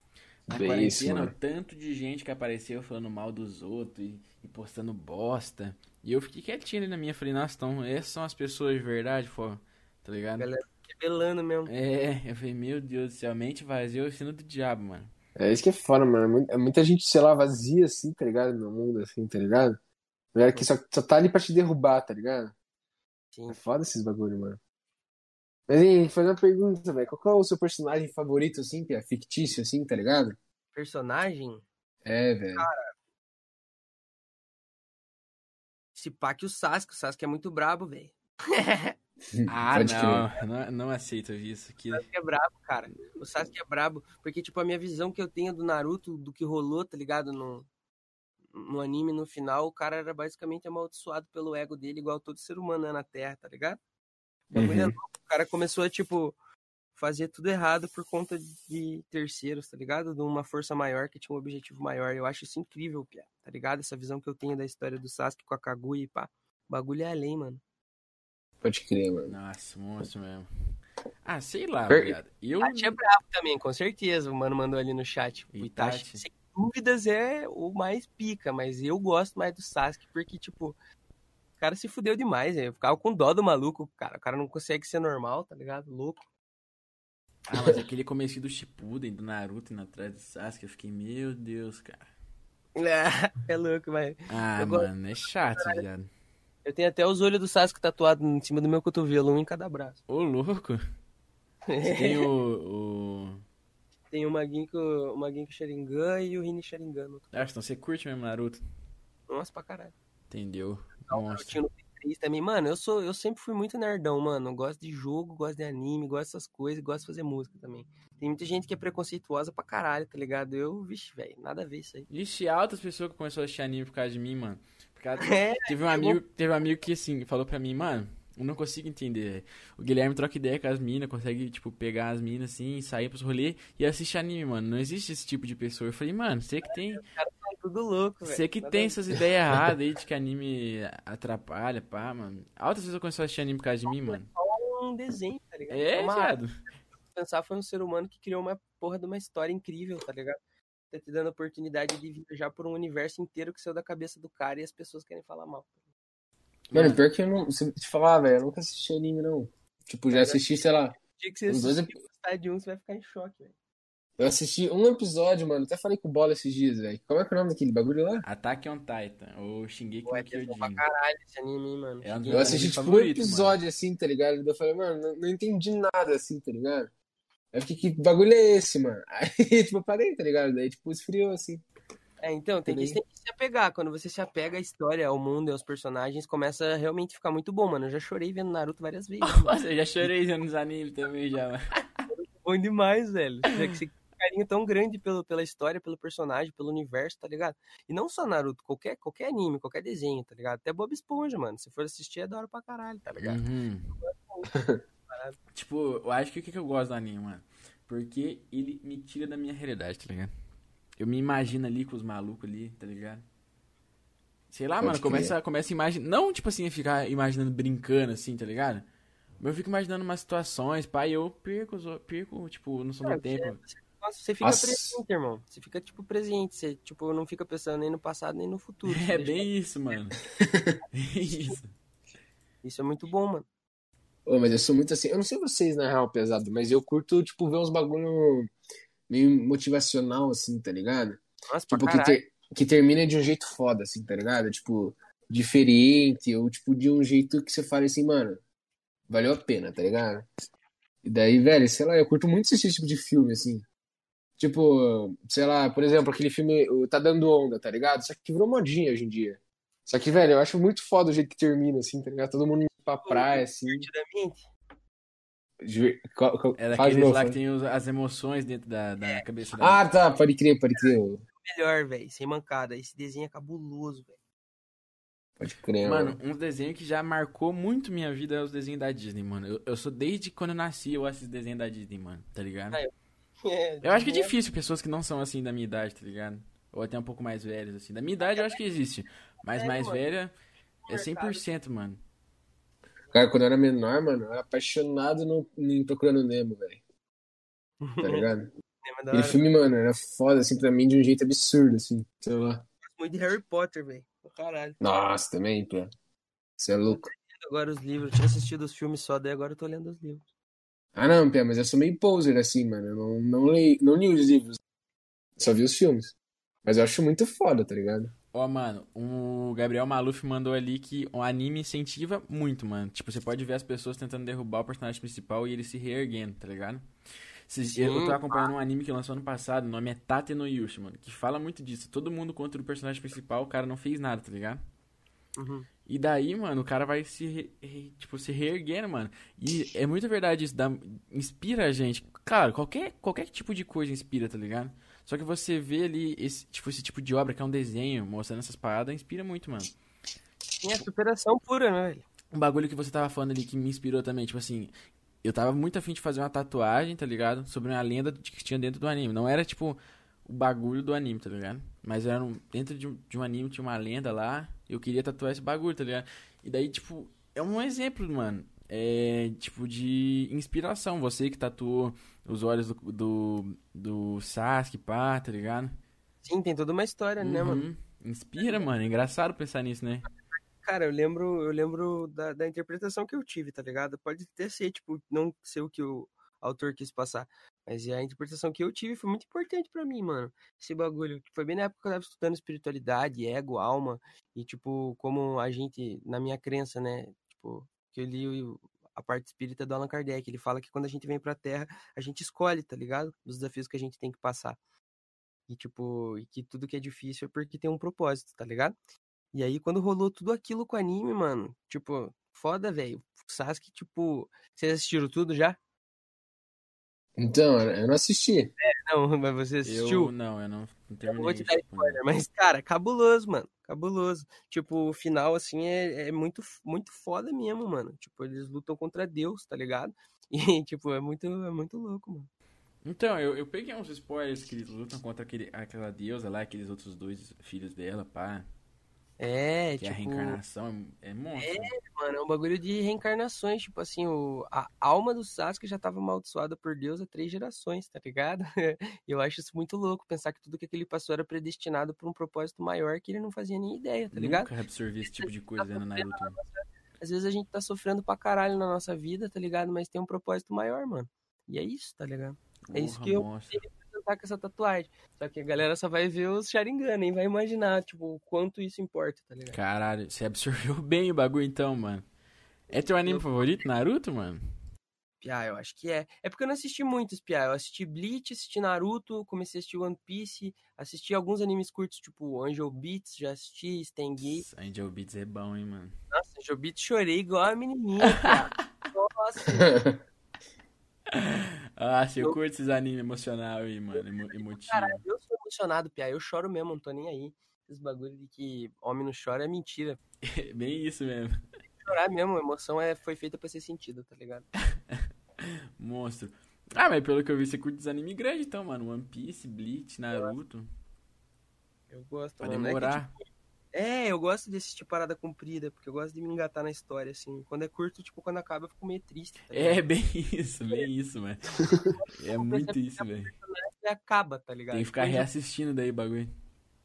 Na Bem quarentena, isso, tanto de gente que apareceu falando mal dos outros e, e postando bosta. E eu fiquei quietinho ali na minha, falei, nossa, então essas são as pessoas de verdade, pô, tá ligado? Galera revelando mesmo. É, eu falei, meu Deus do céu, mente vazia é o sino do diabo, mano. É isso que é foda, mano. É É muita gente, sei lá, vazia assim, tá ligado? No mundo, assim, tá ligado? Galera que só, só tá ali pra te derrubar, tá ligado? Sim. É foda esses bagulho, mano. Mas aí, fazer uma pergunta, velho. Qual é o seu personagem favorito, assim, que é fictício, assim, tá ligado? Personagem, É, velho. esse pá que o Sasuke, o Sasuke é muito brabo, velho. *laughs* Ah, Pode não, não, não aceito isso. Que... O Sasuke é brabo, cara. O Sasuke é brabo, porque, tipo, a minha visão que eu tenho do Naruto, do que rolou, tá ligado? No, no anime, no final, o cara era basicamente amaldiçoado pelo ego dele, igual todo ser humano é na Terra, tá ligado? O bagulho é Uhum. louco. O cara começou a, tipo, fazer tudo errado por conta de terceiros, tá ligado? De uma força maior que tinha um objetivo maior. Eu acho isso incrível, Pia, tá ligado? Essa visão que eu tenho da história do Sasuke com a Kaguya e pá. O bagulho é além, mano. Pode crer, mano. Nossa, monstro mesmo. Ah, sei lá, Per- viado. Eu. Itachi é brabo também, com certeza. O mano mandou ali no chat. O Itachi, Itachi. sem dúvidas, é o mais pica, mas eu gosto mais do Sasuke porque, tipo, o cara se fudeu demais. Eu ficava com dó do maluco, cara. O cara não consegue ser normal, tá ligado? Louco. Ah, mas aquele começo do Shippuden, do Naruto indo atrás do Sasuke, eu fiquei, meu Deus, cara. *laughs* É louco, mas. Ah, Eu gosto- mano, é chato, viado. Eu tenho até os olhos do Sasuke tatuado em cima do meu cotovelo, um em cada braço. Ô, louco. Você *laughs* tem o. o... Tem o Maginko, o Maginko Sharingan e o Rini Sharingan. Ah, então você curte mesmo Naruto. Nossa, pra caralho. Entendeu? Eu Monstro. tinha no P3 também. Mano, eu sou, eu sempre fui muito nerdão, mano. Eu gosto de jogo, gosto de anime, gosto dessas coisas, gosto de fazer música também. Tem muita gente que é preconceituosa pra caralho, tá ligado? Eu, vixe, velho, nada a ver isso aí. Ixi, altas pessoas que começaram a assistir anime por causa de mim, mano. *laughs* É, Teve um amigo, teve um amigo que assim, falou pra mim, mano, eu não consigo entender. O Guilherme troca ideia com as minas, consegue, tipo, pegar as minas assim, sair pros rolês e assistir anime, mano. Não existe esse tipo de pessoa. Eu falei, mano, você que tem. Tá tudo louco, velho. Você que Nada tem a essas ideias erradas aí de que anime atrapalha, pá, mano. Altas pessoas começaram a assistir anime por causa de mim, mano. ver um desenho, tá ligado? É, uma, viado. pensar, foi um ser humano que criou uma porra de uma história incrível, tá ligado? Tá te dando a oportunidade de viajar por um universo inteiro que saiu da cabeça do cara e as pessoas querem falar mal. Mano, pior que eu não. Se te falar, velho, eu nunca assisti anime, não. Tipo, já assisti, sei lá. Dia que você Os dois assistir e gostar de um, você vai ficar em choque, velho. Eu assisti um episódio, mano. Até falei com o Bola esses dias, velho. Como é que é o nome daquele bagulho lá? Attack on Titan, ou Shingeki é no pra Kyojin. caralho esse anime, mano. É um Eu assisti, tipo, um episódio assim, tá ligado? Eu falei, mano, não, não entendi nada assim, tá ligado? Aí eu fiquei, que bagulho é esse, mano? *laughs* Aí, tipo, eu parei, tá ligado? Daí, tipo, esfriou assim. É, então, tem tem que se apegar. Quando você se apega à história, ao mundo e aos personagens, começa a realmente ficar muito bom, mano. Eu já chorei vendo Naruto várias vezes. *laughs* mano. Nossa, eu já chorei já nos animes também, já, mano. bom demais, velho. Você um carinho tão grande pelo, pela história, pelo personagem, pelo universo, tá ligado? E não só Naruto, qualquer, qualquer anime, qualquer desenho, tá ligado? Até Bob Esponja, mano. Se for assistir, é da hora pra caralho, tá ligado? Uhum. *laughs* tipo, eu acho que o que eu gosto do anime, mano? Porque ele me tira da minha realidade, tá ligado? Eu me imagino ali com os malucos ali, tá ligado? Sei lá, Pode mano, começa, começa a imaginar. Não, tipo assim, ficar imaginando brincando assim, tá ligado? Mas eu fico imaginando umas situações, pai, eu perco, perco, tipo, no som É, do tempo. Nossa, você fica Nossa. presente, irmão. Você fica, tipo, presente. Você, tipo, não fica pensando nem no passado, nem no futuro. É deixa- bem isso, mano. *laughs* Isso. Isso é muito bom, mano. Ô, mas eu sou muito assim. Eu não sei vocês, na real, pesado, mas eu curto, tipo, ver uns bagulho meio motivacional, assim, tá ligado? Nossa, pra Tipo, que, caralho. ter- que termina de um jeito foda, assim, tá ligado? Tipo, diferente, ou tipo, de um jeito que você fala assim, mano, valeu a pena, tá ligado? E daí, velho, sei lá, eu curto muito esse tipo de filme, assim. Tipo, sei lá, por exemplo, aquele filme o Tá Dando Onda, tá ligado? Só que virou modinha hoje em dia. Só que, velho, eu acho muito foda o jeito que termina, assim, tá ligado? Todo mundo indo pra praia, assim. É daqueles novo, lá que tem os- as emoções dentro da, da cabeça da. Ah, tá, pode crer, pode crer. Melhor, velho. Sem mancada. Esse desenho é cabuloso, velho. Pode crer, Mano, um desenho que já marcou muito minha vida é os desenhos da Disney, mano. Eu, eu sou desde quando eu nasci, eu assisto desenho da Disney, mano, tá ligado? Ah, É, Eu acho que é de difícil pessoas que não são assim da minha idade, tá ligado? Ou até um pouco mais velhas, assim. Da minha idade eu acho que existe. Mas É, mais mano. velha é Mercado. 100%, mano. Cara, quando eu era menor, mano, eu era apaixonado no, em Procurando Nemo, velho. Tá ligado? *laughs* É, Aquele filme, mano, era foda, assim, pra mim, de um jeito absurdo, assim. Sei lá. muito de Harry Potter, velho. Caralho. Nossa, também, pô. Você é louco. Agora os livros. Eu tinha assistido os filmes só, daí agora eu tô lendo os livros. Ah, não, Pé, mas eu sou meio poser, assim, mano. Eu não, não, li, não li os livros. Só vi os filmes. Mas eu acho muito foda, tá ligado? Ó, mano, o Gabriel Maluf mandou ali que o anime incentiva muito, mano. Tipo, você pode ver as pessoas tentando derrubar o personagem principal e ele se reerguendo, tá ligado? Eu tô acompanhando um anime que lançou ano passado, o nome é Tate no Yushi, mano, que fala muito disso. Todo mundo contra o personagem principal, o cara não fez nada, tá ligado? Uhum. E daí, mano, o cara vai se, re- re- tipo, se reerguendo, mano. E é muito verdade isso, dá, inspira a gente. Claro, qualquer, qualquer tipo de coisa inspira, tá ligado? Só que você vê ali esse tipo, esse tipo de obra, que é um desenho, mostrando essas paradas, inspira muito, mano. Sim, é superação pura, né, velho? Um bagulho que você tava falando ali que me inspirou também, tipo assim, eu tava muito afim de fazer uma tatuagem, tá ligado? Sobre uma lenda que tinha dentro do anime. Não era tipo o bagulho do anime, tá ligado? Mas era um, dentro de um, de um anime tinha uma lenda lá, eu queria tatuar esse bagulho, tá ligado? E daí, tipo, é um exemplo, mano. É tipo de inspiração. Você que tatuou os olhos do, do, do Sasuke, pá, tá ligado? Sim, tem toda uma história, né, mano? Uhum. Inspira, mano. É engraçado pensar nisso, né? Cara, eu lembro, eu lembro da, da interpretação que eu tive, tá ligado? Pode até ser, tipo, não ser o que o autor quis passar. Mas a interpretação que eu tive foi muito importante pra mim, mano. Esse bagulho. Foi bem na época que eu tava estudando espiritualidade, ego, alma. E, tipo, como a gente, na minha crença, né? Tipo, que eu li a parte espírita do Allan Kardec. Ele fala que quando a gente vem pra Terra, a gente escolhe, tá ligado? Os desafios que a gente tem que passar. E, tipo, e que tudo que é difícil é porque tem um propósito, tá ligado? E aí, quando rolou tudo aquilo com o anime, mano, tipo, foda, velho. Sasuke, tipo, vocês assistiram tudo já? Então, eu não assisti. Não, *laughs* mas você assistiu? Eu não, eu não, não Eu terminei. não vou te dar spoiler, mas, cara, cabuloso, mano. Cabuloso. Tipo, o final, assim, é, é muito, muito foda mesmo, mano. Tipo, eles lutam contra Deus, tá ligado? *laughs* E, tipo, é muito, é muito louco, mano. Então, eu, eu peguei uns spoilers que eles lutam contra aquele, aquela deusa lá, aqueles outros dois filhos dela, pá. É, Que é a tipo, reencarnação, é, é monstro. mano, é um bagulho de reencarnações. Tipo assim, o, a alma do Sasuke já tava amaldiçoada por Deus há três gerações, tá ligado? E *laughs* eu acho isso muito louco, pensar que tudo que ele passou era predestinado por um propósito maior que ele não fazia nem ideia, tá ligado? Nunca absorvi esse tipo de coisa vendo Naruto. mano. Às vezes a gente tá sofrendo pra caralho na nossa vida, tá ligado? Mas tem um propósito maior, mano. E é isso, tá ligado? É isso que eu-. Tá com essa tatuagem. Só que a galera só vai ver os Sharingan, nem vai imaginar, tipo, o quanto isso importa, tá ligado? Caralho, você absorveu *laughs* bem o bagulho então, mano. É teu anime Eu- favorito, Naruto, mano? Piá, eu acho que é. É porque eu não assisti muitos, Piá. Eu assisti Bleach, assisti Naruto, comecei a assistir One Piece, assisti alguns animes curtos, tipo Angel Beats, já assisti, Stengi. Nossa, Angel Beats é bom, hein, mano. Nossa, Angel Beats chorei igual a menininha. *laughs* Nossa, *laughs* Ah, se eu Eu- curto esses animes emocional aí, mano, emo emotivo. caralho, eu sou emocionado, Piá. Eu choro mesmo, não tô nem aí. Esse bagulho de que homem não chora é mentira. É *laughs* bem isso mesmo. Chorar mesmo, a emoção é, foi feita pra ser sentida, tá ligado? *laughs* Monstro. Ah, mas pelo que eu vi, você curte os animes grandes então, mano. One Piece, Bleach, Naruto. Eu gosto, Pra mano. É, que, demorar. tipo, é, eu gosto de assistir parada comprida, porque eu gosto de me engatar na história, assim. Quando é curto, tipo, quando acaba, eu fico meio triste. Tá ligado? É bem isso, bem isso, mano. É muito isso, velho. Acaba, tá ligado? Tem que ficar reassistindo daí o bagulho.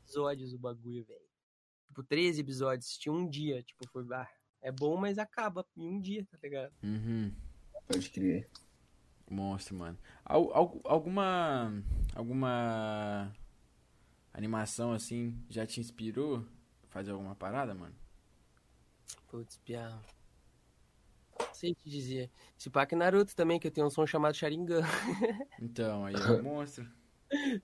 episódios o bagulho, velho. Tipo, 13 episódios, assisti um dia, tipo, foi, ah, é bom, mas acaba em um dia, tá ligado? Uhum. Pode crer. Monstro, mano. Al- al- alguma. Alguma. Animação assim já te inspirou fazer alguma parada, mano? Putz, piá. Sei te dizer. Se pá que Naruto também, que eu tenho um som chamado Sharingan. *laughs* Então, aí é um *laughs* monstro.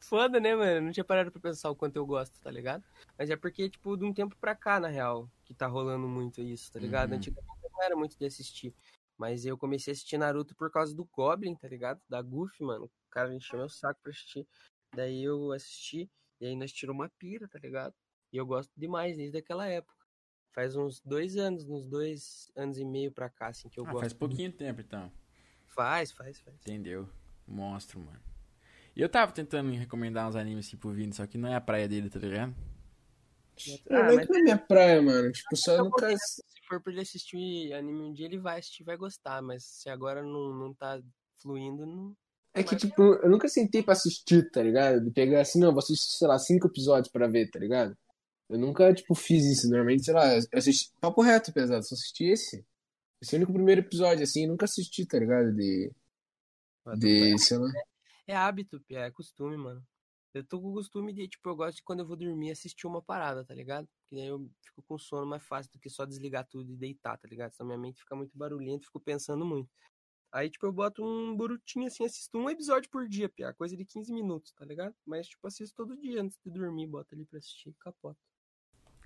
Foda, né, mano? Não tinha parado pra pensar o quanto eu gosto, tá ligado? Mas é porque, tipo, de um tempo pra cá, na real, que tá rolando muito isso, tá ligado? Uhum. Antigamente eu não era muito de assistir. Mas eu comecei a assistir Naruto por causa do Goblin, tá ligado? Da Goofy, mano. O cara encheu meu saco pra assistir. Daí eu assisti, e aí nós tirou uma pira, tá ligado? E eu gosto demais desde aquela época. Faz uns dois anos, uns dois anos e meio pra cá, assim, que eu Ah, gosto. faz pouquinho tempo então. Faz, faz, faz. Entendeu? Monstro, mano. E eu tava tentando recomendar uns animes assim pro Vini, só que não é a praia dele, tá ligado? Ah, não é que não é minha praia, mano. Tipo, só eu nunca. Se for pra ele assistir anime um dia, ele vai assistir vai gostar, mas se agora não, não tá fluindo, não. É que, tipo, eu nunca sentei pra assistir, tá ligado? De pegar assim, não, vou assistir, sei lá, cinco episódios pra ver, tá ligado? Eu nunca, tipo, fiz isso. Normalmente, sei lá, eu assisti. Papo reto, pesado, só assisti esse. Esse é o único primeiro episódio, assim, nunca assisti, tá ligado? De. De, sei lá. É hábito, Pia, é costume, mano. Eu tô com o costume de, tipo, eu gosto de quando eu vou dormir assistir uma parada, tá ligado? Porque daí eu fico com sono mais fácil do que só desligar tudo e deitar, tá ligado? Senão minha mente fica muito barulhenta e fico pensando muito. Aí, tipo, eu boto um burutinho assim, assisto um episódio por dia, Pia, coisa de 15 minutos, tá ligado? Mas, tipo, assisto todo dia antes de dormir, bota ali pra assistir e capota.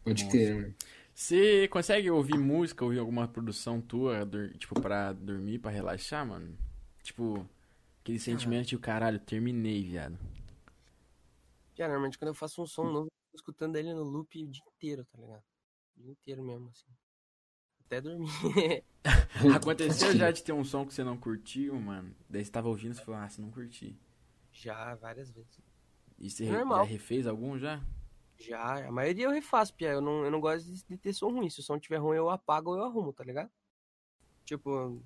Pode crer, mano. Você consegue ouvir música, ouvir alguma produção tua, tipo, pra dormir, pra relaxar, mano? Tipo, aquele sentimento de caralho, terminei, viado. Pia, normalmente quando eu faço um som novo, eu fico escutando ele no loop o dia inteiro, tá ligado? O dia inteiro mesmo, assim. Até dormir. *laughs* *laughs* Aconteceu já de ter um som que você não curtiu, mano? Daí você tava ouvindo e você falou, ah, você não curti. já, várias vezes. E você É normal. já refez algum já? Já, a maioria eu refaço, Pia. Eu não, eu não gosto de, de ter som ruim. Se o som tiver ruim, eu apago ou eu arrumo, tá ligado? Tipo,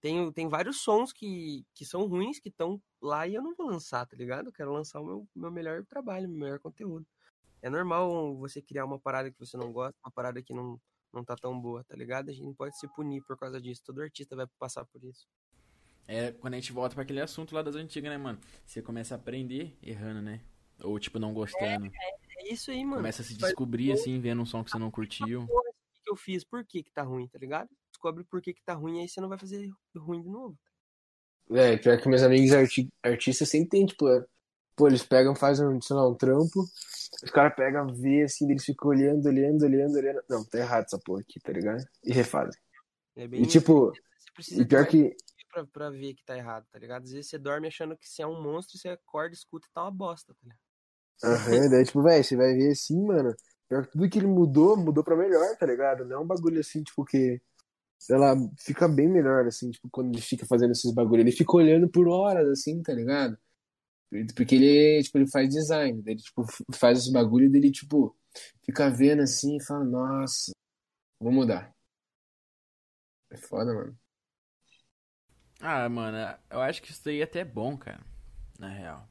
tem, tem vários sons que, que são ruins, que estão lá e eu não vou lançar, tá ligado? Eu quero lançar o meu, meu melhor trabalho, meu melhor conteúdo. É normal você criar uma parada que você não gosta, uma parada que não, não tá tão boa, tá ligado? A gente não pode se punir por causa disso. Todo artista vai passar por isso. É quando a gente volta pra aquele assunto lá das antigas, né, mano? Você começa a aprender errando, né? Ou, tipo, não gostando. É isso aí, mano. Começa a se descobrir, assim, vendo um som que você não curtiu. o que eu fiz, por que que tá ruim, tá ligado? Descobre por que que tá ruim, aí você não vai fazer ruim de novo. É, pior que meus amigos arti artistas sempre tem, tipo, é, pô, eles pegam, fazem, um, sei lá, um trampo, os caras pegam, vê assim, eles ficam olhando, olhando, olhando, olhando. Não, tá errado essa porra aqui, tá ligado? E refazem. É bem E tipo, você precisa e pior de que. pra, pra ver que tá errado, tá ligado? Às vezes você dorme achando que você é um monstro, você acorda, escuta e tá uma bosta, tá ligado? Aham, daí, tipo, velho, você vai ver assim, mano. Pior que tudo que ele mudou, mudou pra melhor, tá ligado? Não é um bagulho assim, tipo, que. Sei lá, fica bem melhor, assim, tipo, quando ele fica fazendo esses bagulho. Ele fica olhando por horas, assim, tá ligado? Porque ele, tipo, ele faz design, ele, tipo, faz os bagulho dele, tipo, fica vendo assim e fala, nossa, vou mudar. É foda, mano. Ah, mano, eu acho que isso daí é até bom, cara. Na real.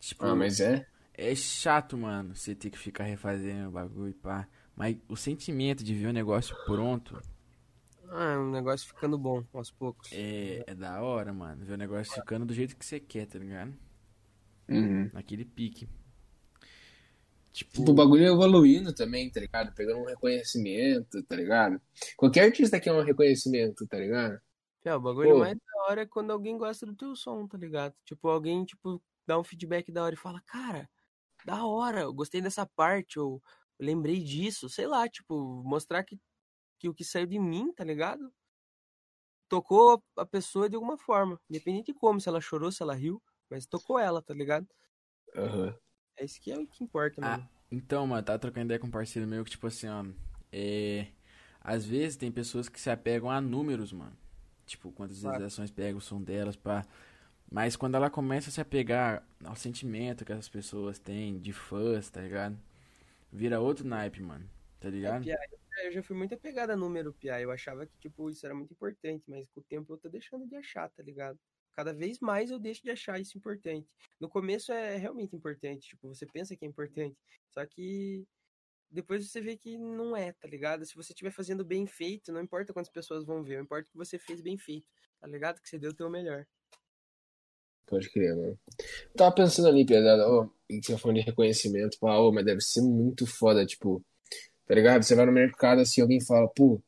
Tipo, Ah, mas é? É chato, mano, você ter que ficar refazendo o bagulho e pá. Mas o sentimento de ver o negócio pronto Ah, é um negócio ficando bom aos poucos. é, é da hora, mano. Ver o negócio ficando do jeito que você quer, tá ligado? Uhum. Naquele pique. Tipo, Tipo, o bagulho evoluindo também, tá ligado? Pegando um reconhecimento, tá ligado? Qualquer artista quer um reconhecimento, tá ligado? É, o bagulho Pô. mais da hora é quando alguém gosta do teu som, tá ligado? Tipo, alguém, tipo, dá um feedback da hora e fala, cara, da hora, eu gostei dessa parte, ou eu lembrei disso, sei lá, tipo, mostrar que, que o que saiu de mim, tá ligado? Tocou a pessoa de alguma forma. Independente de como, se ela chorou, se ela riu, mas tocou ela, tá ligado? Aham. É isso que é o que importa, Ah, mano. Então, mano, tava trocando ideia com um parceiro meu que, tipo assim, ó. É. Às vezes tem pessoas que se apegam a números, mano. Tipo, quantas Claro. visualizações pega o som delas, pá. Mas quando ela começa a se apegar ao sentimento que essas pessoas têm de fãs, tá ligado? Vira outro naipe, mano. Tá ligado? Pia, eu já fui muito apegado a número, Pia. Eu achava que, tipo, isso era muito importante, mas com o tempo eu tô deixando de achar, tá ligado? Cada vez mais eu deixo de achar isso importante. No começo é realmente importante, tipo, você pensa que é importante, só que depois você vê que não é, tá ligado? Se você estiver fazendo bem feito, não importa quantas pessoas vão ver, importa que você fez bem feito, tá ligado? Que você deu o teu melhor. Pode crer, mano. Tava pensando ali, pesado, ó, que você falando de reconhecimento, pá, ô, mas deve ser muito foda, tipo, tá ligado? Você vai no mercado assim, alguém fala, pô,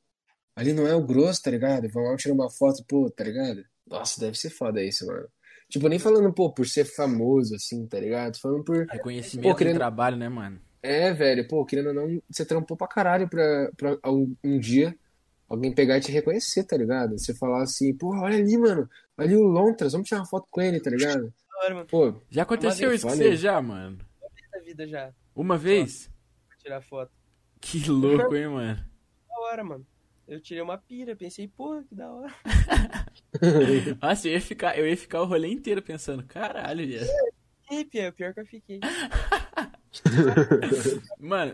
ali não é o grosso, tá ligado? Vamos lá tirar uma foto, pô, tá ligado? Nossa, deve ser foda isso, mano. Tipo, nem falando, pô, por ser famoso, assim, tá ligado? Falando por. Reconhecimento Pô, querendo- do trabalho, né, mano? É, velho, pô, querendo ou não, você trampou pra caralho pra, pra um, um dia alguém pegar e te reconhecer, tá ligado? Você falar assim, pô, olha ali, mano, ali o Lontras, vamos tirar uma foto com ele, tá ligado? *laughs* Da hora, mano. Pô, Já aconteceu vez, isso com você já, mano? Da vida já, Uma vez? pra tirar foto. Que louco, hein, mano? Da hora, mano. Eu tirei uma pira, pensei, porra, que da hora. *laughs* Nossa, eu ia ficar, eu ia ficar o rolê inteiro pensando, caralho, viado. E pior, pior que eu fiquei *laughs* Mano,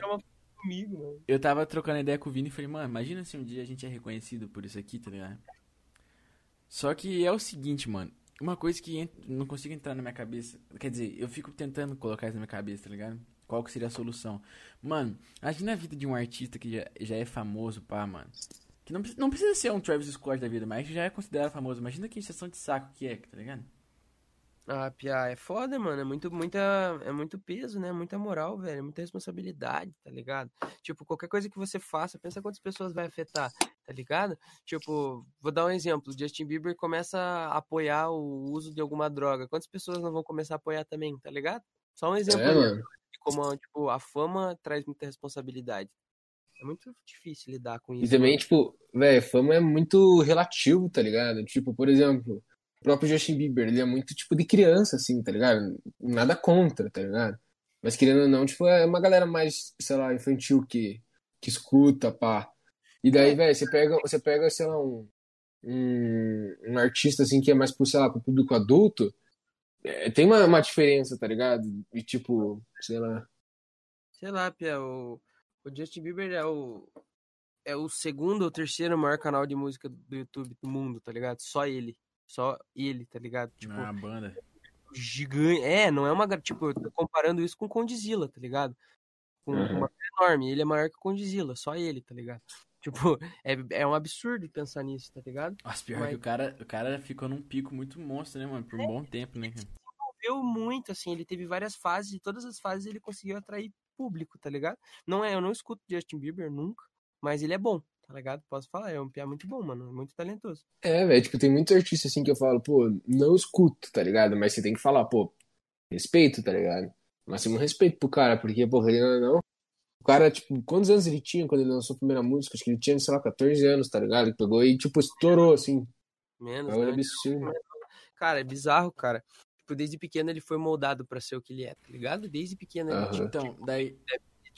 comigo, mano. eu tava trocando ideia com o Vini e falei, mano, imagina se um dia a gente é reconhecido por isso aqui, tá ligado? Só que é o seguinte, mano. Uma coisa que não consigo entrar na minha cabeça. Quer dizer, eu fico tentando colocar isso na minha cabeça, tá ligado? Qual que seria a solução? Mano, imagina a vida de um artista que já, já é famoso, pá, mano. Que não, não precisa ser um Travis Scott da vida, mas já é considerado famoso. Imagina que injeção de saco que é, tá ligado? Ah, Pia, é foda, mano. É muito, muita, é muito peso, né? Muita moral, velho. É muita responsabilidade, tá ligado? Tipo, qualquer coisa que você faça, pensa quantas pessoas vai afetar, tá ligado? Tipo, vou dar um exemplo. Justin Bieber começa a apoiar o uso de alguma droga. Quantas pessoas não vão começar a apoiar também, tá ligado? Só um exemplo É, mano. de como, tipo, a fama traz muita responsabilidade. É muito difícil lidar com E isso. também, mano. tipo, velho, fama é muito relativo, tá ligado? Tipo, por exemplo, o próprio Justin Bieber, ele é muito tipo de criança, assim, tá ligado? Nada contra, tá ligado? Mas querendo ou não, tipo, é uma galera mais, sei lá, infantil que, que escuta, pá. E daí, velho, você pega, você pega, sei lá, um, um, um artista, assim, que é mais pro, sei lá, pro público adulto, é, tem uma, uma diferença, tá ligado? E tipo, sei lá. Sei lá, Pia, o, o Justin Bieber é o, é o segundo ou terceiro maior canal de música do YouTube do mundo, tá ligado? Só ele. Só ele, tá ligado? Tipo, uma banda. gigante. É, não é uma. Tipo, eu tô comparando isso com o Condzilla, tá ligado? Com Uhum. uma banda enorme. Ele é maior que o Condzilla, só ele, tá ligado? *laughs* Tipo, é, é um absurdo pensar nisso, tá ligado? Nossa, pior Mas- que o cara, o cara ficou num pico muito monstro, né, mano? Por um bom tempo, né, cara? desenvolveu muito, assim, ele teve várias fases e todas as fases ele conseguiu atrair público, tá ligado? Não é, eu não escuto Justin Bieber nunca, mas ele é bom, tá ligado? Posso falar, é um piá muito bom, mano, é muito talentoso. É, velho, tipo, tem muitos artistas assim que eu falo, pô, não escuto, tá ligado? Mas você tem que falar, pô, respeito, tá ligado? Máximo respeito pro cara, porque, pô, querendo ou não, o cara, tipo, quantos anos ele tinha quando ele lançou a primeira música? Acho que ele tinha, sei lá, 14 anos, tá ligado? Ele pegou e, tipo, estourou, assim. Menos, né? absurdo. Cara, é bizarro, cara. Tipo, desde pequeno ele foi moldado pra ser o que ele é, tá ligado? Desde pequeno ele tinha Então, daí,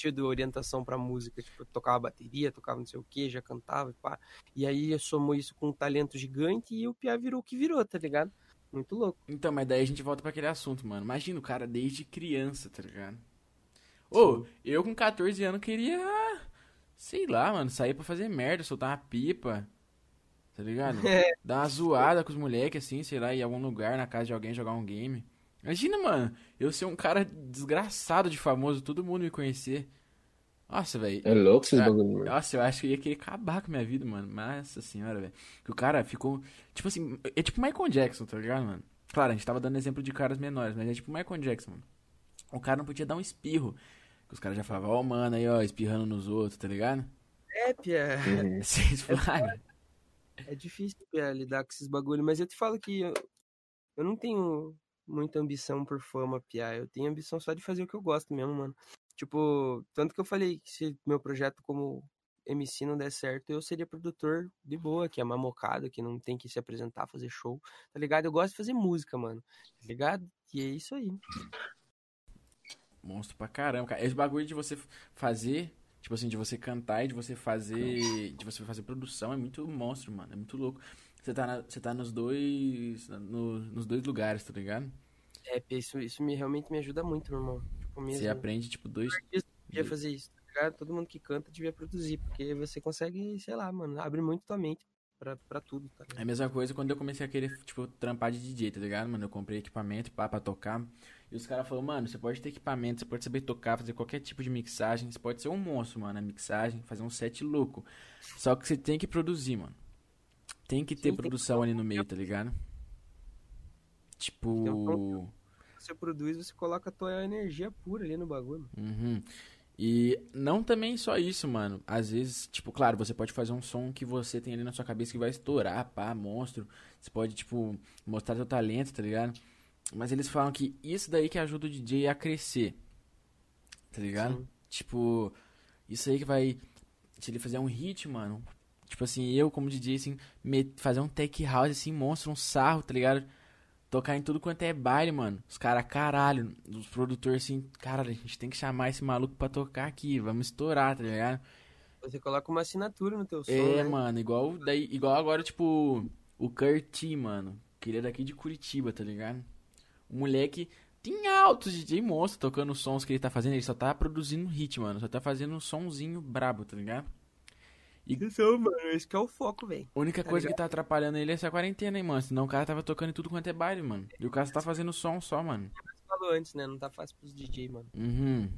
tido orientação pra música, tipo, tocava bateria, tocava não sei o que, já cantava e pá. E aí somou isso com um talento gigante e o Piá virou o que virou, tá ligado? Muito louco. então, mas daí a gente volta pra aquele assunto, mano. Imagina o cara desde criança, tá ligado? Ô, eu com 14 anos queria, sei lá, mano, sair pra fazer merda, soltar uma pipa, tá ligado? *laughs* Dar uma zoada com os moleques, assim, sei lá, ir em algum lugar, na casa de alguém, jogar um game. Imagina, mano, eu ser um cara desgraçado de famoso, todo mundo me conhecer. Nossa, velho. É louco esses Ah, bagulho, mano. Nossa, eu acho que eu ia querer acabar com a minha vida, mano. Nossa senhora, velho. Que o cara ficou. Tipo assim, é tipo Michael Jackson, tá ligado, mano? Claro, a gente tava dando exemplo de caras menores, mas é tipo Michael Jackson, mano. O cara não podia dar um espirro. Que os caras já falavam, ó, mano, aí, ó, espirrando nos outros, tá ligado? É, Piá. Uhum. *laughs* Vocês flagram. É difícil Pia, lidar com esses bagulho, mas eu te falo que eu, eu não tenho muita ambição por fama, Pia. Eu tenho ambição só de fazer o que eu gosto mesmo, mano. Tipo, tanto que eu falei que se meu projeto como MC não der certo, eu seria produtor de boa, que é mamocado, que não tem que se apresentar, fazer show, tá ligado? Eu gosto de fazer música, mano, tá ligado? E é isso aí. Monstro pra caramba, cara. Esse bagulho de você fazer, tipo assim, de você cantar e de você fazer. De você fazer produção é muito monstro, mano. É muito louco. Você tá, na- você tá nos dois. no- nos dois lugares, tá ligado? É, isso, isso me, realmente me ajuda muito, meu irmão. Tipo, mesmo. Você aprende, tipo, dois. devia fazer isso, tá ligado? Todo mundo que canta devia produzir, porque você consegue, sei lá, mano, abre muito tua mente pra, pra tudo, tá É ligado? a mesma coisa quando eu comecei a querer, tipo, trampar de DJ, tá ligado, mano? Eu comprei equipamento pá, pra tocar. E os caras falaram, mano, você pode ter equipamento, você pode saber tocar, fazer qualquer tipo de mixagem. Você pode ser um monstro, mano, na mixagem, fazer um set louco. Só que você tem que produzir, mano. Tem que ter que produção ali no meio, tá ligado? Tipo. Você produz, você coloca a tua energia pura ali no bagulho. Uhum. E não também só isso, mano. Às vezes, tipo, claro, você pode fazer um som que você tem ali na sua cabeça que vai estourar, pá, monstro. Você pode, tipo, mostrar seu talento, tá ligado? Mas eles falam que isso daí que ajuda o DJ a crescer. Tá ligado? Sim. Tipo, isso aí que vai. Se ele fizer um hit, mano. Tipo assim, eu como DJ, assim, me- fazer um tech house, assim, monstro, um sarro, tá ligado? Tocar em tudo quanto é baile, mano. Os caras, caralho, os produtores assim, caralho, a gente tem que chamar esse maluco pra tocar aqui, vamos estourar, tá ligado? Você coloca uma assinatura no teu som, É, né? mano, igual, daí, igual agora, tipo, o Curti, mano. Que ele é daqui de Curitiba, tá ligado? O moleque tem altos DJ monstro tocando os sons que ele tá fazendo. Ele só tá produzindo hit, mano. Só tá fazendo um sonzinho brabo, tá ligado? Isso, mano, esse que é o foco, velho. A única Tá coisa ligado? que tá atrapalhando ele é essa quarentena, hein, mano. Senão o cara tava tocando em tudo quanto é baile, mano. E o cara só tá fazendo som só, mano. Você falou antes, né? Não tá fácil pros DJ, mano. Uhum.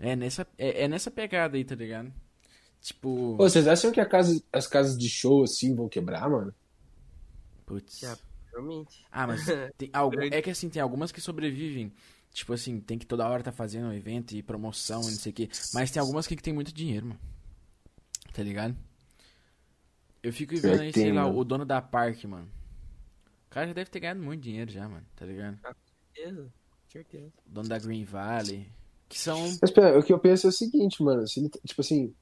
É nessa, é, é nessa pegada aí, tá ligado? Tipo. Pô, vocês acham que a casa- as casas de show assim vão quebrar, mano? Putz. Já. Realmente. Ah, mas *laughs* tem algum, é que assim, tem algumas que sobrevivem. Tipo assim, tem que toda hora tá fazendo um evento e promoção e não sei o quê. Mas tem algumas que tem muito dinheiro, mano. Tá ligado? Eu fico vendo aí, sei lá, o dono da parque, mano. O cara já deve ter ganhado muito dinheiro já, mano. Tá ligado? Certeza. Certeza. O dono da Green Valley. Que são. Mas pera, o que eu penso é o seguinte, mano. Se ele, tipo assim,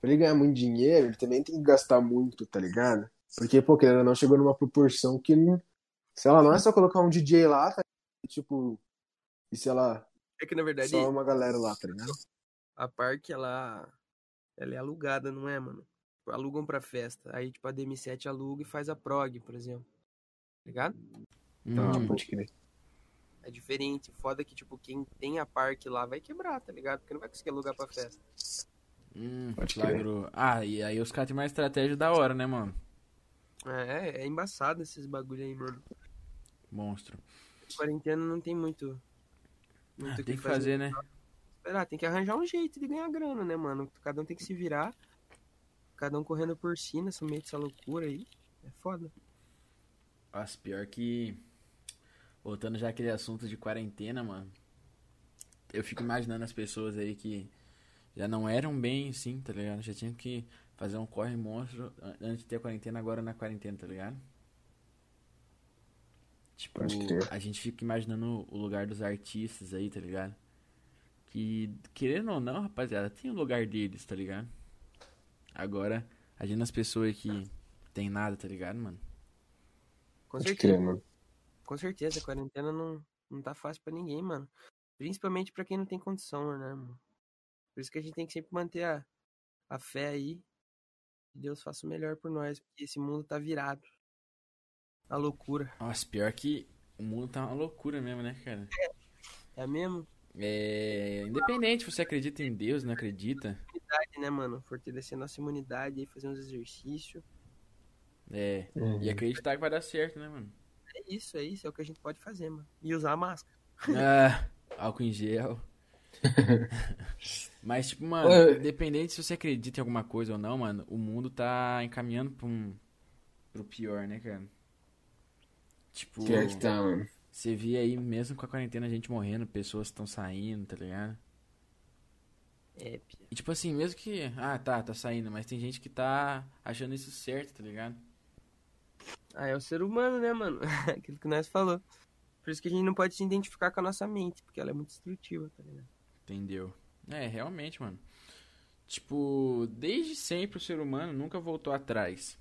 pra ele ganhar muito dinheiro, ele também tem que gastar muito, tá ligado? Porque, pô, querendo ou não, chegou numa proporção que, sei lá, não é só colocar um DJ lá, tá? Tipo, e sei lá, É que na verdade só uma galera lá, tá ligado? a parque ela ela é alugada, não é, mano? Tipo, Alugam pra festa. Aí, tipo, a DM7 aluga e faz a prog, por exemplo. Tá ligado? Então, Hum, pode crer. É diferente. Foda que, tipo, quem tem a parque lá vai quebrar, tá ligado? Porque não vai conseguir alugar pra festa. hum, Pode flagrou. Ah, e aí os caras têm uma estratégia da hora, né, mano? É, é embaçado esses bagulho aí, mano. Monstro. Quarentena não tem muito. muito Ah, o que tem que fazer, né? Esperar, tem que arranjar um jeito de ganhar grana, né, mano? Cada um tem que se virar. Cada um correndo por si nessa meio dessa loucura aí. É foda. Nossa, pior que. Voltando já aquele assunto de quarentena, mano. Eu fico imaginando as pessoas aí que já não eram bem assim, tá ligado? Já tinham que fazer um corre monstro an- antes de ter a quarentena, agora na quarentena, tá ligado? Tipo, a gente fica imaginando o lugar dos artistas aí, tá ligado? Que, querendo ou não, rapaziada, tem o lugar deles, tá ligado? Agora, a gente as pessoas que tem nada, tá ligado, mano? Com certeza. crer, mano. Com certeza, a quarentena não, não tá fácil pra ninguém, mano. Principalmente pra quem não tem condição, né, mano? Por isso que a gente tem que sempre manter a, a fé aí. Que Deus faça o melhor por nós, porque esse mundo tá virado. A loucura. Nossa, pior que o mundo tá uma loucura mesmo, né, cara? É mesmo? É. Independente se você acredita em Deus, não acredita. Imunidade, né, mano? Fortalecer nossa imunidade aí, fazer uns exercícios. É. Uhum. E acreditar que vai dar certo, né, mano? É isso, é isso. É o que a gente pode fazer, mano. E usar a máscara. Ah, álcool em gel. *laughs* Mas, tipo, mano, independente se você acredita em alguma coisa ou não, mano, o mundo tá encaminhando pra um, pro pior, né, cara? Tipo, Pior que tá, mano. Você vê aí, mesmo com a quarentena, a gente morrendo, pessoas estão saindo, tá ligado? É. E tipo assim, mesmo que. Ah, tá, tá saindo, mas tem gente que tá achando isso certo, tá ligado? Ah, é o ser humano, né, mano? *laughs* Aquilo que nós falou. Por isso que a gente não pode se identificar com a nossa mente, porque ela é muito destrutiva, tá ligado? Entendeu? É, realmente, mano. Tipo, desde sempre o ser humano nunca voltou atrás.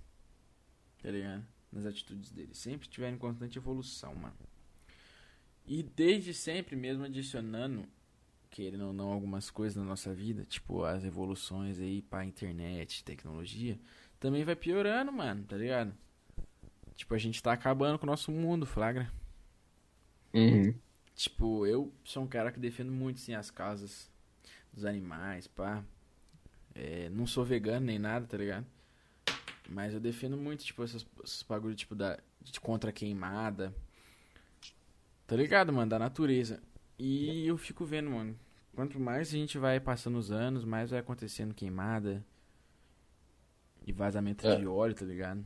Tá ligado? Nas atitudes dele. Sempre tiveram constante evolução, mano. E desde sempre, mesmo adicionando, querendo ou não, algumas coisas na nossa vida, tipo as evoluções aí pra internet, tecnologia, também vai piorando, mano, tá ligado? Tipo, a gente tá acabando com o nosso mundo, flagra. Uhum. Tipo, eu sou um cara que defendo muito, sim, as causas dos animais, pá. É, não sou vegano nem nada, tá ligado? Mas eu defendo muito, tipo, esses, esses bagulho, tipo, da, de contra queimada. Tá ligado, mano? Da natureza. E eu fico vendo, mano. Quanto mais a gente vai passando os anos, mais vai acontecendo queimada. E vazamento É. de óleo, tá ligado?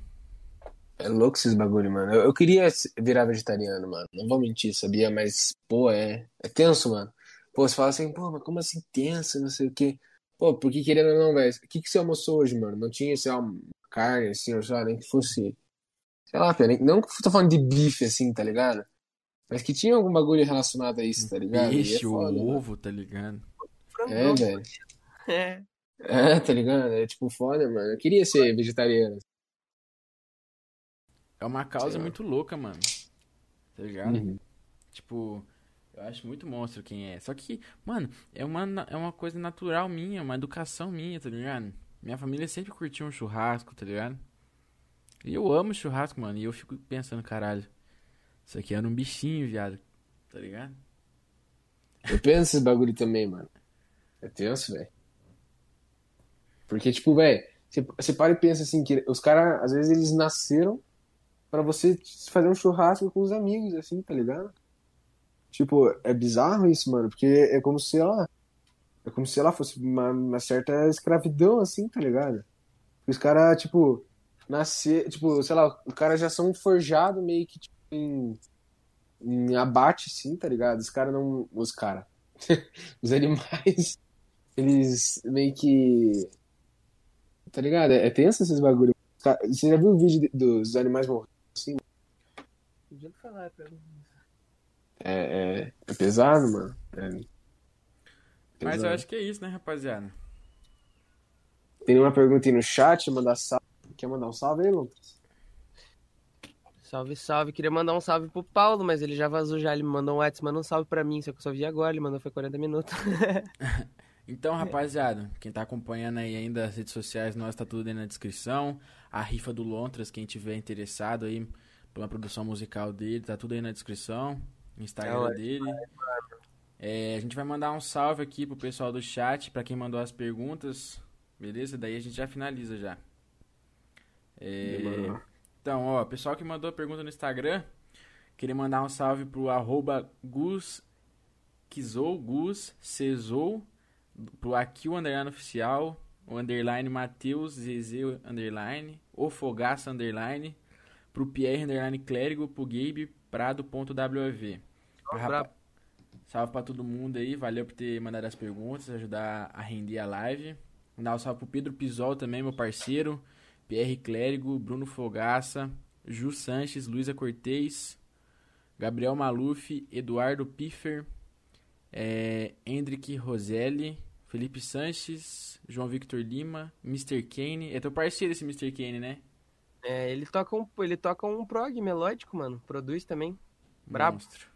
É louco esses bagulho, mano. Eu, eu queria virar vegetariano, mano. Não vou mentir, sabia? Mas, pô, é, é tenso, mano. Pô, você fala assim, pô, mas como assim tenso, não sei o quê. Pô, porque querendo ou não, velho, o que que você almoçou hoje, mano? Não tinha, sei lá, uma carne, assim, ou sei lá, nem que fosse, sei lá, pera, nem- não que eu tô falando de bife, assim, tá ligado? Mas que tinha algum bagulho relacionado a isso, tá ligado? E é Peixe, foda, o mano. ovo, tá ligado? É, velho. É. É, tá ligado? É tipo foda, mano. Eu queria ser vegetariano. É uma causa Sei lá. muito louca, mano. Tá ligado? Uhum. Tipo, eu acho muito monstro quem é. Só que, mano, é uma, é uma coisa natural minha, uma educação minha, tá ligado? Minha família sempre curtiu um churrasco, tá ligado? E eu amo churrasco, mano. E eu fico pensando, caralho, isso aqui era um bichinho, viado. Tá ligado? Eu penso esse bagulho também, mano. É tenso, velho. Porque, tipo, velho, você, para e pensa assim, que os caras, às vezes, eles nasceram pra você fazer um churrasco com os amigos, assim, tá ligado? Tipo, é bizarro isso, mano, porque é como se, ó, é como se ela fosse uma, uma certa escravidão, assim, tá ligado? Os caras, tipo, nascer, tipo, sei lá, os caras já são forjados meio que, tipo, em, em abate, assim, tá ligado? Os caras não, os caras, *laughs* os animais, *laughs* eles meio que, tá ligado? É, é tenso esses bagulho. Ca- Você já viu o vídeo de- dos animais morrendo, assim? Podia falar mim. É, é, é pesado, mano. É Mas eu pesado. acho que é isso, né, rapaziada? Tem uma pergunta aí no chat, mandar salve. Quer mandar um salve aí, Lucas? Salve, salve. Queria mandar um salve pro Paulo, mas ele já vazou já. Ele me mandou um WhatsApp, manda um salve pra mim. Só que eu só vi agora, ele mandou foi 40 minutos. *laughs* Então, rapaziada, quem tá acompanhando aí ainda as redes sociais, nós tá tudo aí na descrição. A rifa do Lontras, quem tiver interessado aí pela produção musical dele, tá tudo aí na descrição. Instagram É, dele. É, a gente vai mandar um salve aqui pro pessoal do chat, pra quem mandou as perguntas. Beleza? Daí a gente já finaliza já. É. então, ó, pessoal que mandou a pergunta no Instagram, queria mandar um salve pro arroba Gus Kizou, Gus Cezou, pro Aquil Underline Oficial, o underline Matheus Zezé Underline, o Fogaça Underline, pro Pierre Underline Clérigo, pro Gabe Prado.wav. Pra rapa-. Salve pra todo mundo aí, valeu por ter mandado as perguntas, ajudar a render a live. Mandar um salve pro Pedro Pisol também, meu parceiro. Pierre Clérigo, Bruno Fogaça, Ju Sanches, Luísa Cortez, Gabriel Maluf, Eduardo Piffer, é, Hendrick Roselli, Felipe Sanches, João Victor Lima, Mr. Kane. É teu parceiro esse Mr. Kane, né? É, ele toca um, ele toca um prog melódico, mano. Produz também. Brabo. Monstro.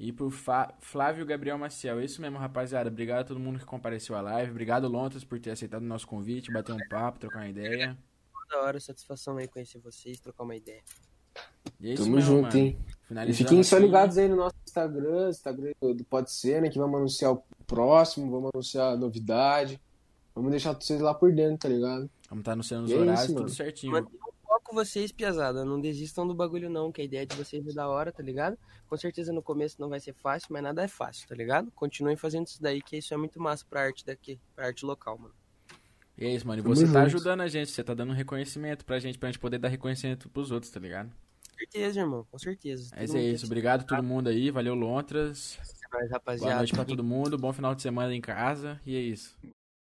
E pro Fa- Flávio Gabriel Maciel. É isso mesmo, rapaziada. Obrigado a todo mundo que compareceu à live. Obrigado, Lontas, por ter aceitado o nosso convite, bater um papo, trocar uma ideia. Da hora, satisfação aí conhecer vocês, trocar uma ideia. E é isso Tamo mesmo, junto, mano. hein? E fiquem só aqui. ligados aí no nosso Instagram, Instagram do Pode Ser, né? Que vamos anunciar o próximo, vamos anunciar a novidade. Vamos deixar vocês lá por dentro, tá ligado? Vamos estar anunciando os E é isso, horários, tudo mano. certinho. Mano, foco vocês, piazada. Não desistam do bagulho, não. Que a ideia de vocês é da hora, tá ligado? Com certeza no começo não vai ser fácil, mas nada é fácil, tá ligado? Continuem fazendo isso daí, que isso é muito massa pra arte daqui, pra arte local, mano. E é isso, mano. E Tamo você tá junto. ajudando a gente, você tá dando reconhecimento pra gente, pra gente poder dar reconhecimento pros outros, tá ligado? Com certeza, irmão, com certeza. Mas é isso. Obrigado a todo mundo aí. Valeu, Lontras. ser nóis, Boa rapaziada. noite pra todo mundo. Bom final de semana em casa. E é isso.